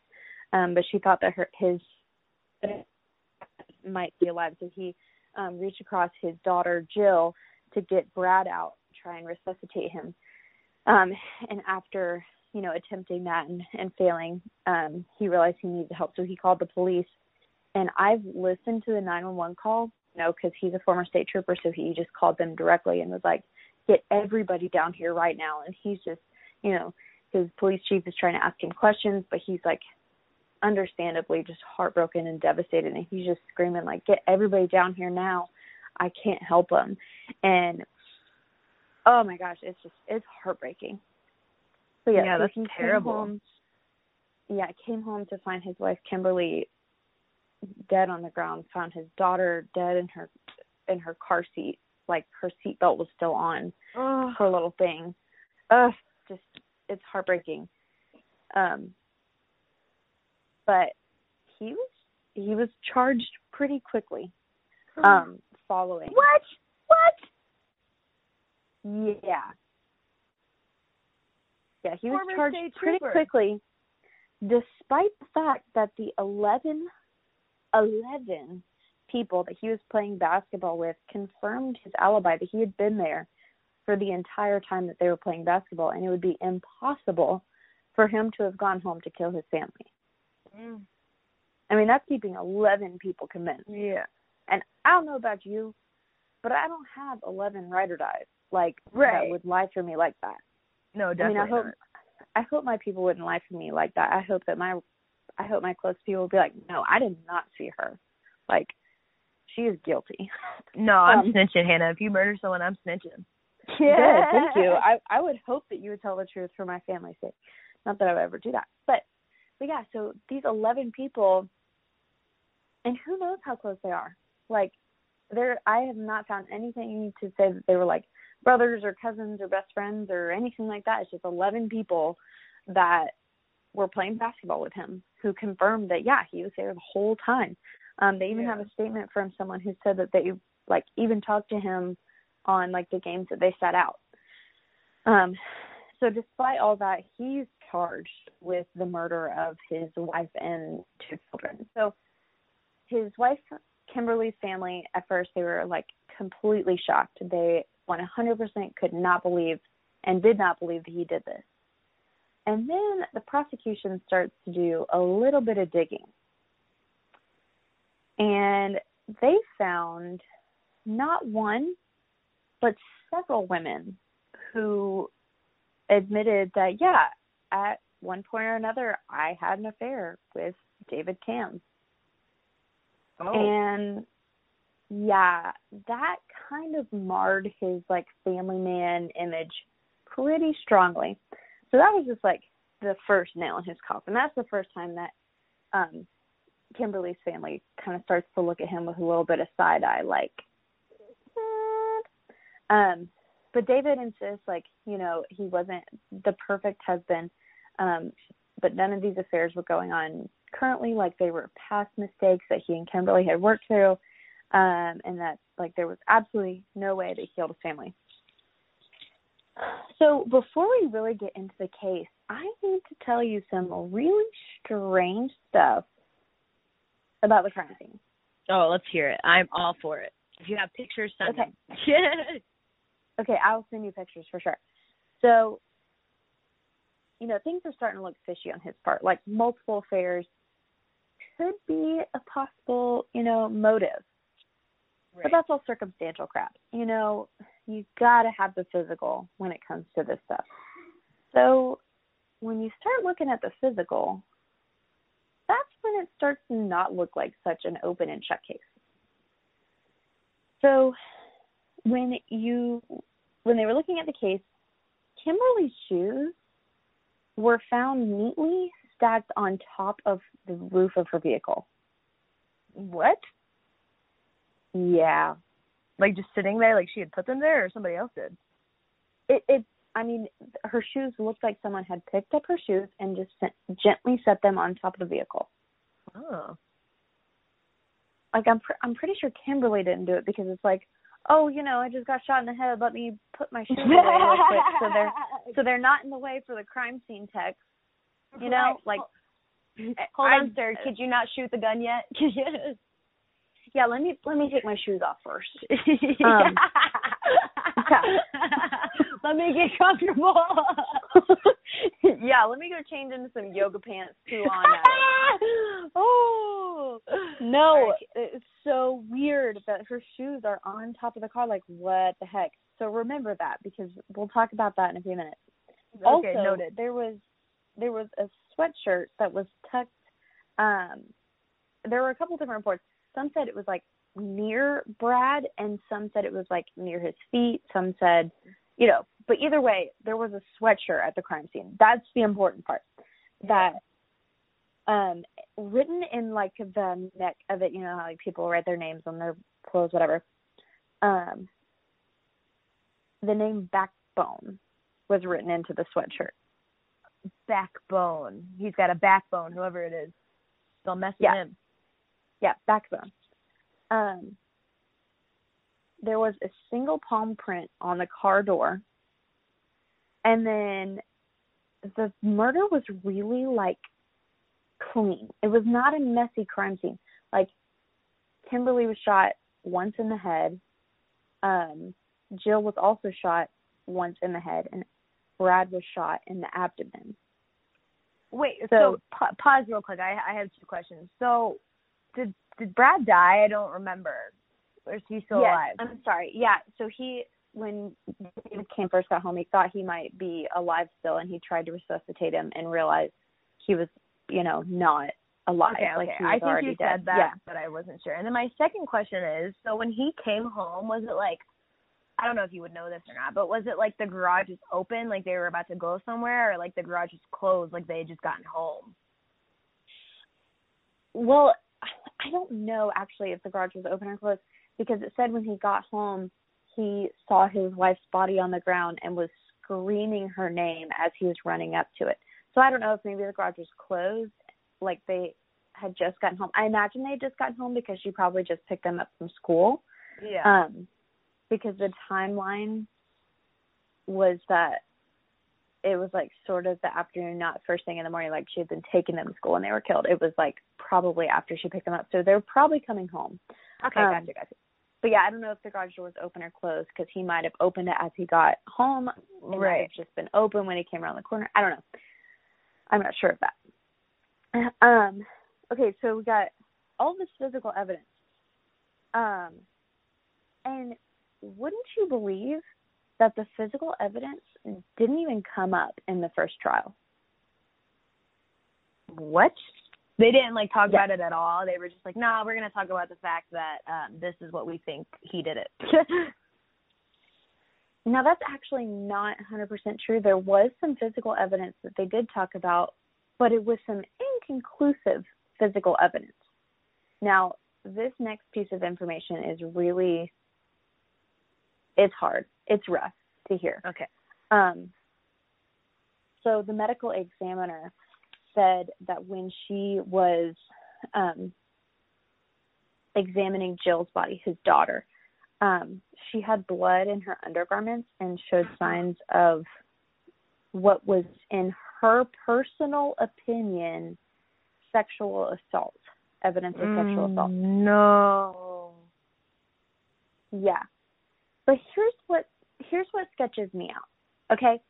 Speaker 2: Um but she thought that her his might be alive. So he um reached across his daughter Jill to get Brad out try and resuscitate him. Um and after you know attempting that and, and failing um he realized he needed help. So he called the police. And I've listened to the 911 call you know because he's a former state trooper so he just called them directly and was like get everybody down here right now. And he's just you know his police chief is trying to ask him questions but he's like understandably just heartbroken and devastated. And he's just screaming like get everybody down here now. I can't help him and oh my gosh it's just it's heartbreaking. So yeah,
Speaker 1: Yeah,
Speaker 2: so
Speaker 1: that's terrible.
Speaker 2: home yeah came home to find his wife kimberly dead on the ground found his daughter dead in her in her car seat like her seatbelt was still on
Speaker 1: Oh.
Speaker 2: poor little thing. Ugh, just it's heartbreaking. Um, but he was he was charged pretty quickly. Um, following
Speaker 1: what? What?
Speaker 2: yeah, yeah, he was
Speaker 1: Former
Speaker 2: charged pretty
Speaker 1: trooper.
Speaker 2: quickly, despite the fact that the 11, 11 people that he was playing basketball with confirmed his alibi that he had been there for the entire time that they were playing basketball, and it would be impossible for him to have gone home to kill his family.
Speaker 1: Mm.
Speaker 2: I mean, that's keeping 11 people convinced.
Speaker 1: Yeah.
Speaker 2: And I don't know about you, but I don't have 11 ride or dies like
Speaker 1: Right.
Speaker 2: that would lie for me like that.
Speaker 1: No,
Speaker 2: I
Speaker 1: definitely
Speaker 2: mean, I hope
Speaker 1: not.
Speaker 2: I hope my people wouldn't lie for me like that. I hope that my I hope my close people would be like, no, I did not see her. Like, she is guilty.
Speaker 1: No, I'm
Speaker 2: um,
Speaker 1: snitching, Hannah. If you murder someone, I'm snitching.
Speaker 2: Good, thank you. I I would hope that you would tell the truth for my family's sake. Not that I would ever do that, but but yeah. So these eleven people, and who knows how close they are? Like, there, I have not found anything to say that they were like brothers or cousins or best friends or anything like that. It's just eleven people that were playing basketball with him who confirmed that yeah, he was there the whole time. Um, they even
Speaker 1: Yeah.
Speaker 2: have a statement from someone who said that they like even talked to him on like the games that they set out. Um, so despite all that, he's charged with the murder of his wife and two children. So his wife Kimberly's family at first they were like completely shocked. They 100% could not believe and did not believe that he did this. And then the prosecution starts to do a little bit of digging. And they found not one, but several women who admitted that, yeah, at one point or another, I had an affair with David Camm.
Speaker 1: Oh.
Speaker 2: And yeah, that kind of marred his like family man image pretty strongly. So that was just like the first nail in his coffin. That's the first time that um Kimberly's family kind of starts to look at him with a little bit of side eye like um but David insists like, you know, he wasn't the perfect husband. Um but none of these affairs were going on currently like they were past mistakes that he and Kimberly had worked through um and that like there was absolutely no way that he killed his family. So before we really get into the case, I need to tell you some really strange stuff about the crime scene.
Speaker 1: oh, let's hear it. I'm all for it. If you have pictures, send
Speaker 2: Okay.
Speaker 1: them.
Speaker 2: Okay, I'll send you pictures for sure. So, you know, things are starting to look fishy on his part. Like multiple affairs could be a possible, you know, motive. But that's all circumstantial crap. You know, you gotta have the physical when it comes to this stuff. So when you start looking at the physical, that's when it starts to not look like such an open and shut case. So when you when they were looking at the case, Kimberly's shoes were found neatly stacked on top of the roof of her vehicle.
Speaker 1: What?
Speaker 2: Yeah.
Speaker 1: Like just sitting there, like she had put them there, or somebody else did?
Speaker 2: It it I mean, her shoes looked like someone had picked up her shoes and just sent, gently set them on top of the vehicle.
Speaker 1: Oh.
Speaker 2: Like I'm pr- I'm pretty sure Kimberly didn't do it because it's like, oh, you know, I just got shot in the head. Let me put my shoes away real quick so they're so they're not in the way for the crime scene text. You know, like
Speaker 1: Hold
Speaker 2: I-
Speaker 1: on, sir. Could you not shoot the gun yet?
Speaker 2: yeah, let me let me take my shoes off first. Um,
Speaker 1: Let me get comfortable.
Speaker 2: yeah, let me go change into some yoga pants too on
Speaker 1: oh
Speaker 2: No, it's so weird that her shoes are on top of the car. Like, what the heck? So remember that because we'll talk about that in a few minutes.
Speaker 1: Okay,
Speaker 2: also,
Speaker 1: noted.
Speaker 2: there was there was a sweatshirt that was tucked. Um, there were a couple different reports. Some said it was like near Brad, and some said it was like near his feet. Some said, you know, but either way, there was a sweatshirt at the crime scene. That's the important part. That um written in like the neck of it, you know how like people write their names on their clothes, whatever. Um the name backbone was written into the sweatshirt.
Speaker 1: Backbone. He's got a backbone, whoever it is. Don't mess with
Speaker 2: Yeah.
Speaker 1: him.
Speaker 2: Yeah, backbone. Um there was a single palm print on the car door. And then the murder was really like clean. It was not a messy crime scene. Like Kimberly was shot once in the head. Um Jill was also shot once in the head and Brad was shot in the abdomen.
Speaker 1: Wait, so,
Speaker 2: So-
Speaker 1: pa- pause real quick. I I have two questions. So, did did Brad die? I don't remember. Or is he still
Speaker 2: yes,
Speaker 1: alive?
Speaker 2: I'm sorry. Yeah, so he when David Kane first got home, he thought he might be alive still, and he tried to resuscitate him and realized he was, you know, not alive.
Speaker 1: Okay,
Speaker 2: like
Speaker 1: okay.
Speaker 2: he was
Speaker 1: I think
Speaker 2: already
Speaker 1: you
Speaker 2: dead.
Speaker 1: said that,
Speaker 2: Yeah.
Speaker 1: but I wasn't sure. And then my second question is, so when he came home, was it like I don't know if you would know this or not, but was it like the garage was open, like they were about to go somewhere, or like the garage was closed, like they had just gotten home?
Speaker 2: Well, I don't know actually if the garage was open or closed because it said when he got home he saw his wife's body on the ground and was screaming her name as he was running up to it. So I don't know if maybe the garage was closed, like they had just gotten home. I imagine they had just gotten home because she probably just picked them up from school.
Speaker 1: Yeah.
Speaker 2: Um, because the timeline was that it was like sort of the afternoon, not first thing in the morning. Like she had been taking them to school and they were killed. It was like probably after she picked them up, so they're probably coming home.
Speaker 1: okay,
Speaker 2: um,
Speaker 1: gotcha, gotcha.
Speaker 2: But yeah, I don't know if the garage door was open or closed because he might have opened it as he got home. It might
Speaker 1: Right.
Speaker 2: have just been open when he came around the corner. I don't know. I'm not sure of that. Um. Okay, so we got all this physical evidence. Um, and wouldn't you believe that the physical evidence didn't even come up in the first trial?
Speaker 1: What? They didn't like talk
Speaker 2: Yeah.
Speaker 1: about it at all. They were just like, "Nah, we're gonna talk about the fact that um this is what we think he did it."
Speaker 2: Now that's actually not 100% true. There was some physical evidence that they did talk about, but it was some inconclusive physical evidence. Now, this next piece of information is really it's hard. It's rough to hear.
Speaker 1: okay.
Speaker 2: Um, so the medical examiner said that when she was um, examining Jill's body, his daughter, um, she had blood in her undergarments and showed signs of what was, in her personal opinion, sexual assault, evidence of sexual assault.
Speaker 1: Mm, No.
Speaker 2: Yeah. But here's what here's what sketches me out. Okay?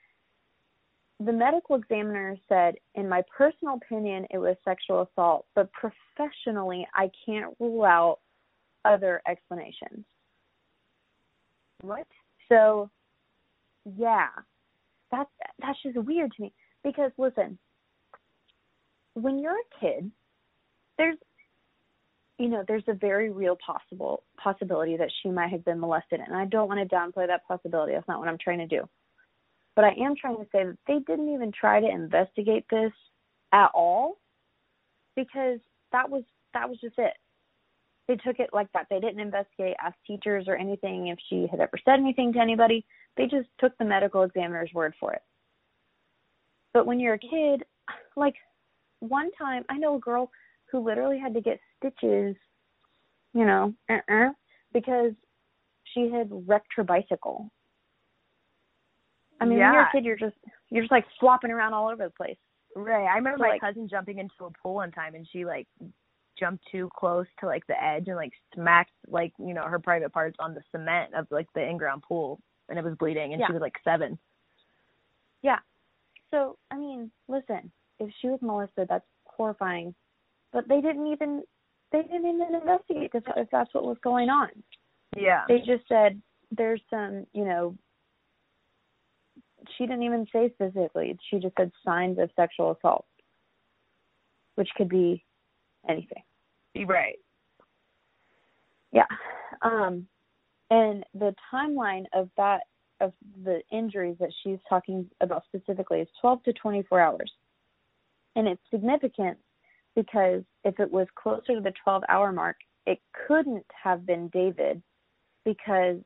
Speaker 2: The medical examiner said, in my personal opinion, it was sexual assault, but professionally, I can't rule out other explanations.
Speaker 1: What?
Speaker 2: So, yeah, that's that's just weird to me because listen, when you're a kid, there's you know, there's a very real possible possibility that she might have been molested, and I don't want to downplay that possibility. That's not what I'm trying to do. But I am trying to say that they didn't even try to investigate this at all because that was that was just it. They took it like that. They didn't investigate, ask teachers or anything if she had ever said anything to anybody. They just took the medical examiner's word for it. But when you're a kid, like one time I know a girl who literally had to get stitches, you know, uh-uh, because she had wrecked her bicycle. I mean,
Speaker 1: yeah.
Speaker 2: when you're a kid, you're just you're just like flopping around all over the place.
Speaker 1: Right. I remember
Speaker 2: So,
Speaker 1: my
Speaker 2: like-
Speaker 1: cousin jumping into a pool one time and she like jumped too close to like the edge and like smacked like, you know, her private parts on the cement of like the in ground pool and it was bleeding and
Speaker 2: Yeah.
Speaker 1: she was like seven. Yeah.
Speaker 2: So, I mean, listen, if she was molested, that's horrifying. But they didn't even they didn't even investigate if, if that's what was going on.
Speaker 1: Yeah.
Speaker 2: They just said there's some, you know, she didn't even say specifically. She just said signs of sexual assault, which could be anything.
Speaker 1: Right.
Speaker 2: Yeah. Um and the timeline of that of the injuries that she's talking about specifically is 12 to 24 hours. And it's significant because if it was closer to the 12 hour mark, it couldn't have been David because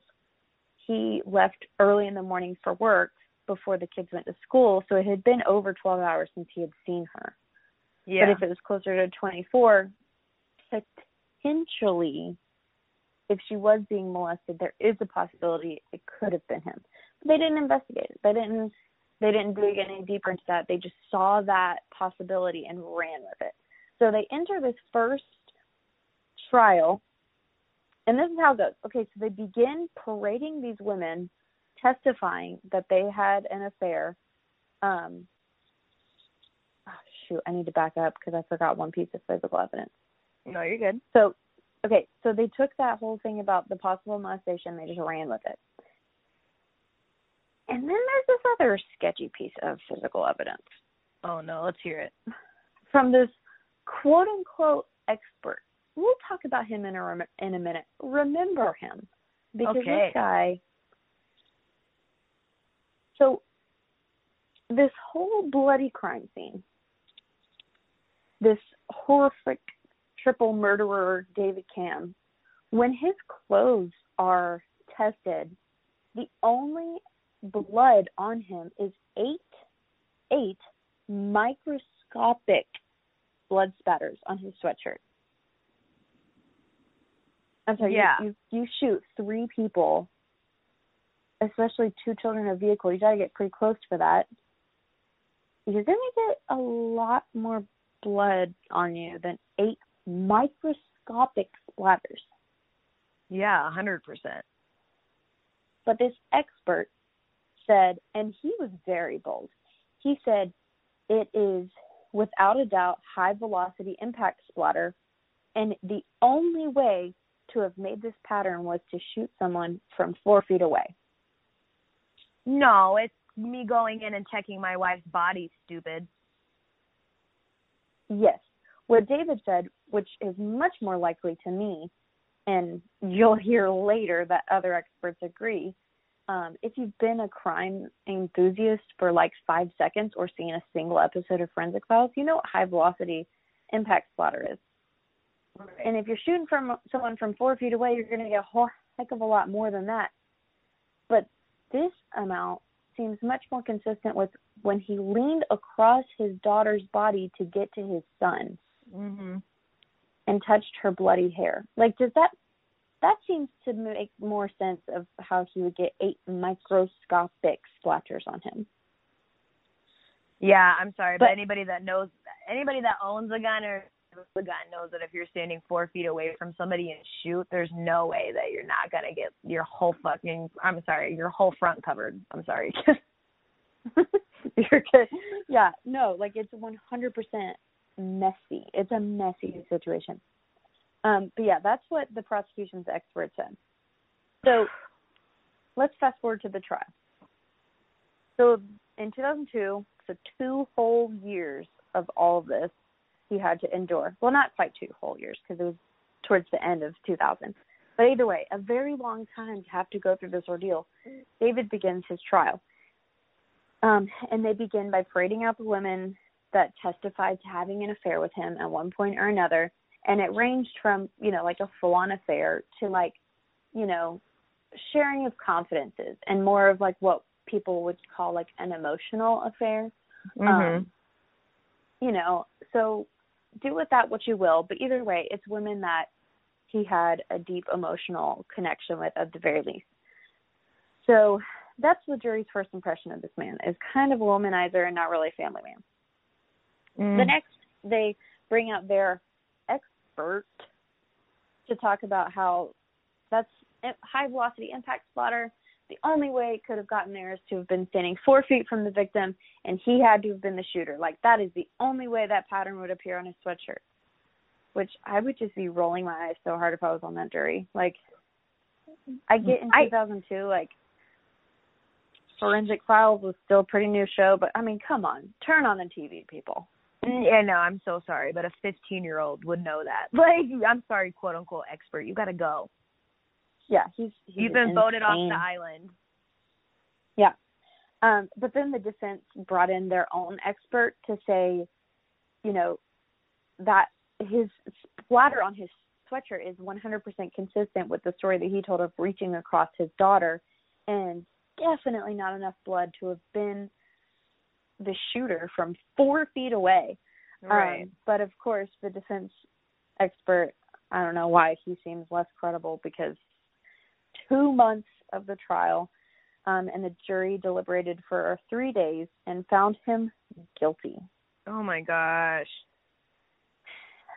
Speaker 2: he left early in the morning for work before the kids went to school. So it had been over 12 hours since he had seen her.
Speaker 1: Yeah.
Speaker 2: But if it was closer to 24, potentially, if she was being molested, there is a possibility it could have been him. But they didn't investigate it. They didn't. They didn't dig any deeper into that. They just saw that possibility and ran with it. So they enter this first trial, and this is how it goes. Okay, so they begin parading these women, testifying that they had an affair. Um, oh, shoot, I need to back up because I forgot one piece of physical evidence.
Speaker 1: no, you're good.
Speaker 2: So, okay, so they took that whole thing about the possible molestation, they just ran with it. And then there's this other sketchy piece of physical evidence
Speaker 1: Oh no, let's hear it.
Speaker 2: from this quote unquote expert. We'll talk about him in a rem- in a minute. Remember him because
Speaker 1: Okay.
Speaker 2: this guy. So, this whole bloody crime scene, this horrific triple murderer David Camm, when his clothes are tested, the only blood on him is eight eight microscopic blood spatters on his sweatshirt. I'm sorry,
Speaker 1: Yeah.
Speaker 2: you, you you shoot three people, especially two children in a vehicle, you gotta get pretty close for that. You're gonna get a lot more blood on you than eight microscopic splatters.
Speaker 1: Yeah, a hundred percent.
Speaker 2: But this expert said, and he was very bold, he said it is without a doubt high velocity impact splatter, and the only way to have made this pattern was to shoot someone from four feet away.
Speaker 1: No, it's me going in and checking my wife's body, stupid.
Speaker 2: Yes. What David said, which is much more likely to me, and you'll hear later that other experts agree, um, if you've been a crime enthusiast for like five seconds or seen a single episode of Forensic Files, you know what high velocity impact splatter is. And if you're shooting from someone from four feet away, you're going to get a whole heck of a lot more than that. But this amount seems much more consistent with when he leaned across his daughter's body to get to his son
Speaker 1: Mhm.
Speaker 2: and touched her bloody hair. Like, does that that seems to make more sense of how he would get eight microscopic splatters on him?
Speaker 1: Yeah, I'm sorry, but,
Speaker 2: But-
Speaker 1: anybody that knows, anybody that owns a gun or a gun knows that if you're standing four feet away from somebody and shoot, there's no way that you're not gonna get your whole fucking. I'm sorry, your whole front covered. I'm sorry.
Speaker 2: You're good. Yeah, no, like it's 100% messy. It's a messy situation. Um, but yeah, that's what the prosecution's expert said. So let's fast forward to the trial. So in 2002, so two whole years of all of this he had to endure. Well, not quite two whole years because it was towards the end of 2000. But either way, a very long time to have to go through this ordeal. David begins his trial. Um, and they begin by parading out the women that testified to having an affair with him at one point or another. And it ranged from, you know, like a full on affair to like, you know, sharing of confidences and more of like what people would call like an emotional affair.
Speaker 1: Mm-hmm.
Speaker 2: Um, you know, so do with that what you will, but either way, it's women that he had a deep emotional connection with at the very least. So that's the jury's first impression of this man is kind of a womanizer and not really a family man.
Speaker 1: Mm.
Speaker 2: The next, they bring out their expert to talk about how that's a high velocity impact splatter. The only way it could have gotten there is to have been standing four feet from the victim, and he had to have been the shooter. Like that is the only way that pattern would appear on his sweatshirt. Which I would just be rolling my eyes so hard if I was on that jury. Like, I get in
Speaker 1: I-
Speaker 2: 2002, like Forensic Files was still a pretty new show, but I mean, come on, turn on the TV, people.
Speaker 1: Yeah, no, I'm so sorry, but a 15 year old would know that. Like, I'm sorry, quote unquote expert. You got to go.
Speaker 2: Yeah, he's, he's
Speaker 1: You've been voted off the island.
Speaker 2: Yeah. Um, but then the defense brought in their own expert to say, you know, that his splatter on his sweatshirt is 100% consistent with the story that he told of reaching across his daughter, and definitely not enough blood to have been the shooter from four feet away.
Speaker 1: Right.
Speaker 2: Um, but of course, the defense expert, I don't know why he seems less credible because two months of the trial, um, and the jury deliberated for three days and found him guilty
Speaker 1: oh my gosh.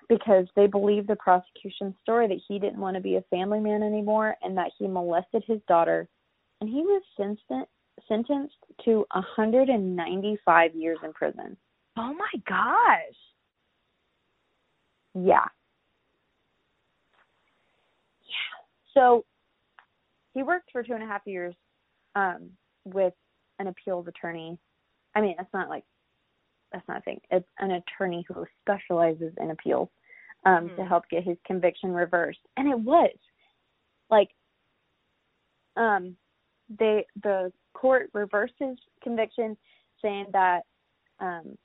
Speaker 2: because they believed the prosecution's story that he didn't want to be a family man anymore and that he molested his daughter. And he was sentenced sentenced to 195 years in prison.
Speaker 1: Oh my gosh.
Speaker 2: Yeah. Yeah. So he worked for two and a half years um, with an appeals attorney. I mean, that's not like that's not a thing. It's an attorney who specializes in appeals um, to
Speaker 1: Mhm.
Speaker 2: help get his conviction reversed, and it was like um, they the court reversed his conviction, saying that um,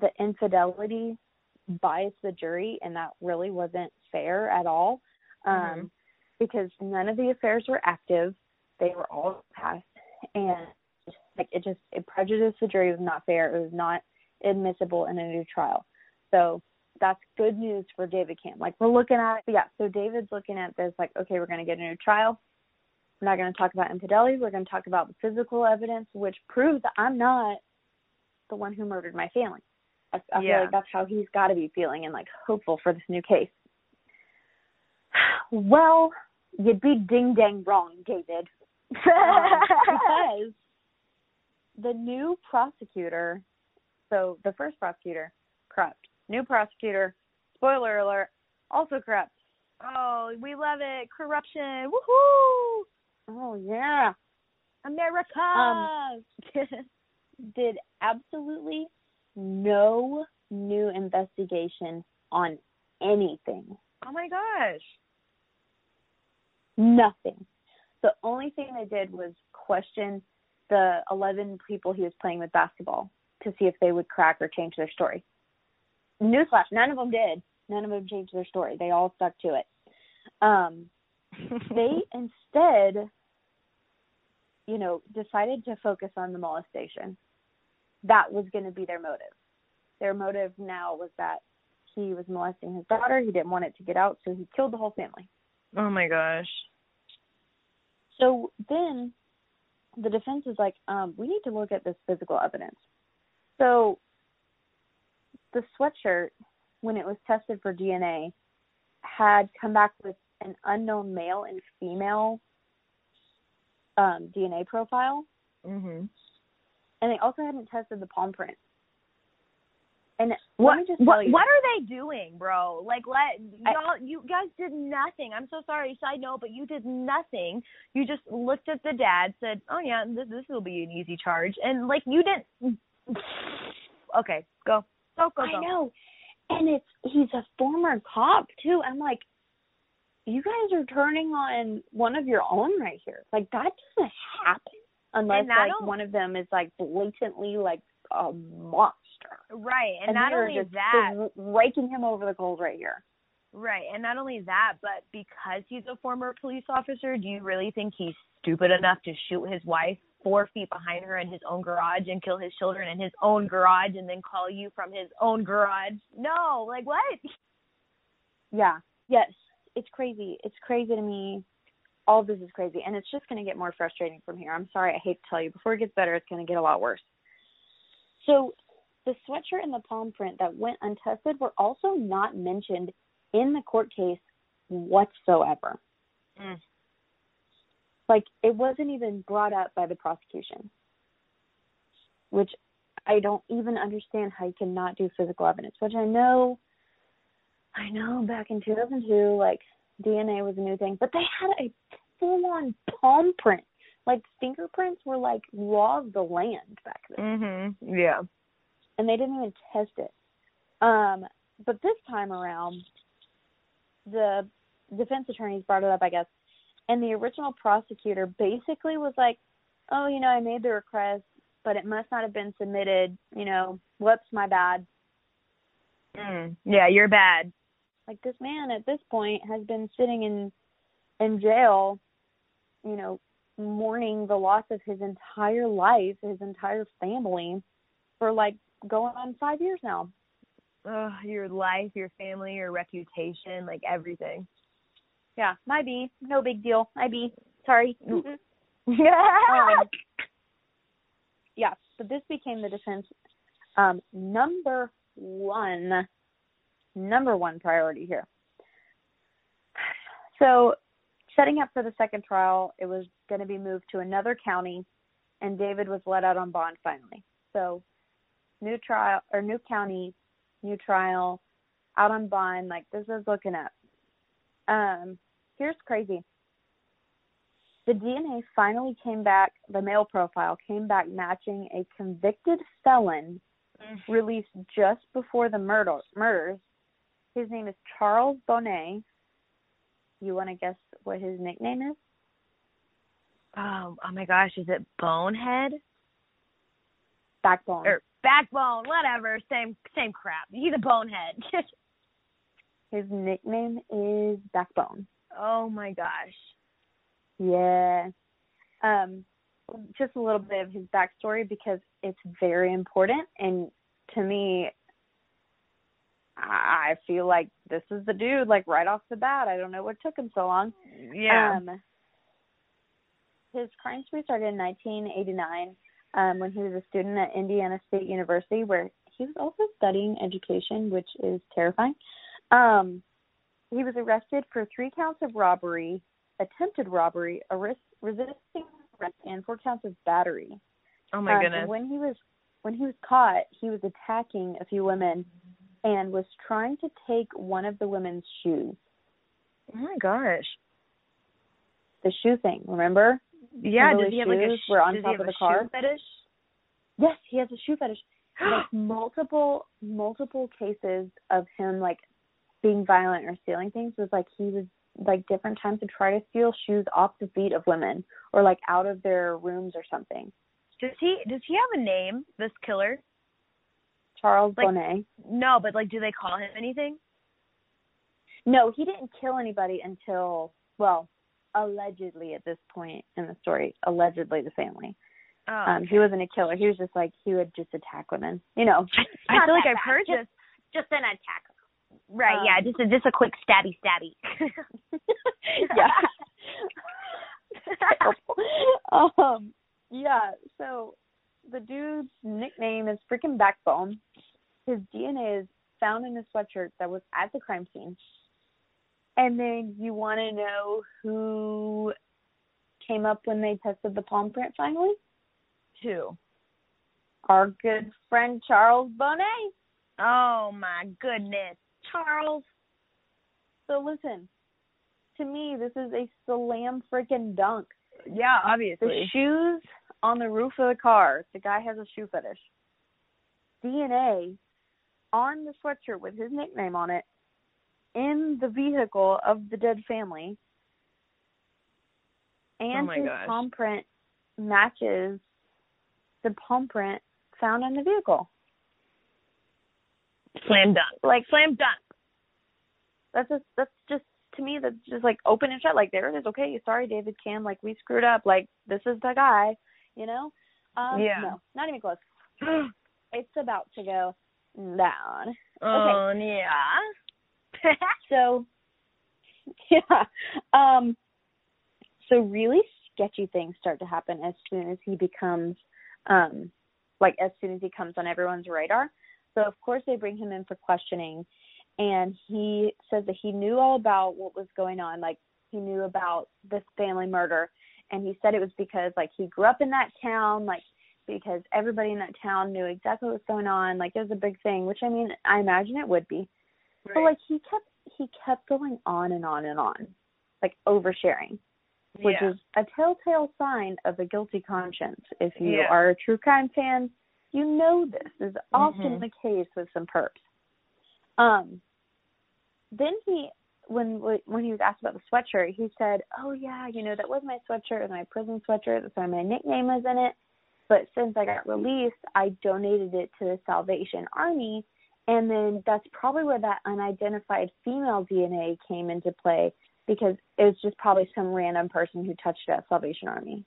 Speaker 2: the infidelity biased the jury, and that really wasn't fair at all. Um,
Speaker 1: Mhm.
Speaker 2: Because none of the affairs were active; they were all past, and like it just it prejudiced the jury. It was not fair. It was not admissible in a new trial. So that's good news for David Camm. Like we're looking at yeah. So David's looking at this like okay, we're going to get a new trial. We're not going to talk about infidelity. We're going to talk about the physical evidence, which proves that I'm not the one who murdered my family. I, I
Speaker 1: Yeah.
Speaker 2: feel like that's how he's got to be feeling and like hopeful for this new case. Well, you'd be ding dang wrong, David. Because the new prosecutor, so the first prosecutor, corrupt. New prosecutor, spoiler alert, also corrupt.
Speaker 1: Oh, we love it. Corruption. Woohoo!
Speaker 2: Oh yeah.
Speaker 1: America.
Speaker 2: Um, did absolutely no new investigation on anything.
Speaker 1: oh my gosh.
Speaker 2: Nothing. The only thing they did was question the 11 people he was playing with basketball to see if they would crack or change their story. Newsflash, none of them did. None of them changed their story. They all stuck to it. Um, they instead, you know, decided to focus on the molestation. That was going to be their motive. Their motive now was that he was molesting his daughter. He didn't want it to get out, so he killed the whole family.
Speaker 1: oh my gosh.
Speaker 2: So then the defense is like, um, we need to look at this physical evidence. So the sweatshirt, when it was tested for DNA, had come back with an unknown male and female um, DNA profile,
Speaker 1: Mhm.
Speaker 2: and they also hadn't tested the palm print. And
Speaker 1: What
Speaker 2: let me just tell
Speaker 1: what
Speaker 2: you,
Speaker 1: what are they doing, bro? Like let y'all you guys did nothing. I'm so sorry, side note, but you did nothing. You just looked at the dad, said, "Oh yeah, this this will be an easy charge," and like you didn't. Okay, go go go
Speaker 2: I
Speaker 1: go.
Speaker 2: know, and it's he's a former cop too. I'm like, you guys are turning on one of your own right here. Like that doesn't happen unless like
Speaker 1: on-
Speaker 2: one of them is like blatantly like a monster.
Speaker 1: Right, and,
Speaker 2: And
Speaker 1: not only
Speaker 2: just
Speaker 1: that,
Speaker 2: raking him over the coals right here.
Speaker 1: right, and not only that, but because he's a former police officer, do you really think he's stupid enough to shoot his wife four feet behind her in his own garage and kill his children in his own garage and then call you from his own garage? No, like what?
Speaker 2: Yeah. Yes. It's crazy. It's crazy to me. All this is crazy. And it's just going to get more frustrating from here. I'm sorry. I hate to tell you. Before it gets better, it's going to get a lot worse. So, the sweatshirt and the palm print that went untested were also not mentioned in the court case whatsoever.
Speaker 1: Mm.
Speaker 2: Like, it wasn't even brought up by the prosecution, which I don't even understand how you cannot do physical evidence, which I know I know back in 2002, like DNA was a new thing, but they had a full on palm print. Like fingerprints were like law of the land back then,
Speaker 1: Mm-hmm. Yeah.
Speaker 2: and they didn't even test it. Um, but this time around, the defense attorneys brought it up, I guess, and the original prosecutor basically was like, "Oh, you know, I made the request, but it must not have been submitted. You know, whoops, my bad."
Speaker 1: Mm. Yeah, you're bad.
Speaker 2: Like this man at this point has been sitting in in jail you know mourning the loss of his entire life his entire family for like going on five years now.
Speaker 1: Ugh, your life, your family, your reputation, like everything.
Speaker 2: yeah my b. No big deal. My b. Sorry.
Speaker 1: Mm.
Speaker 2: um, yeah but this became the defense um number one number one priority here. So setting up for the second trial it was going to be moved to another county and david was let out on bond finally. So new trial or new county new trial out on bond like this is looking up. Um here's crazy. The DNA finally came back, the male profile came back matching a convicted felon released just before the murder, murders. His name is Charles Boney. You want to guess what his nickname is?
Speaker 1: Oh, oh my gosh, is it Bonehead
Speaker 2: Backbone.
Speaker 1: or Backbone? Whatever, same same crap. He's a bonehead.
Speaker 2: His nickname is Backbone.
Speaker 1: oh my gosh.
Speaker 2: Yeah. Um, just a little bit of his backstory because it's very important, and to me, I feel like this is the dude. Like right off the bat, I don't know what took him so long.
Speaker 1: Yeah.
Speaker 2: Um, his crime spree started in 1989 um, when he was a student at Indiana State University, where he was also studying education, which is terrifying. Um, he was arrested for three counts of robbery, attempted robbery, arrest, resisting arrest, and four counts of battery.
Speaker 1: oh my
Speaker 2: Um,
Speaker 1: goodness.
Speaker 2: when he was when he was caught, he was attacking a few women and was trying to take one of the women's shoes.
Speaker 1: oh my gosh.
Speaker 2: The shoe thing, remember?
Speaker 1: Yeah. Does he have like a sh-
Speaker 2: were on
Speaker 1: does
Speaker 2: top
Speaker 1: he have
Speaker 2: of
Speaker 1: a
Speaker 2: the car?
Speaker 1: shoe fetish?
Speaker 2: Yes, he has a shoe fetish. like multiple multiple cases of him like being violent or stealing things was like he was like different times to try to steal shoes off the feet of women or like out of their rooms or something.
Speaker 1: Does he does he have a name? This killer?
Speaker 2: Charles
Speaker 1: Like-
Speaker 2: Boney.
Speaker 1: No, but like, do they call him anything?
Speaker 2: No, he didn't kill anybody until well, allegedly at this point in the story, allegedly the family.
Speaker 1: Oh,
Speaker 2: Um, he wasn't a killer. He was just like he would just attack women. You know.
Speaker 1: I feel like I've
Speaker 2: bad,
Speaker 1: heard
Speaker 2: just,
Speaker 1: this.
Speaker 2: Just an attack.
Speaker 1: Right.
Speaker 2: um,
Speaker 1: yeah. Just a just a quick stabby stabby.
Speaker 2: yeah. um, yeah. So the dude's nickname is freaking Backbone. His DNA is found in a sweatshirt that was at the crime scene. And then you want to know who came up when they tested the palm print finally?
Speaker 1: Two.
Speaker 2: Our good friend Charles Boney.
Speaker 1: Oh my goodness, Charles.
Speaker 2: So listen, to me, this is a slam freaking dunk.
Speaker 1: Yeah, obviously.
Speaker 2: The shoes on the roof of the car. The guy has a shoe fetish. DNA on the sweatshirt with his nickname on it in the vehicle of the dead family. And
Speaker 1: Oh
Speaker 2: his
Speaker 1: gosh.
Speaker 2: palm print matches the palm print found in the vehicle.
Speaker 1: Slam dunk.
Speaker 2: Like
Speaker 1: Slam dunk.
Speaker 2: that's just that's just to me that's just like open and shut. Like there it is. Okay, sorry, David Camm. Like we screwed up. Like this is the guy. You know. Um,
Speaker 1: Yeah.
Speaker 2: No, not even close. It's about to go down.
Speaker 1: Oh yeah.
Speaker 2: So yeah. Um so really sketchy things start to happen as soon as he becomes um like as soon as he comes on everyone's radar. So of course they bring him in for questioning and he says that he knew all about what was going on, like he knew about this family murder and he said it was because like he grew up in that town, like because everybody in that town knew exactly what was going on, like it was a big thing, which I mean I imagine it would be. But like he kept he kept going on and on and on, like oversharing, which
Speaker 1: yeah.
Speaker 2: is a telltale sign of a guilty conscience. If you
Speaker 1: Yeah.
Speaker 2: are a true crime fan, you know this is often
Speaker 1: Mhm.
Speaker 2: the case with some perps. Um, then he when when he was asked about the sweatshirt, he said, "Oh yeah, you know that was my sweatshirt, it was my prison sweatshirt. That's why my nickname was in it. But since I got released, I donated it to the Salvation Army, and then that's probably where that unidentified female DNA came into play because it was just probably some random person who touched it at Salvation Army.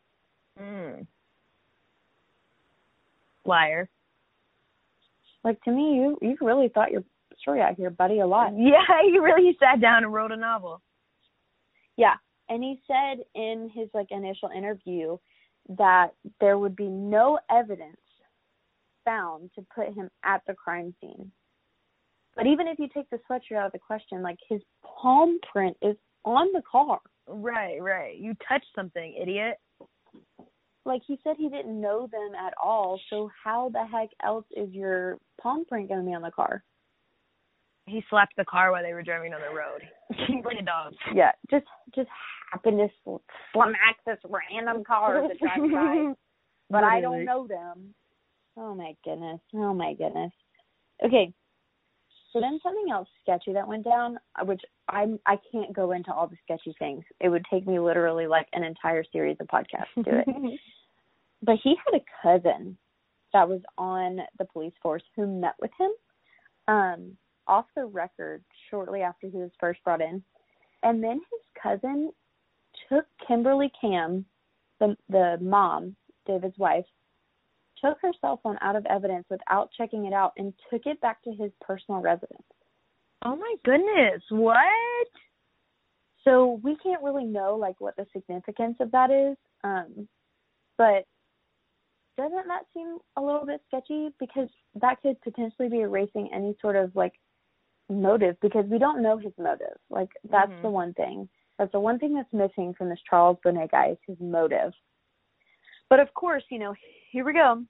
Speaker 1: Mm. Liar.
Speaker 2: Like to me, you you really thought your story out here, buddy, a lot.
Speaker 1: Yeah, he really sat down and wrote a novel.
Speaker 2: Yeah, and he said in his like initial interview that there would be no evidence found to put him at the crime scene. But even if you take the sweatshirt out of the question, like his palm print is on the car.
Speaker 1: Right, right. You touched something, idiot.
Speaker 2: Like he said he didn't know them at all, so how the heck else is your palm print gonna be on the car?
Speaker 1: He slapped the car while they were driving on the road. like a dog.
Speaker 2: Yeah, just just happened to sl- smack this random car that drives by. but I don't know them. Oh my goodness. Oh my goodness. Okay. So then something else sketchy that went down, uh, which I'm I can't go into all the sketchy things. It would take me literally like an entire series of podcasts to do it. but he had a cousin that was on the police force who met with him um off the record shortly after he was first brought in. And then his cousin took Kimberly Camm, the the mom, David's wife, took her cell phone out of evidence without checking it out and took it back to his personal residence.
Speaker 1: oh my goodness. What?
Speaker 2: So we can't really know like what the significance of that is. Um but doesn't that seem a little bit sketchy because that could potentially be erasing any sort of like motive because we don't know his motive. Like that's
Speaker 1: Mhm.
Speaker 2: the one thing. That's the one thing that's missing from this Charles Boney guy is his motive. But of course, you know, here we go.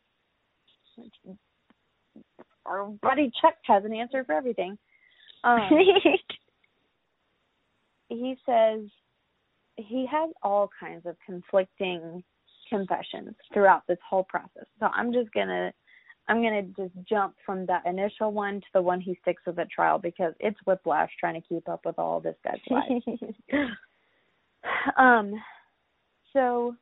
Speaker 2: Our buddy Chuck has an answer for everything. Um, he says he has all kinds of conflicting confessions throughout this whole process. So I'm just gonna I'm gonna just jump from that initial one to the one he sticks with at trial because it's whiplash trying to keep up with all this guy's lies. um so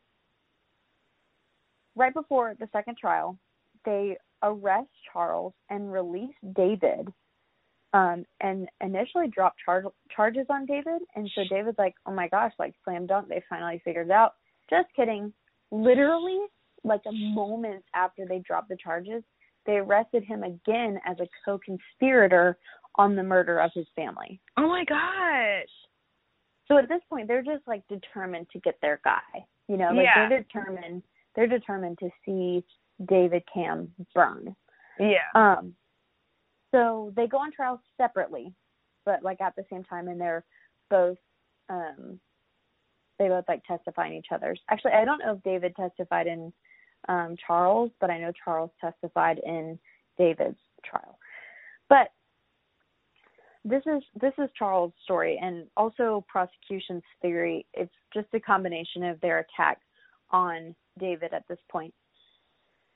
Speaker 2: right before the second trial, they arrest Charles and release David um and initially drop char- charges on David and so David's like, "Oh my gosh, like slam dunk, they finally figured it out." Just kidding. Literally like a moment after they dropped the charges, they arrested him again as a co-conspirator on the murder of his family.
Speaker 1: oh my gosh.
Speaker 2: So at this point, they're just like determined to get their guy. You know, like
Speaker 1: Yeah.
Speaker 2: they're determined. They're determined to see David Camm burn.
Speaker 1: Yeah.
Speaker 2: Um, so they go on trial separately, but like at the same time, and they're both um, they both like testify in each other's. Actually, I don't know if David testified in um, Charles, but I know Charles testified in David's trial. But this is this is Charles' story, and also prosecution's theory. It's just a combination of their attack on David at this point.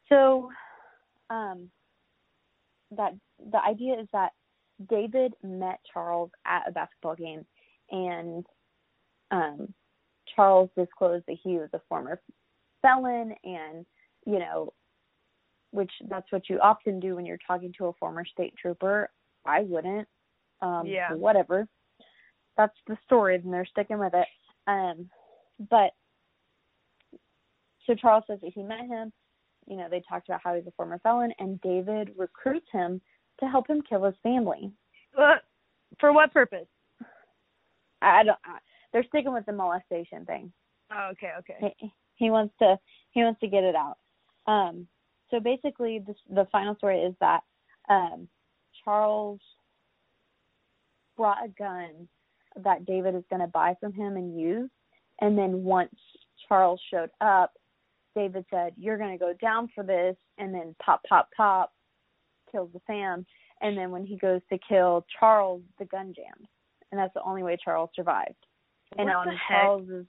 Speaker 2: So, um, that the idea is that David met Charles at a basketball game, and um, Charles disclosed that he was a former felon, and you know, which that's what you often do when you're talking to a former state trooper. I wouldn't. Um,
Speaker 1: Yeah.
Speaker 2: Whatever. That's the story, and they're sticking with it. Um, but so Charles says that he met him. You know, they talked about how he's a former felon, and David recruits him to help him kill his family.
Speaker 1: Uh, for what purpose?
Speaker 2: I don't. I, they're sticking with the molestation thing.
Speaker 1: Oh, okay, okay.
Speaker 2: He, he wants to. He wants to get it out. Um. So basically, this, the final story is that um, Charles brought a gun that David is going to buy from him and use, and then once Charles showed up, David said, "You're going to go down for this," and then pop, pop, pop, kills the fam. And then when he goes to kill Charles, the gun jams, and that's the only way Charles survived. And
Speaker 1: What
Speaker 2: on? Charles's,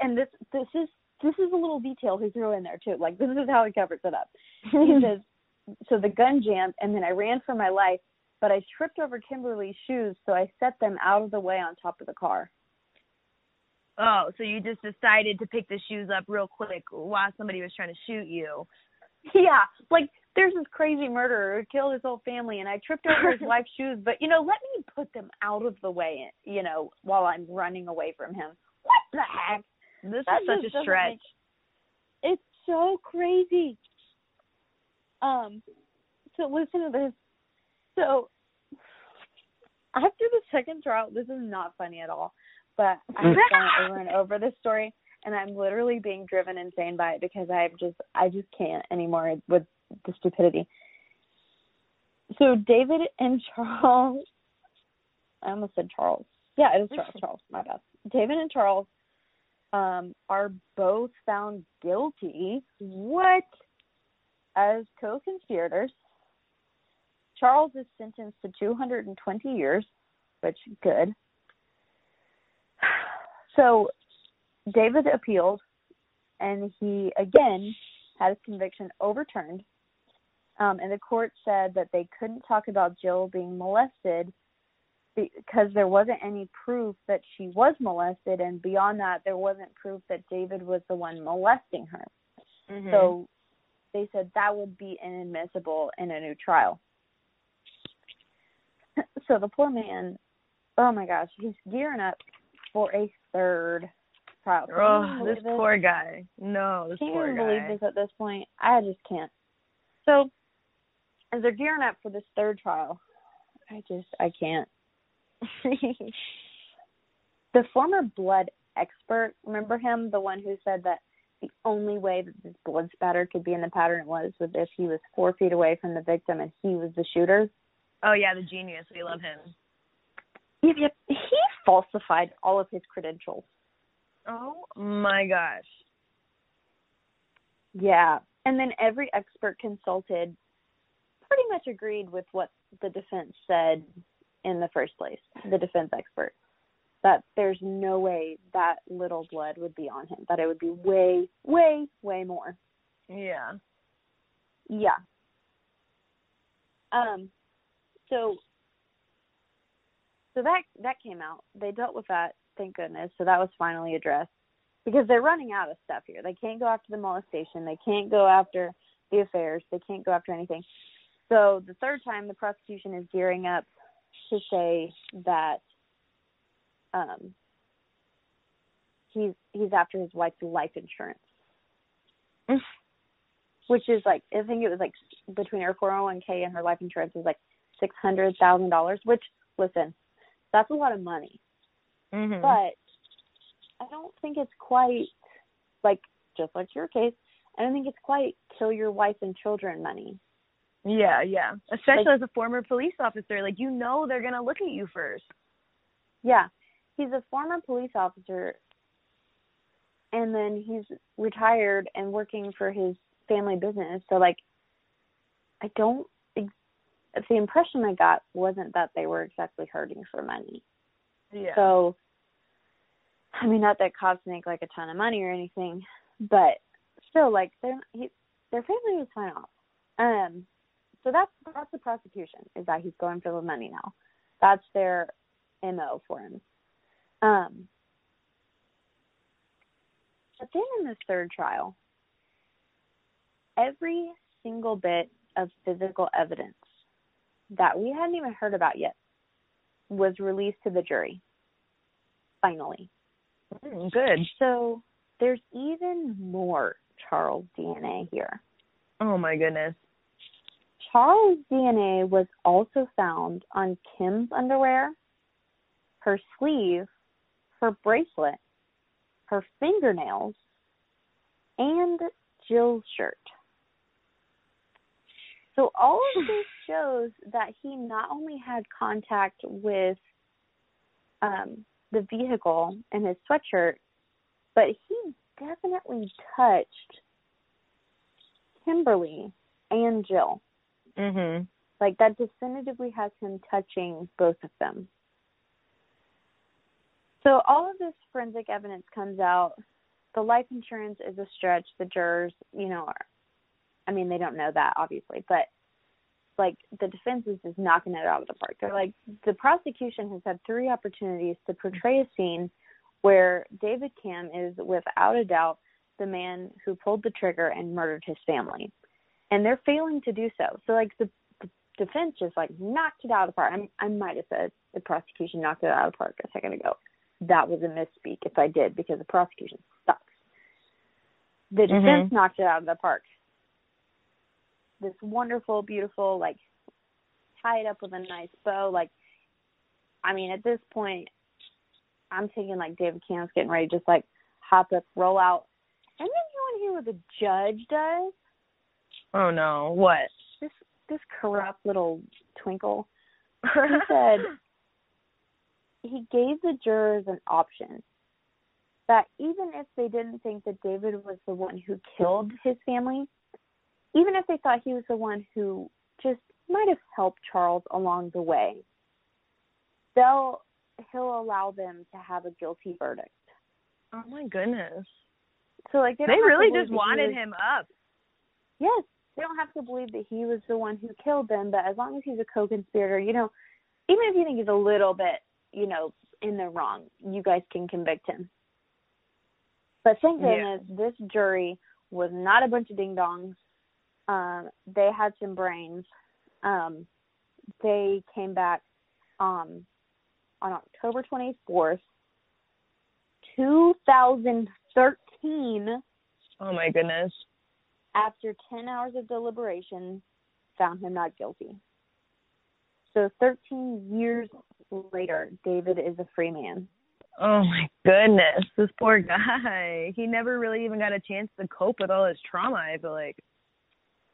Speaker 2: and this this is this is a little detail he threw in there too. Like this is how he covers it up. He says, "So the gun jammed, and then I ran for my life, but I tripped over Kimberly's shoes, so I set them out of the way on top of the car."
Speaker 1: Oh, so you just decided to pick the shoes up real quick while somebody was trying to shoot you.
Speaker 2: Yeah, like there's this crazy murderer who killed his whole family, and I tripped over his wife's shoes. But you know, let me put them out of the way. You know, while I'm running away from him. What the heck?
Speaker 1: This
Speaker 2: That
Speaker 1: is such a stretch.
Speaker 2: make- It's so crazy. Um, so listen to this. So after the second trial, this is not funny at all, but I've gone over and over this story, and I'm literally being driven insane by it because I'm just I just can't anymore with the stupidity. So David and Charles, I almost said Charles. Yeah, it is Charles. Charles, my bad. David and Charles um, are both found guilty. What? As co-conspirators. Charles is sentenced to 220 years, which good. So David appealed, and he again had his conviction overturned. Um, and the court said that they couldn't talk about Jill being molested because there wasn't any proof that she was molested, and beyond that, there wasn't proof that David was the one molesting her.
Speaker 1: Mhm.
Speaker 2: So they said that would be inadmissible in a new trial. so the poor man, oh my gosh, he's gearing up for a third trial. Can
Speaker 1: oh, this
Speaker 2: this?
Speaker 1: poor guy. No, this
Speaker 2: Can you
Speaker 1: poor
Speaker 2: even
Speaker 1: guy.
Speaker 2: believe this at this point? I just can't. So as they're gearing up for this third trial, I just I can't. the former blood expert, remember him, the one who said that the only way that this blood spatter could be in the pattern was was if he was four feet away from the victim and he was the shooter.
Speaker 1: Oh yeah, the genius. We love him.
Speaker 2: Yep, yep. He falsified all of his credentials.
Speaker 1: Oh my gosh.
Speaker 2: Yeah. And then every expert consulted pretty much agreed with what the defense said in the first place, the defense expert. That there's no way that little blood would be on him, that it would be way, way, way more.
Speaker 1: Yeah.
Speaker 2: Yeah. Um so so that that came out. They dealt with that, thank goodness. So that was finally addressed. Because they're running out of stuff here. They can't go after the molestation, they can't go after the affairs, they can't go after anything. So the third time the prosecution is gearing up to say that um he's he's after his wife's life insurance.
Speaker 1: Mm.
Speaker 2: Which is like I think it was like between her 401k and her life insurance was like six hundred thousand dollars. Which listen, that's a lot of money,
Speaker 1: Mhm.
Speaker 2: but I don't think it's quite like just like your case. I don't think it's quite kill your wife and children money.
Speaker 1: Yeah, yeah. Especially
Speaker 2: Like-
Speaker 1: as a former police officer, like you know they're gonna look at you first.
Speaker 2: Yeah, he's a former police officer, and then he's retired and working for his family business. So like, I don't. ex- The impression I got wasn't that they were exactly hurting for money.
Speaker 1: Yeah.
Speaker 2: So, I mean, not that cops make like a ton of money or anything, but still, like, they're he, their family was fine off. Um, so that's that's the prosecution is that he's going for the money now. That's their mo for him. Um, but then in this third trial, every single bit of physical evidence that we hadn't even heard about yet was released to the jury. Finally.
Speaker 1: Mm, good.
Speaker 2: So there's even more Charles DNA here.
Speaker 1: Oh my goodness.
Speaker 2: Charles' DNA was also found on Kim's underwear, her sleeve, her bracelet, her fingernails, and Jill's shirt. So all of this shows that he not only had contact with um, the vehicle and his sweatshirt, but he definitely touched Kimberly and Jill.
Speaker 1: Mhm.
Speaker 2: Like that definitively has him touching both of them. So all of this forensic evidence comes out. The life insurance is a stretch. The jurors, you know, are, I mean, they don't know that obviously, but like the defense is just knocking it out of the park. They're like the prosecution has had three opportunities to portray a scene where David Kim is without a doubt the man who pulled the trigger and murdered his family. And they're failing to do so. So like the, the defense just like knocked it out of the park. I, I might have said the prosecution knocked it out of the park a second ago. That was a misspeak if I did because the prosecution sucks. The defense
Speaker 1: Mhm.
Speaker 2: knocked it out of the park. This wonderful, beautiful, like tied up with a nice bow. Like, I mean, at this point, I'm thinking like David Camm's getting ready, to just like hop up, roll out, and then you want to hear what the judge does.
Speaker 1: Oh no. What?
Speaker 2: This this corrupt little twinkle. He said he gave the jurors an option that even if they didn't think that David was the one who killed his family, even if they thought he was the one who just might have helped Charles along the way, they'll he'll allow them to have a guilty verdict.
Speaker 1: Oh my goodness.
Speaker 2: So like they,
Speaker 1: They
Speaker 2: don't have to
Speaker 1: really just wanted
Speaker 2: was-
Speaker 1: him up.
Speaker 2: Yes, they don't have to believe that he was the one who killed them, but as long as he's a co-conspirator, you know, even if you think he's a little bit, you know, in the wrong, you guys can convict him. But thank
Speaker 1: Yeah.
Speaker 2: goodness this jury was not a bunch of ding dongs. Um, they had some brains. Um, they came back um, on October 24th, 2013
Speaker 1: Oh my goodness.
Speaker 2: After 10 hours of deliberation, found him not guilty. So 13 years later, David is a free man.
Speaker 1: Oh my goodness. This poor guy. He never really even got a chance to cope with all his trauma, I feel like.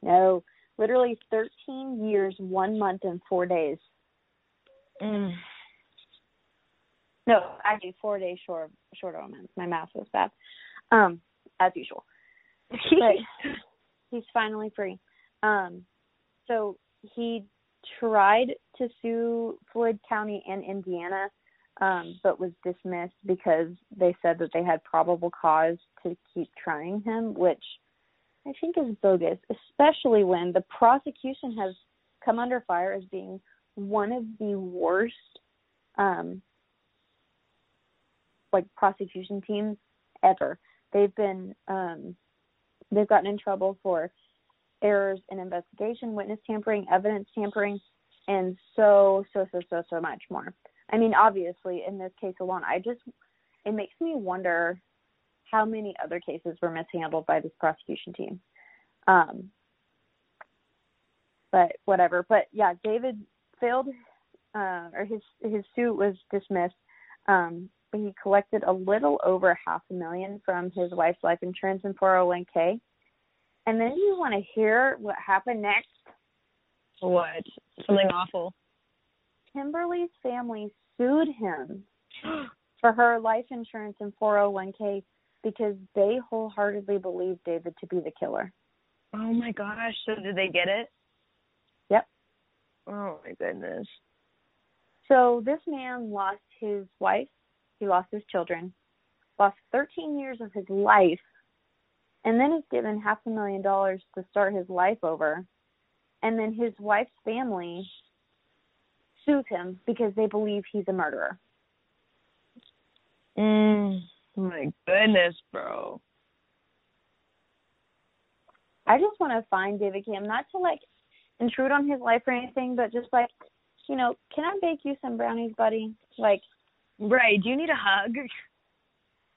Speaker 2: No, literally 13 years, one month, and four days.
Speaker 1: Mm.
Speaker 2: No, actually, four days short short of a month. My math was bad, um, as usual. But he's finally free. Um, so he tried to sue Floyd County and Indiana, um, but was dismissed because they said that they had probable cause to keep trying him, which I think is bogus, especially when the prosecution has come under fire as being one of the worst um like prosecution teams ever. They've been um they've gotten in trouble for errors in investigation, witness tampering, evidence tampering, and so so so so so much more. I mean, obviously, in this case alone, I just it makes me wonder how many other cases were mishandled by this prosecution team. Um, but whatever. But yeah, David failed, uh, or his his suit was dismissed. Um, he collected a little over half a million from his wife's life insurance and 401k. And then you want to hear what happened next?
Speaker 1: What? Something awful.
Speaker 2: Kimberly's family sued him for her life insurance and 401k because they wholeheartedly believed David to be the killer.
Speaker 1: Oh my gosh. So did they get it?
Speaker 2: Yep.
Speaker 1: Oh my goodness.
Speaker 2: So this man lost his wife, he lost his children, lost 13 years of his life, and then is given half a million dollars to start his life over. and then his wife's family sues him because they believe he's a murderer.
Speaker 1: Mm, my goodness, bro.
Speaker 2: I just want to find David Camm, not to like intrude on his life or anything, but just like, you know, can I bake you some brownies, buddy? Like,
Speaker 1: right? Do you need a hug?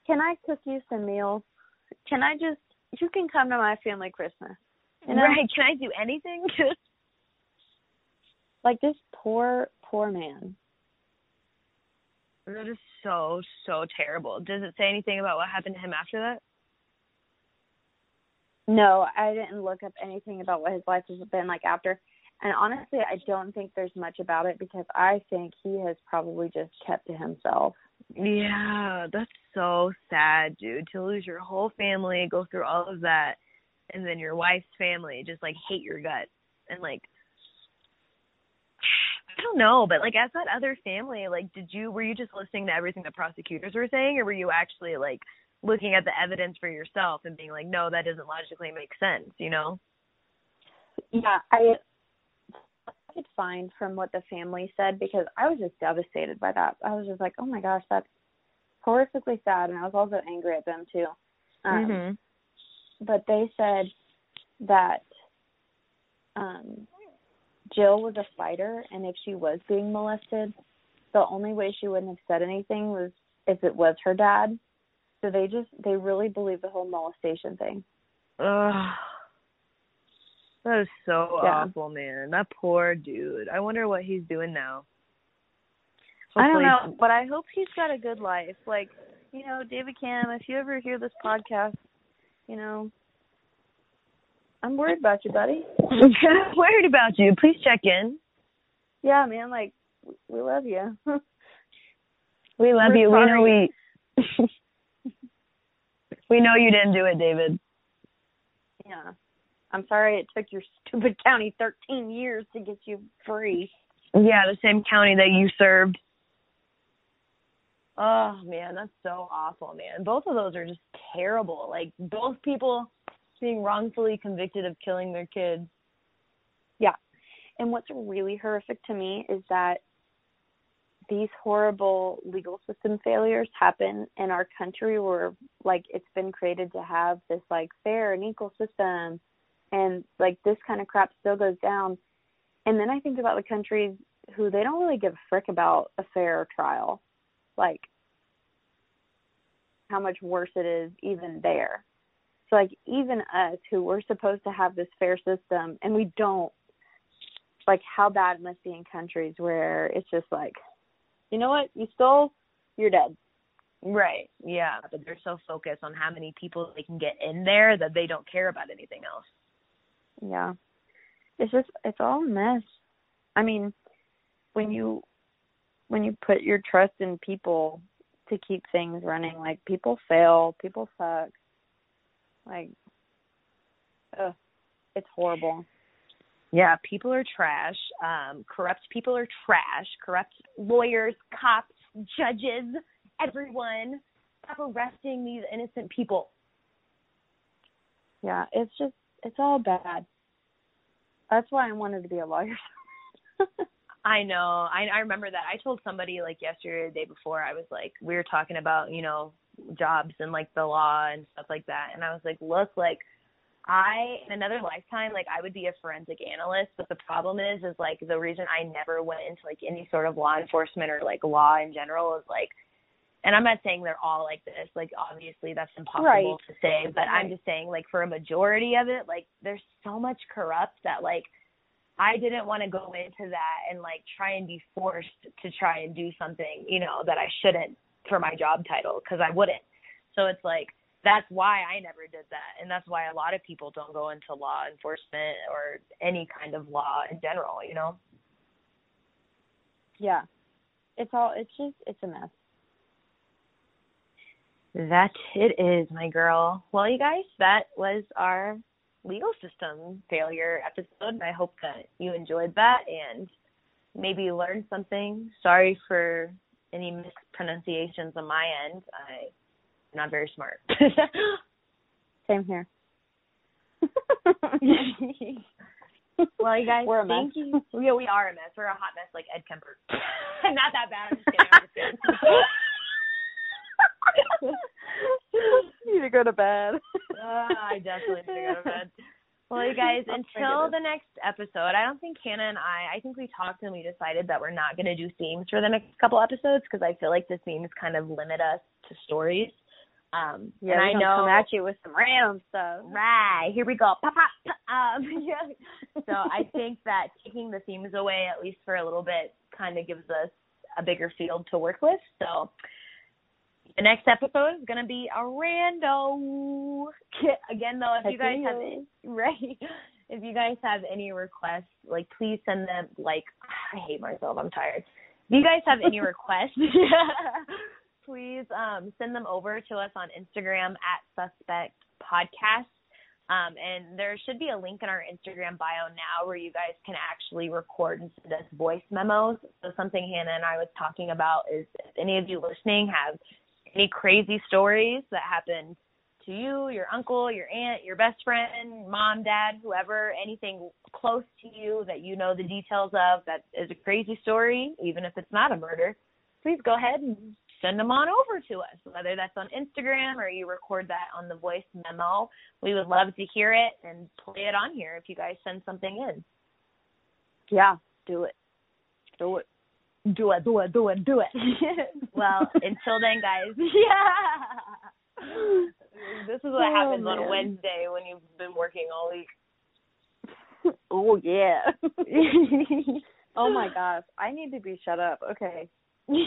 Speaker 2: Can I cook you some meals? Can I just? You can come to my family Christmas. You know?
Speaker 1: Right? Can I do anything?
Speaker 2: like this poor, poor man.
Speaker 1: That is so so terrible. Does it say anything about what happened to him after that?
Speaker 2: No, I didn't look up anything about what his life has been like after. And honestly, I don't think there's much about it because I think he has probably just kept to himself.
Speaker 1: Yeah, that's so sad, dude. To lose your whole family, go through all of that, and then your wife's family just like hate your guts and like I don't know, but like as that other family, like did you were you just listening to everything the prosecutors were saying or were you actually like looking at the evidence for yourself and being like, no, that doesn't logically make sense, you know?
Speaker 2: Yeah, I could find from what the family said because I was just devastated by that. I was just like, oh my gosh, that's horrifically sad, and I was also angry at them too. Um,
Speaker 1: mm-hmm.
Speaker 2: But they said that um, Jill was a fighter, and if she was being molested, the only way she wouldn't have said anything was if it was her dad. So they just they really believe the whole molestation thing.
Speaker 1: Ugh. That is so
Speaker 2: Yeah.
Speaker 1: awful, man. That poor dude. I wonder what he's doing now.
Speaker 2: I don't know, but I hope he's got a good life. Like, you know, David Camm, if you ever hear this podcast, you know, I'm worried about you, buddy.
Speaker 1: I'm worried about you. Please check in.
Speaker 2: Yeah, man, like we love you.
Speaker 1: We love
Speaker 2: We're
Speaker 1: you.
Speaker 2: sorry.
Speaker 1: We know we we know you didn't do it, David.
Speaker 2: yeah. I'm sorry it took your stupid county 13 years to get you free.
Speaker 1: Yeah, the same county that you served. Oh man, that's so awful, man. Both of those are just terrible. Like both people being wrongfully convicted of killing their kids. Yeah.
Speaker 2: And what's really horrific to me is that these horrible legal system failures happen in our country where like it's been created to have this like fair and equal system and like this kind of crap still goes down. And then I think about the countries who they don't really give a frick about a fair trial. Like how much worse it is even there. So like even us who we're supposed to have this fair system and we don't like how bad must be in countries where it's just like, you know what, you stole, you're dead.
Speaker 1: Right. Yeah, but they're so focused on how many people they can get in there that they don't care about anything else.
Speaker 2: Yeah. It's just it's all a mess. I mean, when you when you put your trust in people to keep things running, like people fail, people suck. Like ugh, it's horrible.
Speaker 1: Yeah, people are trash. Um, corrupt people are trash. Corrupt lawyers, cops, judges, everyone. Stop arresting these innocent people.
Speaker 2: Yeah, it's just it's all bad. That's why I wanted to be a lawyer.
Speaker 1: I know. I I remember that. I told somebody like yesterday or the day before, I was like we were talking about, you know, jobs and like the law and stuff like that. And I was like, look, like I in another lifetime, like I would be a forensic analyst, but the problem is is like the reason I never went into like any sort of law enforcement or like law in general is like and I'm not saying they're all like this, like obviously that's impossible
Speaker 2: Right.
Speaker 1: to say, but I'm just saying like for a majority of it, like there's so much corrupt that like I didn't want to go into that and like try and be forced to try and do something, you know, that I shouldn't for my job title because I wouldn't. So it's like that's why I never did that, and that's why a lot of people don't go into law enforcement or any kind of law in general, you know.
Speaker 2: yeah. It's all it's just it's a mess.
Speaker 1: That it is, my girl. Well, you guys, that was our legal system failure episode. I hope that you enjoyed that and maybe learned something. Sorry for any mispronunciations on my end. I'm not very smart.
Speaker 2: Same here.
Speaker 1: Well, you guys,
Speaker 2: We're a
Speaker 1: thank
Speaker 2: mess.
Speaker 1: you. Yeah, we are a mess. We're a hot mess like Ed Kemper. Not that bad. I'm just kidding. I'm just kidding.
Speaker 2: you need to go to bed.
Speaker 1: Uh, I definitely need to go to bed. Well, you guys, until the next episode, I don't think Hannah and I, I think we talked and we decided that we're not going to do themes for the next couple episodes because I feel like the themes kind of limit us to stories. Um,
Speaker 2: Yeah,
Speaker 1: and I know.
Speaker 2: come at you with some random stuff.
Speaker 1: Right, here we go. Pop, pop, pop. Um, yeah. So I think that taking the themes away, at least for a little bit, kind of gives us a bigger field to work with. So the next episode is going to be a rando. Again, though, if you guys have
Speaker 2: Heck
Speaker 1: right, if you guys have any requests, like please send them. Like I hate myself. I'm tired. If you guys have any requests, please um, send them over to us on Instagram at Suspect Podcast. Um, and there should be a link in our Instagram bio now where you guys can actually record and send us voice memos. So something Hannah and I was talking about is if any of you listening have any crazy stories that happened to you, your uncle, your aunt, your best friend, mom, dad, whoever, anything close to you that you know the details of that is a crazy story, even if it's not a murder, please go ahead and send them on over to us, whether that's on Instagram or you record that on the voice memo. We would love to hear it and play it on here if you guys send something in.
Speaker 2: Yeah, do it. Do it.
Speaker 1: Do it, do it, do it, do it. well, until then, guys. Yeah. This is what
Speaker 2: Oh,
Speaker 1: happens
Speaker 2: man.
Speaker 1: on Wednesday when you've been working all week.
Speaker 2: Oh yeah. oh my gosh, I need to be shut up. Okay.
Speaker 1: yeah.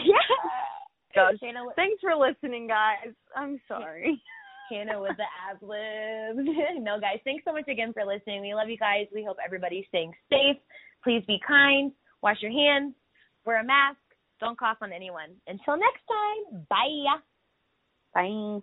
Speaker 2: Gosh.
Speaker 1: Hannah,
Speaker 2: Thanks for listening, guys. I'm sorry.
Speaker 1: Hannah with the ab libs. no, guys, thanks so much again for listening. We love you guys. We hope everybody's staying safe. Please be kind. Wash your hands. Wear a mask. Don't cough on anyone. Until next time, bye. Ya.
Speaker 2: Bye.